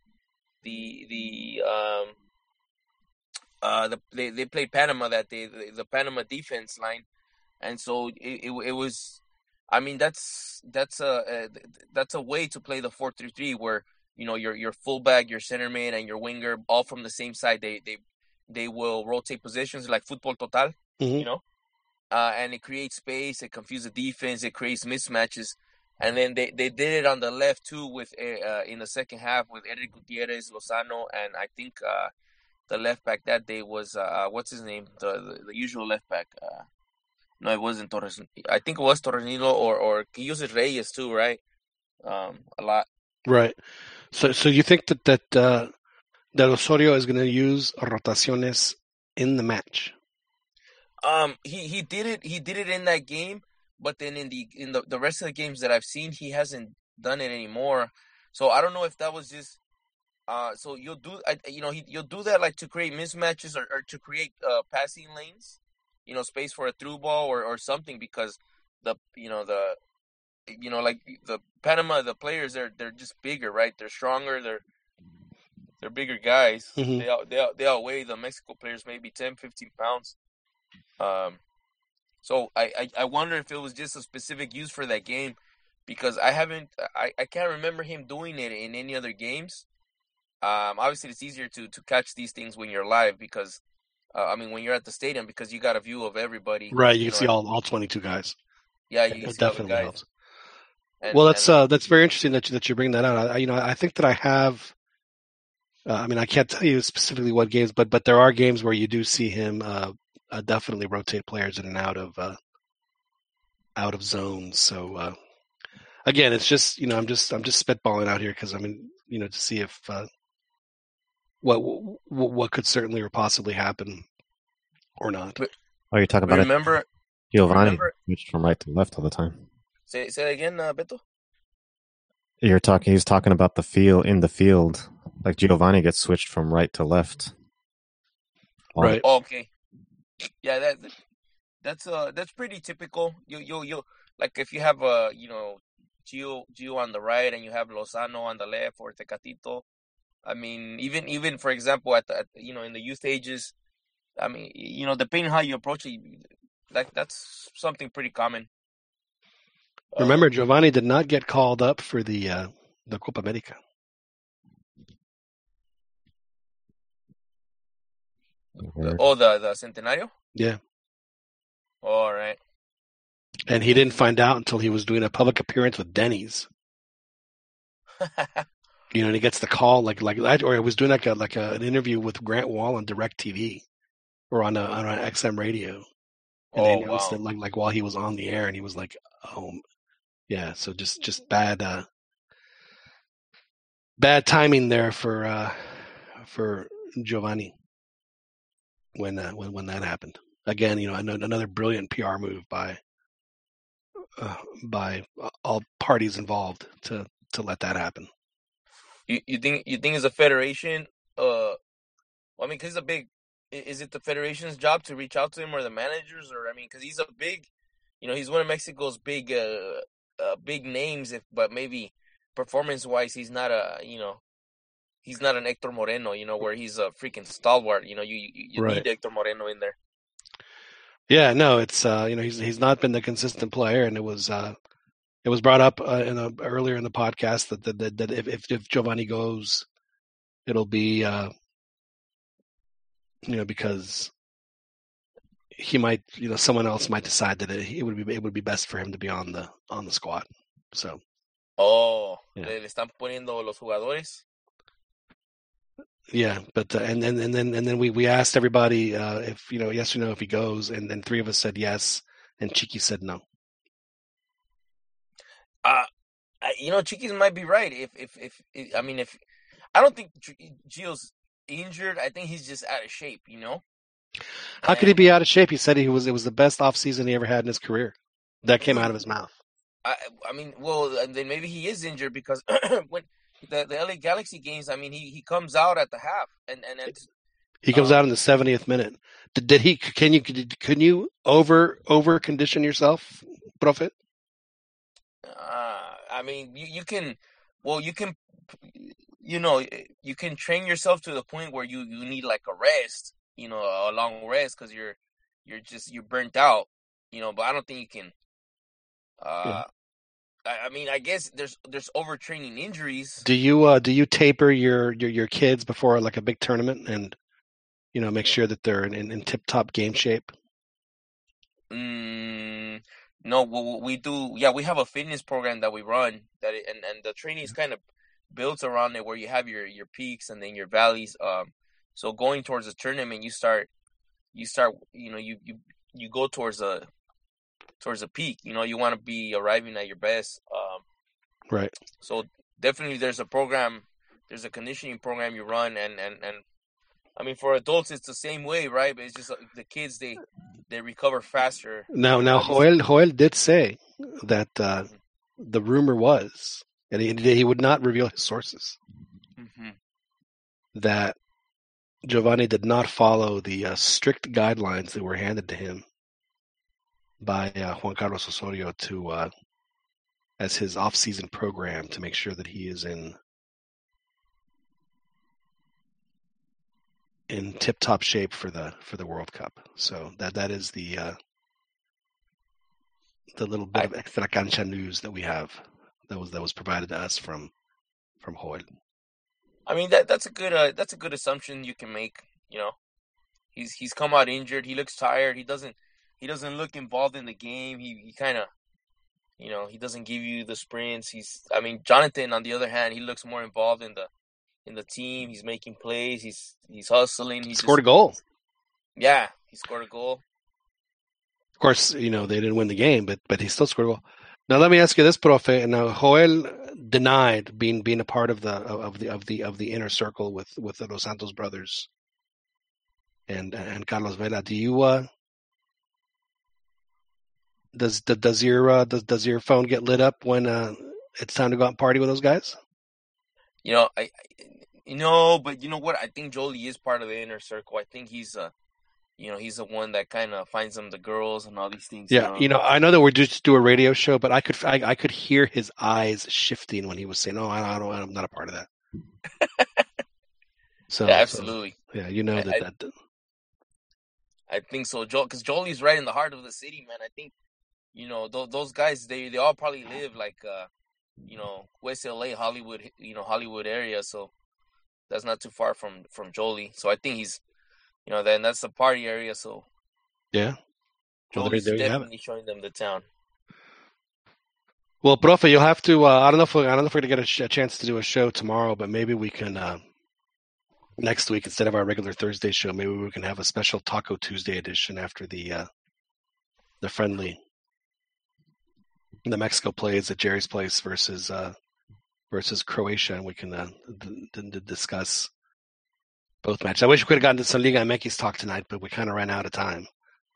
the the um uh the they, they played Panama that day the, the Panama defense line and so it, it it was I mean that's that's a, a that's a way to play the 4-3-3 where you know your your fullback your center mid and your winger all from the same side they they they will rotate positions like football total Mhm. you know uh, and it creates space it confuses the defense it creates mismatches and then they, they did it on the left too with uh, in the second half with Eric Gutierrez, Lozano, and I think uh, the left back that day was uh, what's his name, the the, the usual left back. Uh, no, it wasn't Torres. I think it was Torres Nilo or or he uses Reyes too, right? Um, a lot. Right. So, so you think that that uh, that Osorio is going to use rotaciones in the match? Um, he he did it. He did it in that game, but then in the in the, the rest of the games that I've seen, he hasn't done it anymore. So I don't know if that was just. Uh, so you'll do, I, you know, he, you'll do that like to create mismatches or, or to create uh, passing lanes, you know, space for a through ball or, or something because the, you know, the, you know, like the Panama, the players they're they're just bigger, right? They're stronger. They're they're bigger guys. Mhm. They out, they out, they outweigh the Mexico players maybe 10, 15 pounds. Um, so I, I I wonder if it was just a specific use for that game because I haven't I, I can't remember him doing it in any other games. Um, obviously it's easier to to catch these things when you're live because uh, I mean when you're at the stadium because you got a view of everybody. Right. You can know, see all all twenty two guys. Yeah, you It can see all the definitely guys. helps. And, well, that's and uh, that's very interesting that you that you bring that out. I, you know, I think that I have. Uh, I mean, I can't tell you specifically what games, but but there are games where you do see him uh, uh, definitely rotate players in and out of uh, out of zones. So uh, again, it's just you know I'm just I'm just spitballing out here because I mean you know to see if uh, what what what could certainly or possibly happen or not. Oh, you're talking about it. remember Giovani remember- switched from right to left all the time. say say that again, uh, Beto. You're talking. He's talking about the field in the field. Like Giovani gets switched from right to left. All the- Right. Oh, okay. Yeah, that that's uh that's pretty typical. You you you like if you have uh you know Gio Gio on the right and you have Lozano on the left or Tecatito. I mean, even even for example at the at, the- you know in the youth ages, I mean you know depending how you approach it, like that's something pretty common. Uh, Remember, Giovani did not get called up for the uh, the Copa America. the- oh the the Centenario. Yeah. All right. And he didn't find out until he was doing a public appearance with Denny's. You know, and he gets the call like like that, or he was doing like a like a, an interview with Grant Wahl on Direct TV or on a, on an XM radio, and they Oh, announced wow. it like like while he was on the air, and he was like, "Oh, yeah." So just just bad uh bad timing there for uh for Giovani when uh, when when that happened. Again, you know, another brilliant PR move by uh, by all parties involved to to let that happen. You you think you think it's a federation? Uh, well, I mean, because he's a big. Is it the federation's job to reach out to him or the managers, or I mean, because he's a big, you know, he's one of Mexico's big, uh, uh big names. If but maybe performance wise, he's not a, you know, he's not an Hector Moreno, you know, where he's a freaking stalwart. You know, you you, you Right. need Hector Moreno in there. Yeah, no, it's uh, you know he's he's not been the consistent player, and it was uh, it was brought up uh, in a, earlier in the podcast that that, that, that if, if if Giovani goes, it'll be uh, you know because he might you know someone else might decide that it, it would be it would be best for him to be on the on the squad. So Oh, Yeah. le, están poniendo los jugadores. yeah, but uh, and then and then and then we we asked everybody uh, if you know yes or no if he goes, and then three of us said yes, and Chiki said no. Uh, I, you know, Chiquis might be right. If, if, if, if I mean, if I don't think Gio's injured, I think he's just out of shape. You know. How could he be out of shape? He said he was it was the best off season he ever had in his career. That came out of his mouth. I, I mean, well, then maybe he is injured because when the, the LA Galaxy games, I mean, he, he comes out at the half, and and He comes out in the 70th minute. Did, did he? Can you? Could you over over condition yourself, Profe? Uh, I mean, you, you can, well, you can, you know, you can train yourself to the point where you you need like a rest, you know, a long rest because you're you're just you're burnt out, you know. But I don't think you can. Uh, I, I mean, I guess there's there's overtraining injuries. Do you uh, do you taper your, your your kids before like a big tournament and you know make sure that they're in, in, in tip top game shape? Mm, No, we, we do. Yeah, we have a fitness program that we run that, it, and and the training is kind of built around it, where you have your your peaks and then your valleys. Um, so going towards a tournament, you start, you start, you know, you you you go towards a towards a peak. You know, you want to be arriving at your best. Um, Right. so definitely, there's a program, there's a conditioning program you run, and and and I mean, for adults, it's the same way, right? But it's just like the kids they they recover faster. Now, now Joel Joel did say that uh, the rumor was, and he, he would not reveal his sources, Mhm. that Giovani did not follow the uh, strict guidelines that were handed to him by uh, Juan Carlos Osorio to uh, as his off-season program to make sure that he is in in tip-top shape for the for the World Cup. So that that is the uh, the little bit of extra cancha news that we have that was that was provided to us from from Joel. I mean that that's a good uh, that's a good assumption you can make. You know, he's he's come out injured. He looks tired. He doesn't he doesn't look involved in the game. He he kind of you know he doesn't give you the sprints. He's I mean Jonathan on the other hand he looks more involved in the in the team. He's making plays. He's he's hustling. He Scored a goal. Yeah, he scored a goal. Of course, you know they didn't win the game, but but he still scored a goal. Now let me ask you this, Profe. Now Joel denied being being a part of the of the of the of the inner circle with with the Dos Santos brothers and and Carlos Vela. Do you uh does does your uh, does does your phone get lit up when uh it's time to go out and party with those guys? You know I, I you know but you know what I think Jolie is part of the inner circle. I think he's a, you know he's the one that kind of finds them the girls and all these things. Yeah, you know, I know that we're just do a radio show, but I could I, I could hear his eyes shifting when he was saying, "No, I, I don't, I'm not a part of that." so Yeah, so, absolutely. yeah, you know that, I- that I think so, Joel, because Jolie's right in the heart of the city, man. I think, you know, th- those guys, they they all probably live like, uh, you know, West LA, Hollywood, you know, Hollywood area. So that's not too far from from Jolie. So I think he's, you know, then that's the party area. So yeah. Well, Jolie's there you have it. definitely showing them the town. Well, Profe, you'll have to. Uh, I don't know if I don't know if we're gonna get a, sh- a chance to do a show tomorrow, but maybe we can uh, next week instead of our regular Thursday show. Maybe we can have a special Taco Tuesday edition after the uh, the friendly. The Mexico plays at Jerry's place versus uh, versus Croatia, and we can uh, d- d- discuss both matches. I wish we could have gotten to some Liga MX talk tonight, but we kind of ran out of time.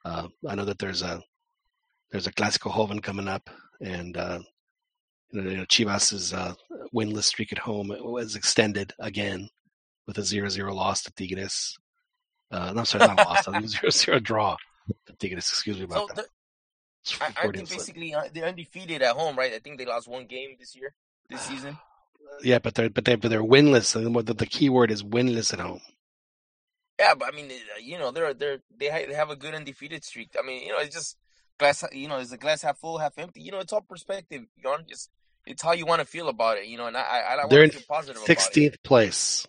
Uh, I know that there's a there's a Clásico Joven coming up, and uh, you know, you know, Chivas' uh, winless streak at home was extended again with a 0-0 loss to Tigres. Uh, no, sorry, not loss, a 0-0 draw to Tigres. Excuse me So about that. the, I, I think basically uh, they're undefeated at home, right? I think they lost one game this year, this season. Yeah, but they're but they but they're winless. And the, the key word is winless at home. Yeah, but I mean, uh, you know, they're they're they ha- they have a good undefeated streak. I mean, you know, it's just glass. You know, is the glass half full, half empty? You know, it's all perspective. You know, just it's how you want to feel about it. You know, and I I, I want They're to in feel positive 16th place.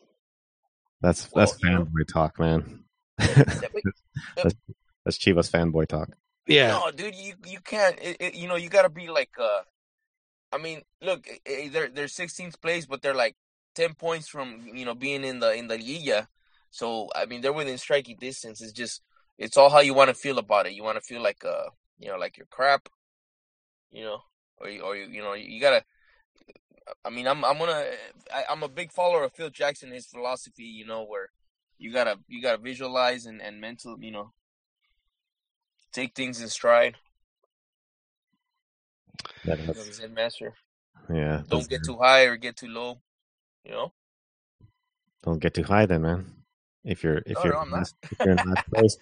That's Well, that's you know- fanboy talk, man. Yeah, but- that's, that's Chivas fanboy talk. Yeah, No, dude, you you can't. It, it, you know, you got to be like. uh I mean, look, eh, eh, they're they're 16th place, but they're like 10 points from you know being in the in the Liga. So I mean, they're within striking distance. It's just it's all how you want to feel about it. You want to feel like uh you know like you're crap, you know, or you, or you, you know you gotta. I mean, I'm I'm gonna I, I'm a big follower of Phil Jackson, his philosophy, you know, where you gotta you gotta visualize and and mental, you know, take things in stride. Yeah, You know, that's, the Zen master. yeah Don't get too high or get too low. You know. don't get too high then, man. If you're if No, you're no, I'm in not. last, if you're in last place,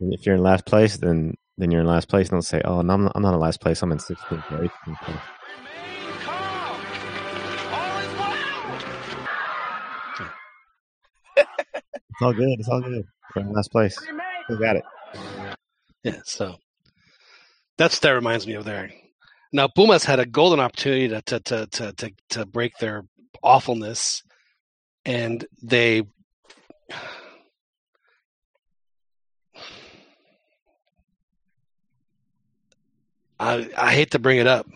if you're in last place, then then you're in last place. Don't say, "Oh, no, I'm not, I'm not in last place. I'm in 16th place." It's all good. It's all good. We're in last place. We got it. Yeah, so that's that reminds me of there. Now Pumas had a golden opportunity to to to to to, to break their awfulness, and they I I hate to bring it up,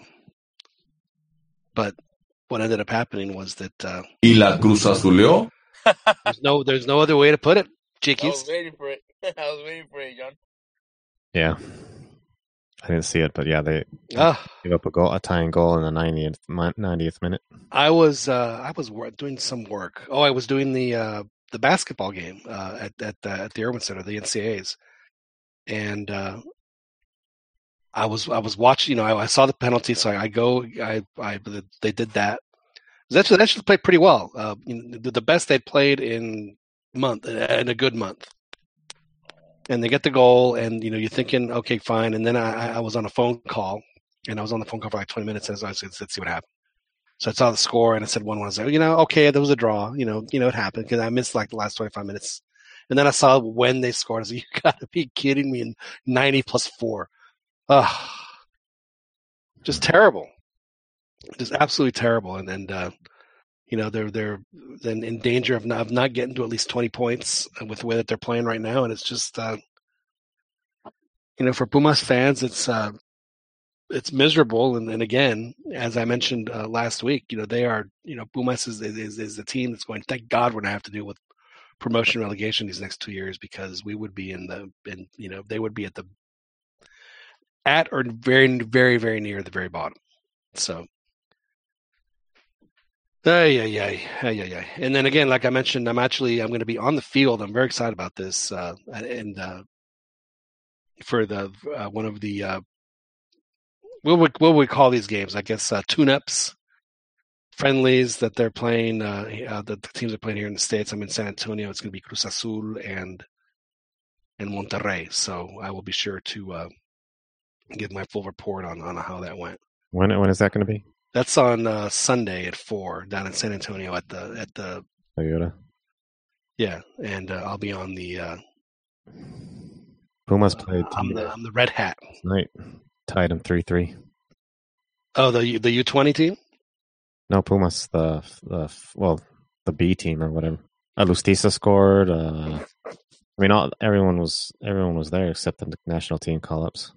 but what ended up happening was that uh, Y la Cruz Azuleó. there's no there's no other way to put it, I was waiting for it. I was waiting for it, John. Yeah. I didn't see it, but yeah, they Ah. gave up a goal, a tying goal in the 90th, 90th minute. I was uh, I was doing some work. Oh, I was doing the uh, the basketball game uh, at at the, at the Erwin Center, the NCAA's, and uh, I was I was watching. You know, I, I saw the penalty, so I, I go. I I they did that. They actually, they actually played pretty well. Uh, you know, the, the best they'd played in month in a good month. And they get the goal, and you know you're thinking, okay, fine. And then I, I was on a phone call, and I was on the phone call for like 20 minutes, and I said, let's see what happened. So I saw the score and I said one one. I said, you know, okay, there was a draw. You know, you know it happened because I missed like the last twenty five minutes. And then I saw when they scored. I said, you got to be kidding me! In ninety plus four, Ugh. just terrible, just absolutely terrible. And and uh, you know they're they're then in danger of not, of not getting to at least twenty points with the way that they're playing right now. And it's just uh, you know for Pumas fans, it's uh, it's miserable. And then again, as I mentioned uh, last week, you know they are you know Pumas is is, is the team that's going. Thank God we're gonna have to deal with promotion relegation these next two years because we would be in the in you know they would be at the at or very very very near the very bottom. So. Ay, ay, ay, ay, ay. And then again, like I mentioned, I'm actually I'm going to be on the field. I'm very excited about this, uh, and uh, for the uh, one of the uh, what would what would we call these games? I guess uh, tune-ups, friendlies that they're playing. Uh, uh, that the teams are playing here in the states. I'm in San Antonio. It's going to be Cruz Azul and and Monterrey. So I will be sure to uh, give my full report on on how that went. When when is that going to be? That's on uh, Sunday at four down in San Antonio at the at the Toyota. yeah, and uh, I'll be on the uh, Pumas played I'm the I'm the red hat. night. Tied them three three. Oh, the the U twenty team. No, Pumas the the well the B team or whatever. Alustiza scored. Uh, I mean, all, everyone was everyone was there except the national team call ups.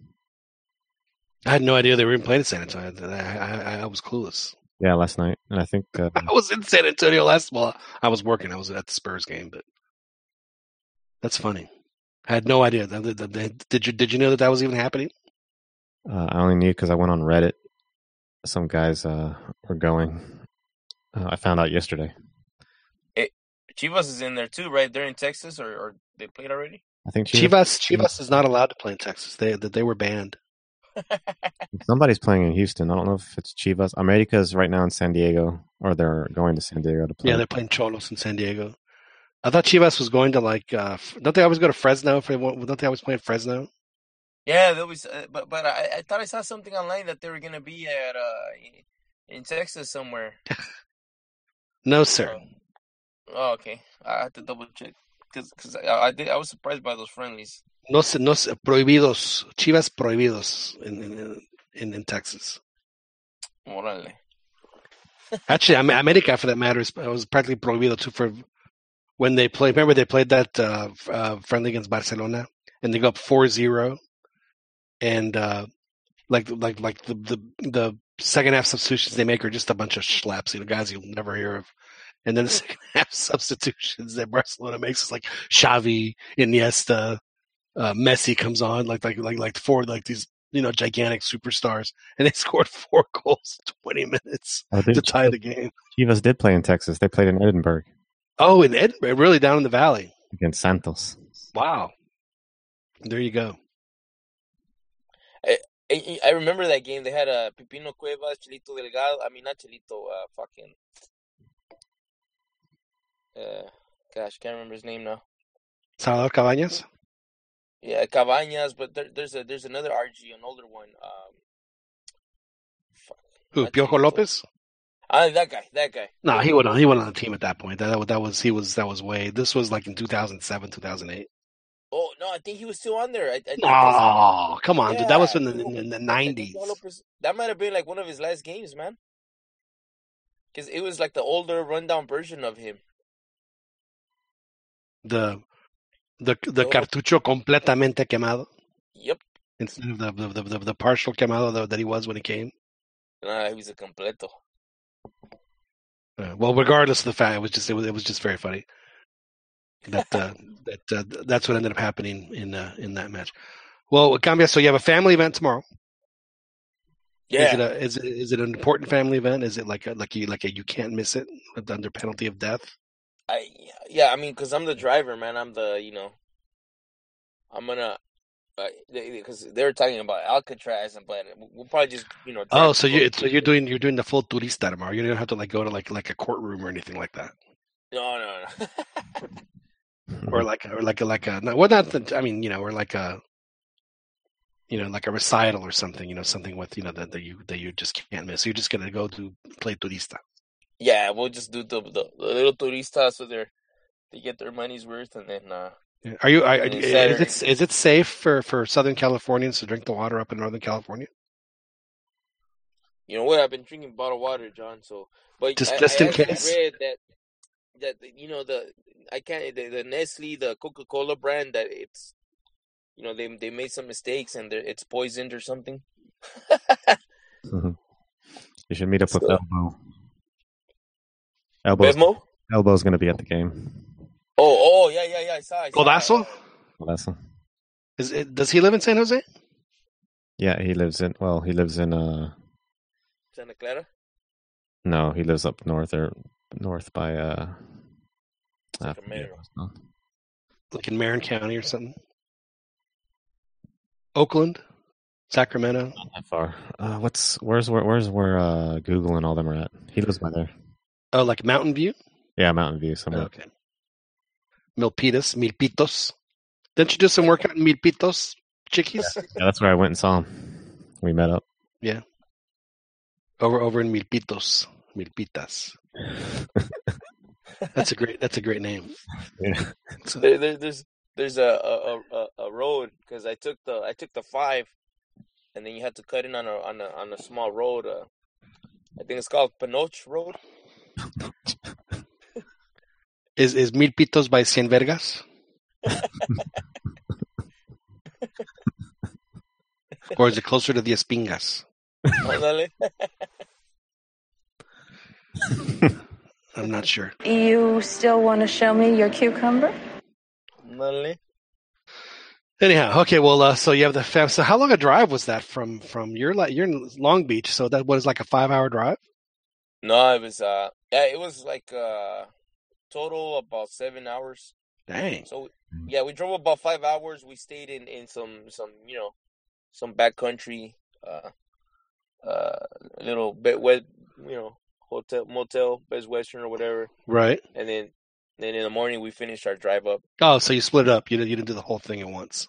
I had no idea they were even playing in San Antonio. I, I, I was clueless. Yeah, last night, and I think uh, I was in San Antonio last. Well, I was working. I was at the Spurs game, but that's funny. I had no idea. Did you did you know that that was even happening? uh, I only knew because I went on Reddit. Some guys uh, were going. Uh, I found out yesterday. It, Chivas is in there too, right? They're in Texas, or, or they played already. I think Chivas Chivas is not allowed to play in Texas. They that they were banned. Somebody's playing in Houston. I don't know if it's Chivas. America is right now in San Diego, or they're going to San Diego to play. Yeah, they're playing Cholos in San Diego. I thought Chivas was going to like. Uh, don't they always go to Fresno? For don't they always play in Fresno? Yeah, there was, uh, but but I, I thought I saw something online that they were gonna be at uh in Texas somewhere. No, sir. Oh, okay. I have to double check because I, I did I was surprised by those friendlies. No, se, no se, prohibidos. Chivas prohibidos in in, in, in Texas. Órale. Actually, I mean, America, for that matter, is, was practically prohibido too. For when they played, remember they played that uh, uh, friendly against Barcelona, and they go up 4-0. and uh, like like like the, the the second half substitutions they make are just a bunch of schlaps, you know, guys you'll never hear of. And then the second half substitutions that Barcelona makes is like Xavi, Iniesta, uh, Messi comes on, like like like like four like these you know gigantic superstars, and they scored four goals in twenty minutes Oh, to did tie the game. Chivas did play in Texas. They played in Edinburg Oh, in Edinburg, really down in the valley. against Santos. Wow, there you go. I, I, I remember that game. They had uh, Pipino Cuevas, Chelito Delgado. I mean, not Chelito. Uh, fucking. Uh, gosh, can't remember his name now. Salvador Cabañas. Yeah, Cabañas, but there, there's a there's another RG, an older one. Um, Who? Piojo Lopez? ah, that guy, that guy. No, he wasn't. He wasn't on the team at that point. That, that that was he was that was way. This was like in two thousand seven, two thousand eight. Oh no, I think he was still on there. I, I think Oh, come on, dude. That was in the in the nineties. Lopez- That might have been like one of his last games, man. Because it was like the older, rundown version of him. The the the cartucho completamente quemado. Yep. instead of the the, the, the, the partial quemado that, that he was when he came. Nah, he was a completo. Uh, well, regardless of the fact, it was just it was, it was just very funny. That uh, that uh, that's what ended up happening in uh, in that match. Well, Cambia, so you have a family event tomorrow. Yeah. Is it a, is it is it an important family event? Is it like a, like you like a you can't miss it under penalty of death? I yeah, I mean, cause I'm the driver, man. I'm the you know, I'm gonna uh, because they were talking about Alcatraz, and but we'll probably just you know. Oh, so you so you're doing you're doing the full turista tomorrow. You don't have to like go to like like a courtroom or anything like that, No, no, no. or like or like a like a no, well not the, I mean you know or like a you know like a recital or something you know something with you know that, that you that you just can't miss. So you're just gonna go to play turista. Yeah, we'll just do the the, the little turista so they're they get their money's worth, and then uh, Are you? Are, And then is it is it safe for for Southern Californians to drink the water up in Northern California? you know what? I've been drinking bottled water, John. So, but Just- I, just I in actually case? read that that you know the I can't the, the Nestle, the Coca Cola brand that it's you know they they made some mistakes and they're- it's poisoned or something. Mhm. You should meet up with So- Elbow. Elbow's, Bevmo? Elbow's going to be at the game. Oh, oh, yeah, yeah, yeah. I saw. I saw. Goldazo? Well, that's Is it, does he live in San Jose? yeah. He lives in well. He lives in uh Santa Clara. no. He lives up north or north by uh. I forget Sacramento. what it's called. Like in Marin County or something? Oakland, Sacramento. Not that far. Uh, what's where's where where's where uh Google and all them are at? He lives by there. Oh, like Mountain View. Yeah, Mountain View somewhere. Okay. Milpitas, Milpitos. Didn't you do some work out in Milpitos, Chickies? Yeah, that's where I went and saw him. We met up. Yeah. Over over in Milpitos, Milpitas. That's a great. That's a great name. Yeah. So- There, there, there's there's a a, a, a road because I took the I took the five, and then you had to cut in on a on a on a small road. Uh, I think it's called Panoche Road. Is is Milpitos by Cien Vergas? or is it closer to the Espingas? Ándale. I'm not sure. You still want to show me your cucumber? Ándale. Anyhow, okay. Well, uh, so you have the fam. So how long a drive was that from from your like you're in Long Beach? So that was like a five hour drive. No, it was uh yeah, it was like uh total about seven hours. Dang. So yeah, we drove about five hours. We stayed in in some some you know some back country, uh, uh, little bit wet you know hotel motel Best Western or whatever. Right. And then then in the morning we finished our drive up. Oh, so you split up. You didn't you didn't do the whole thing at once.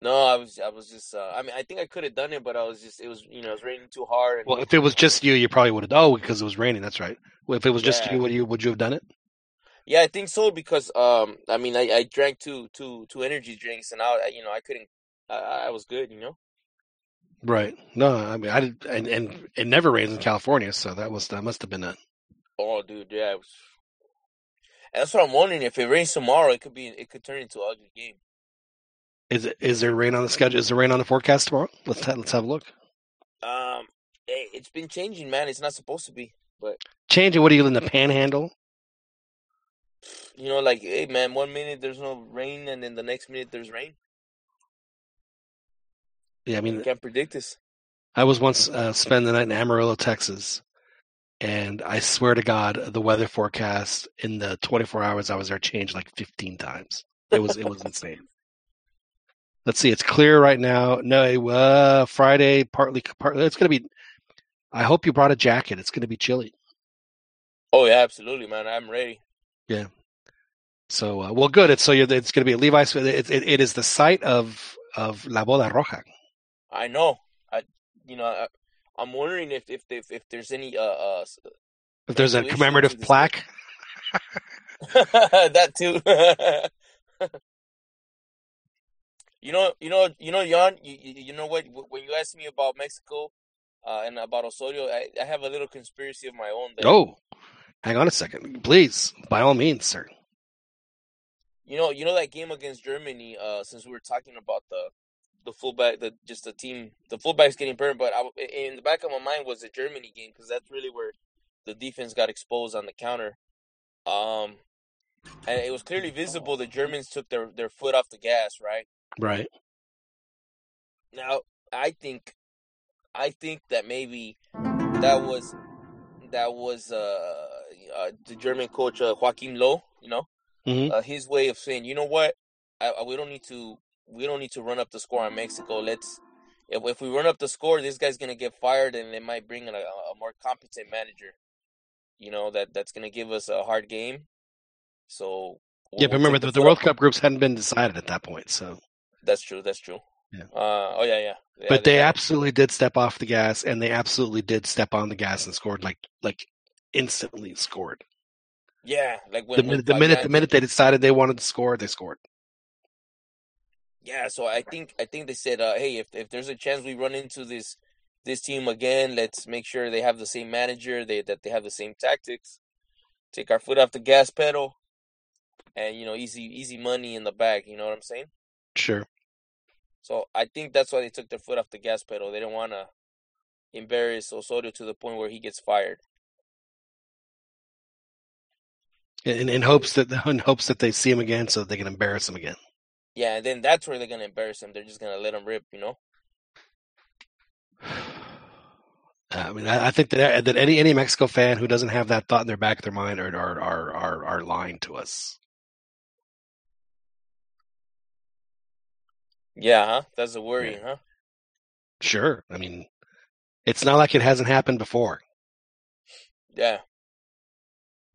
No, I was I was just uh, I mean I think I could have done it, but I was just it was you know it was raining too hard. And, Well, if it was just you, you probably would have. Oh, because it was raining. That's right. Well, if it was just Yeah. you, would you would you have done it? Yeah, I think so because um I mean I, I drank two two two energy drinks and I you know I couldn't I, I was good you know Right. No, I mean I did, and and it never rains in California, so that was that must have been a. oh dude yeah it was and that's what I'm wondering if it rains tomorrow it could be it could turn into an ugly game Is it is there rain on the schedule? Is there rain on the forecast tomorrow? Let's ha- let's have a look. um it, it's been changing man it's not supposed to be but Changing. What are you in the Panhandle? you know like hey man one minute there's no rain and then the next minute there's rain Yeah, I mean you can't predict this I was once uh, spending the night in Amarillo, Texas, and I swear to God, the weather forecast in the 24 hours I was there changed like 15 times. It was it was insane. Let's see, it's clear right now. No, uh, Friday partly partly. It's gonna be. I hope you brought a jacket. It's gonna be chilly. oh yeah absolutely man I'm ready Yeah. So uh, well, good. It's so you're, it's gonna be at Levi's. It, it, it is the site of of La Boda Roja. I know I you know I, I'm wondering if if if, if there's any uh uh If there's a commemorative plaque. that too. you know, you know, you know, Jan. You, you know what? When you asked me about Mexico uh, and about Osorio, I, I have a little conspiracy of my own. That, Oh, hang on a second, please. By all means, sir. You know, you know that game against Germany. Uh, since we were talking about the the fullback, the just the team, the fullback's getting burned. But I, in the back of my mind was the Germany game because that's really where the defense got exposed on the counter. Um, and it was clearly visible the Germans took their their foot off the gas. Right Right. now, I think, I think that maybe that was that was uh, uh the German coach uh, Joachim Low. You know, Mhm. uh, his way of saying, you know what, I, I, we don't need to we don't need to run up the score on Mexico. Let's if if we run up the score, this guy's gonna get fired, and they might bring in a, a more competent manager. You know that that's gonna give us a hard game. So we'll, Yeah, but remember the, the World. Cup groups hadn't been decided at that point, so That's true. That's true. Yeah. Uh, oh yeah, yeah. yeah but they they absolutely did step off the gas, and they absolutely did step on the gas and scored like like instantly scored. yeah, like when The when minute the minute the minute they decided they wanted to score, they scored. Yeah, so I think I think they said, uh, hey, if if there's a chance we run into this this team again, let's make sure they have the same manager, they that they have the same tactics. Take our foot off the gas pedal, and you know, easy easy money in the bag. You know what I'm saying? Sure. So I think that's why they took their foot off the gas pedal. They didn't want to embarrass Osorio to the point where he gets fired. In, in hopes that in hopes that they see him again, so they can embarrass him again. Yeah, and then that's where they're gonna embarrass him. They're just gonna let him rip. You know? I mean, I, I think that that any any Mexico fan who doesn't have that thought in their back of their mind are are are are, are lying to us. Yeah, huh? That's a worry, huh? Sure. I mean, it's not like it hasn't happened before. Yeah.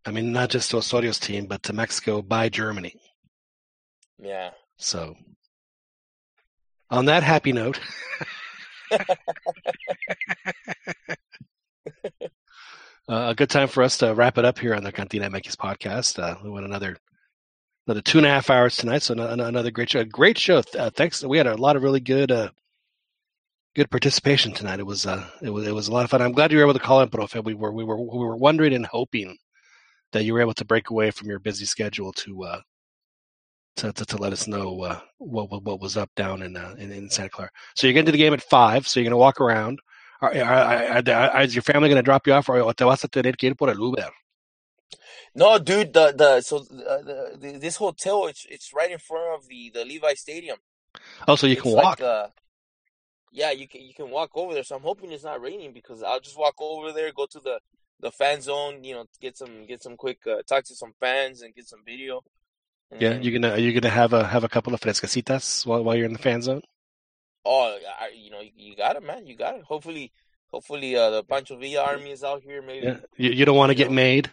I mean, not just to Osorio's team, but to Mexico by Germany. Yeah. So, on that happy note, uh, a good time for us to wrap it up here on the Cantina MX podcast. Uh, we went another another two and a half hours tonight, so ano- ano- another great show. Great show. Uh, thanks. We had a lot of really good uh, good participation tonight. It was uh, it was it was a lot of fun. I'm glad you were able to call in, Profe. We were we were we were wondering and hoping that you were able to break away from your busy schedule to uh, to, to, to let us know uh, what, what what was up down in, uh, in in Santa Clara. So you're getting to the game at five. So you're going to walk around. Are, are, are, are, is your family going to drop you off, or te vas a tener que ir por el Uber? No, dude. The the so uh, the, the this hotel it's it's right in front of the the Levi Stadium. Oh, so you It's can like, walk. uh, yeah, you can you can walk over there. So I'm hoping it's not raining because I'll just walk over there, go to the the fan zone, you know, get some get some quick uh, talk to some fans and get some video. And yeah, you're gonna are you gonna have a have a couple of frescasitas while while you're in the fan zone? Oh, I, you know, you, you got it, man. You got it. Hopefully, hopefully, uh, the Pancho Villa army is out here. Maybe. Yeah, you, you don't want to get made.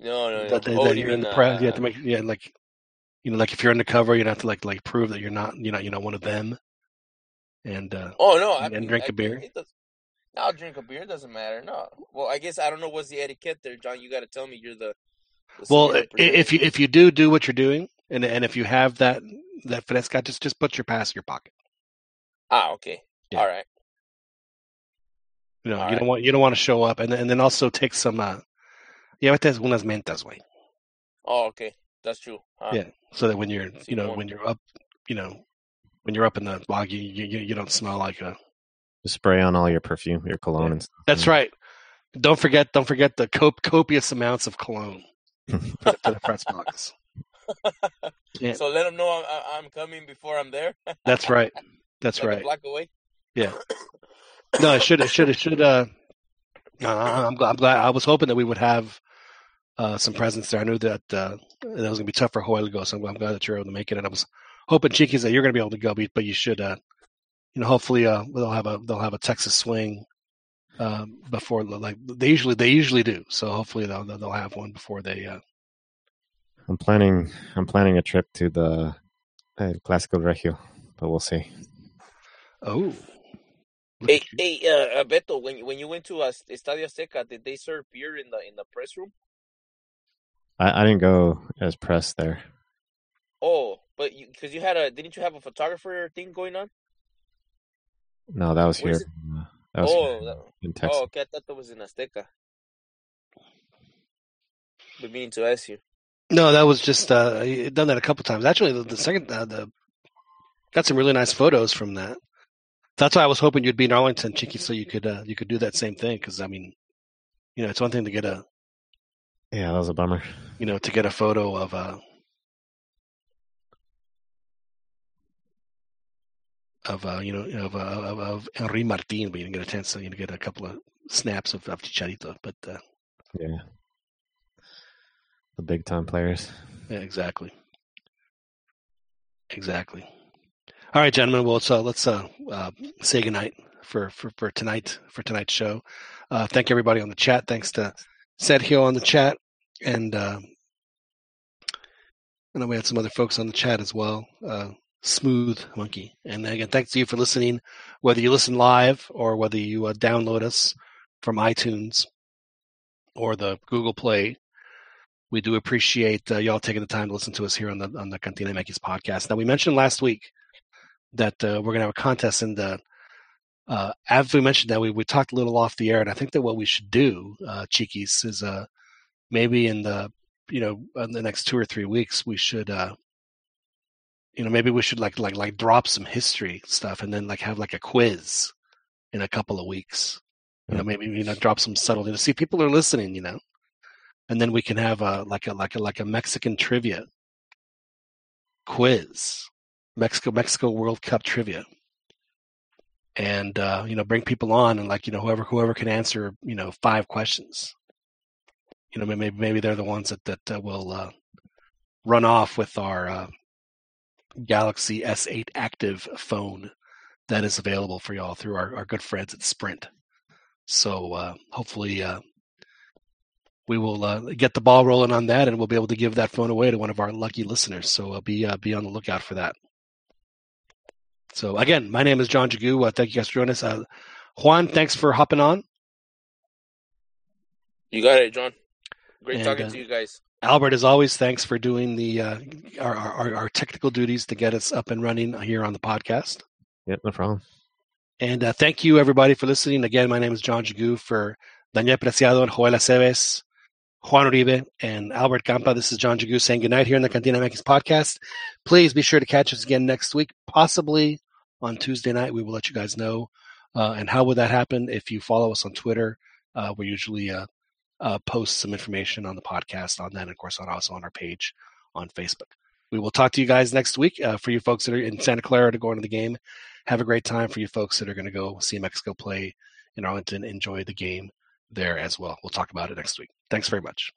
No, no, no. That, that, Oh, that you you're in the press. uh, You have to make yeah, like you know, like if you're undercover, you have to like like prove that you're not you know you know one of them, and uh, Oh no, I and, and drink I a beer. I'll drink a beer. It doesn't matter. No. Well, I guess I don't know what's the etiquette there, John. You got to tell me. You're the. the Well, if you if you do do what you're doing, and and if you have that that fresca, just just put your pass in your pocket. Ah, okay. Yeah. All right. You know, All you right. don't want you don't want to show up, and then, and then also take some. uh Llévate unas mentas, güey. Oh, okay. That's true. Huh? Yeah, so that when you're you know when you're up, you know, when you're up in the log, you you, you don't smell like a. Just spray on all your perfume, your cologne, and stuff. That's right. Don't forget don't forget the cop- copious amounts of cologne. Put it the press box. Yeah. So let them know I'm, I'm- I'm coming before I'm there. That's right. That's Like right. block away. Yeah. No, it should. It should. It should. Uh, uh, I'm glad. I'm glad. I was hoping that we would have uh, some presence there. I knew that uh, that was going to be tough for Hoyle to go, so I'm, I'm glad that you're able to make it. And I was hoping, Cheekies, that you're going to be able to go, but but you should. Uh, you know, hopefully, uh, they'll have a they'll have a Texas swing um, before like they usually they usually do. So hopefully they'll they'll they'll have one before they. Uh, I'm planning. I'm planning a trip to the uh, Clásico Regio, but we'll see. oh, Hey, hey, uh, uh, Beto, when you, when you went to uh, Estadio Azteca, did they serve beer in the in the press room? I, I didn't go as press there. Oh, but because you had a didn't you have a photographer thing going on? No, that was Where's here. Uh, That was oh, here that, in Texas. oh, okay. I thought that was in Azteca. Been meaning to ask you. No, that was just uh, he done that a couple times. Actually, the, the second uh, the got some really nice photos from that. That's why I was hoping you'd be in Arlington, Chicky, so you could uh, you could do that same thing. Because I mean, you know, it's one thing to get a Yeah, that was a bummer. you know to get a photo of uh of uh, you know of uh, of, of Henry Martin, but you didn't get a chance to you know, get a couple of snaps of, of Chicharito. But uh, Yeah. The big time players. yeah, exactly, exactly. All right, gentlemen. Well, let's uh, let's uh, uh, say goodnight for, for for tonight for tonight's show. Uh, thank everybody on the chat. Thanks to Sergio on the chat, and uh, I know we had some other folks on the chat as well. Uh, Smooth Monkey, and again, thanks to you for listening. Whether you listen live or whether you uh, download us from iTunes or the Google Play, we do appreciate uh, y'all taking the time to listen to us here on the on the Cantina MX podcast. Now, we mentioned last week that uh, we're going to have a contest in the uh, as we mentioned that we, we talked a little off the air and i think that what we should do uh cheekies is uh maybe in the you know in the next two or three weeks we should uh you know maybe we should like like like drop some history stuff and then like have like a quiz in a couple of weeks. You know maybe you know drop some subtlety to see people are listening you know? And then we can have a like a like a like a mexican trivia quiz. Mexico mexico world cup trivia and uh, you know bring people on and like you know whoever whoever can answer you know five questions. You know maybe maybe they're the ones that that uh, will uh, run off with our uh, galaxy s8 active phone that is available for y'all through our, our good friends at sprint. So uh, hopefully uh, we will get the ball rolling on that and we'll be able to give that phone away to one of our lucky listeners. So be be on the lookout for that so again, my name is John Jagu. Uh, thank you guys for joining us. Uh, Juan, thanks for hopping on. You got it, John. Great And, talking uh, to you guys. Albert, as always, thanks for doing the uh, our, our our technical duties to get us up and running here on the podcast. Yep, no problem. And uh, thank you everybody for listening. Again, my name is John Jagu for Daniel Preciado and Joel Aceves, Juan Uribe, and Albert Campa. This is John Jagu saying goodnight here in the Cantina MX podcast. Please be sure to catch us again next week, possibly on Tuesday night. We will let you guys know. Uh, and how would that happen? If you follow us on Twitter, uh, we usually uh, uh, post some information on the podcast on that, and of course, on also on our page on Facebook. We will talk to you guys next week. Uh, for you folks that are in Santa Clara to go into the game, have a great time. For you folks that are going to go see Mexico play in Arlington, enjoy the game there as well. We'll talk about it next week. Thanks very much.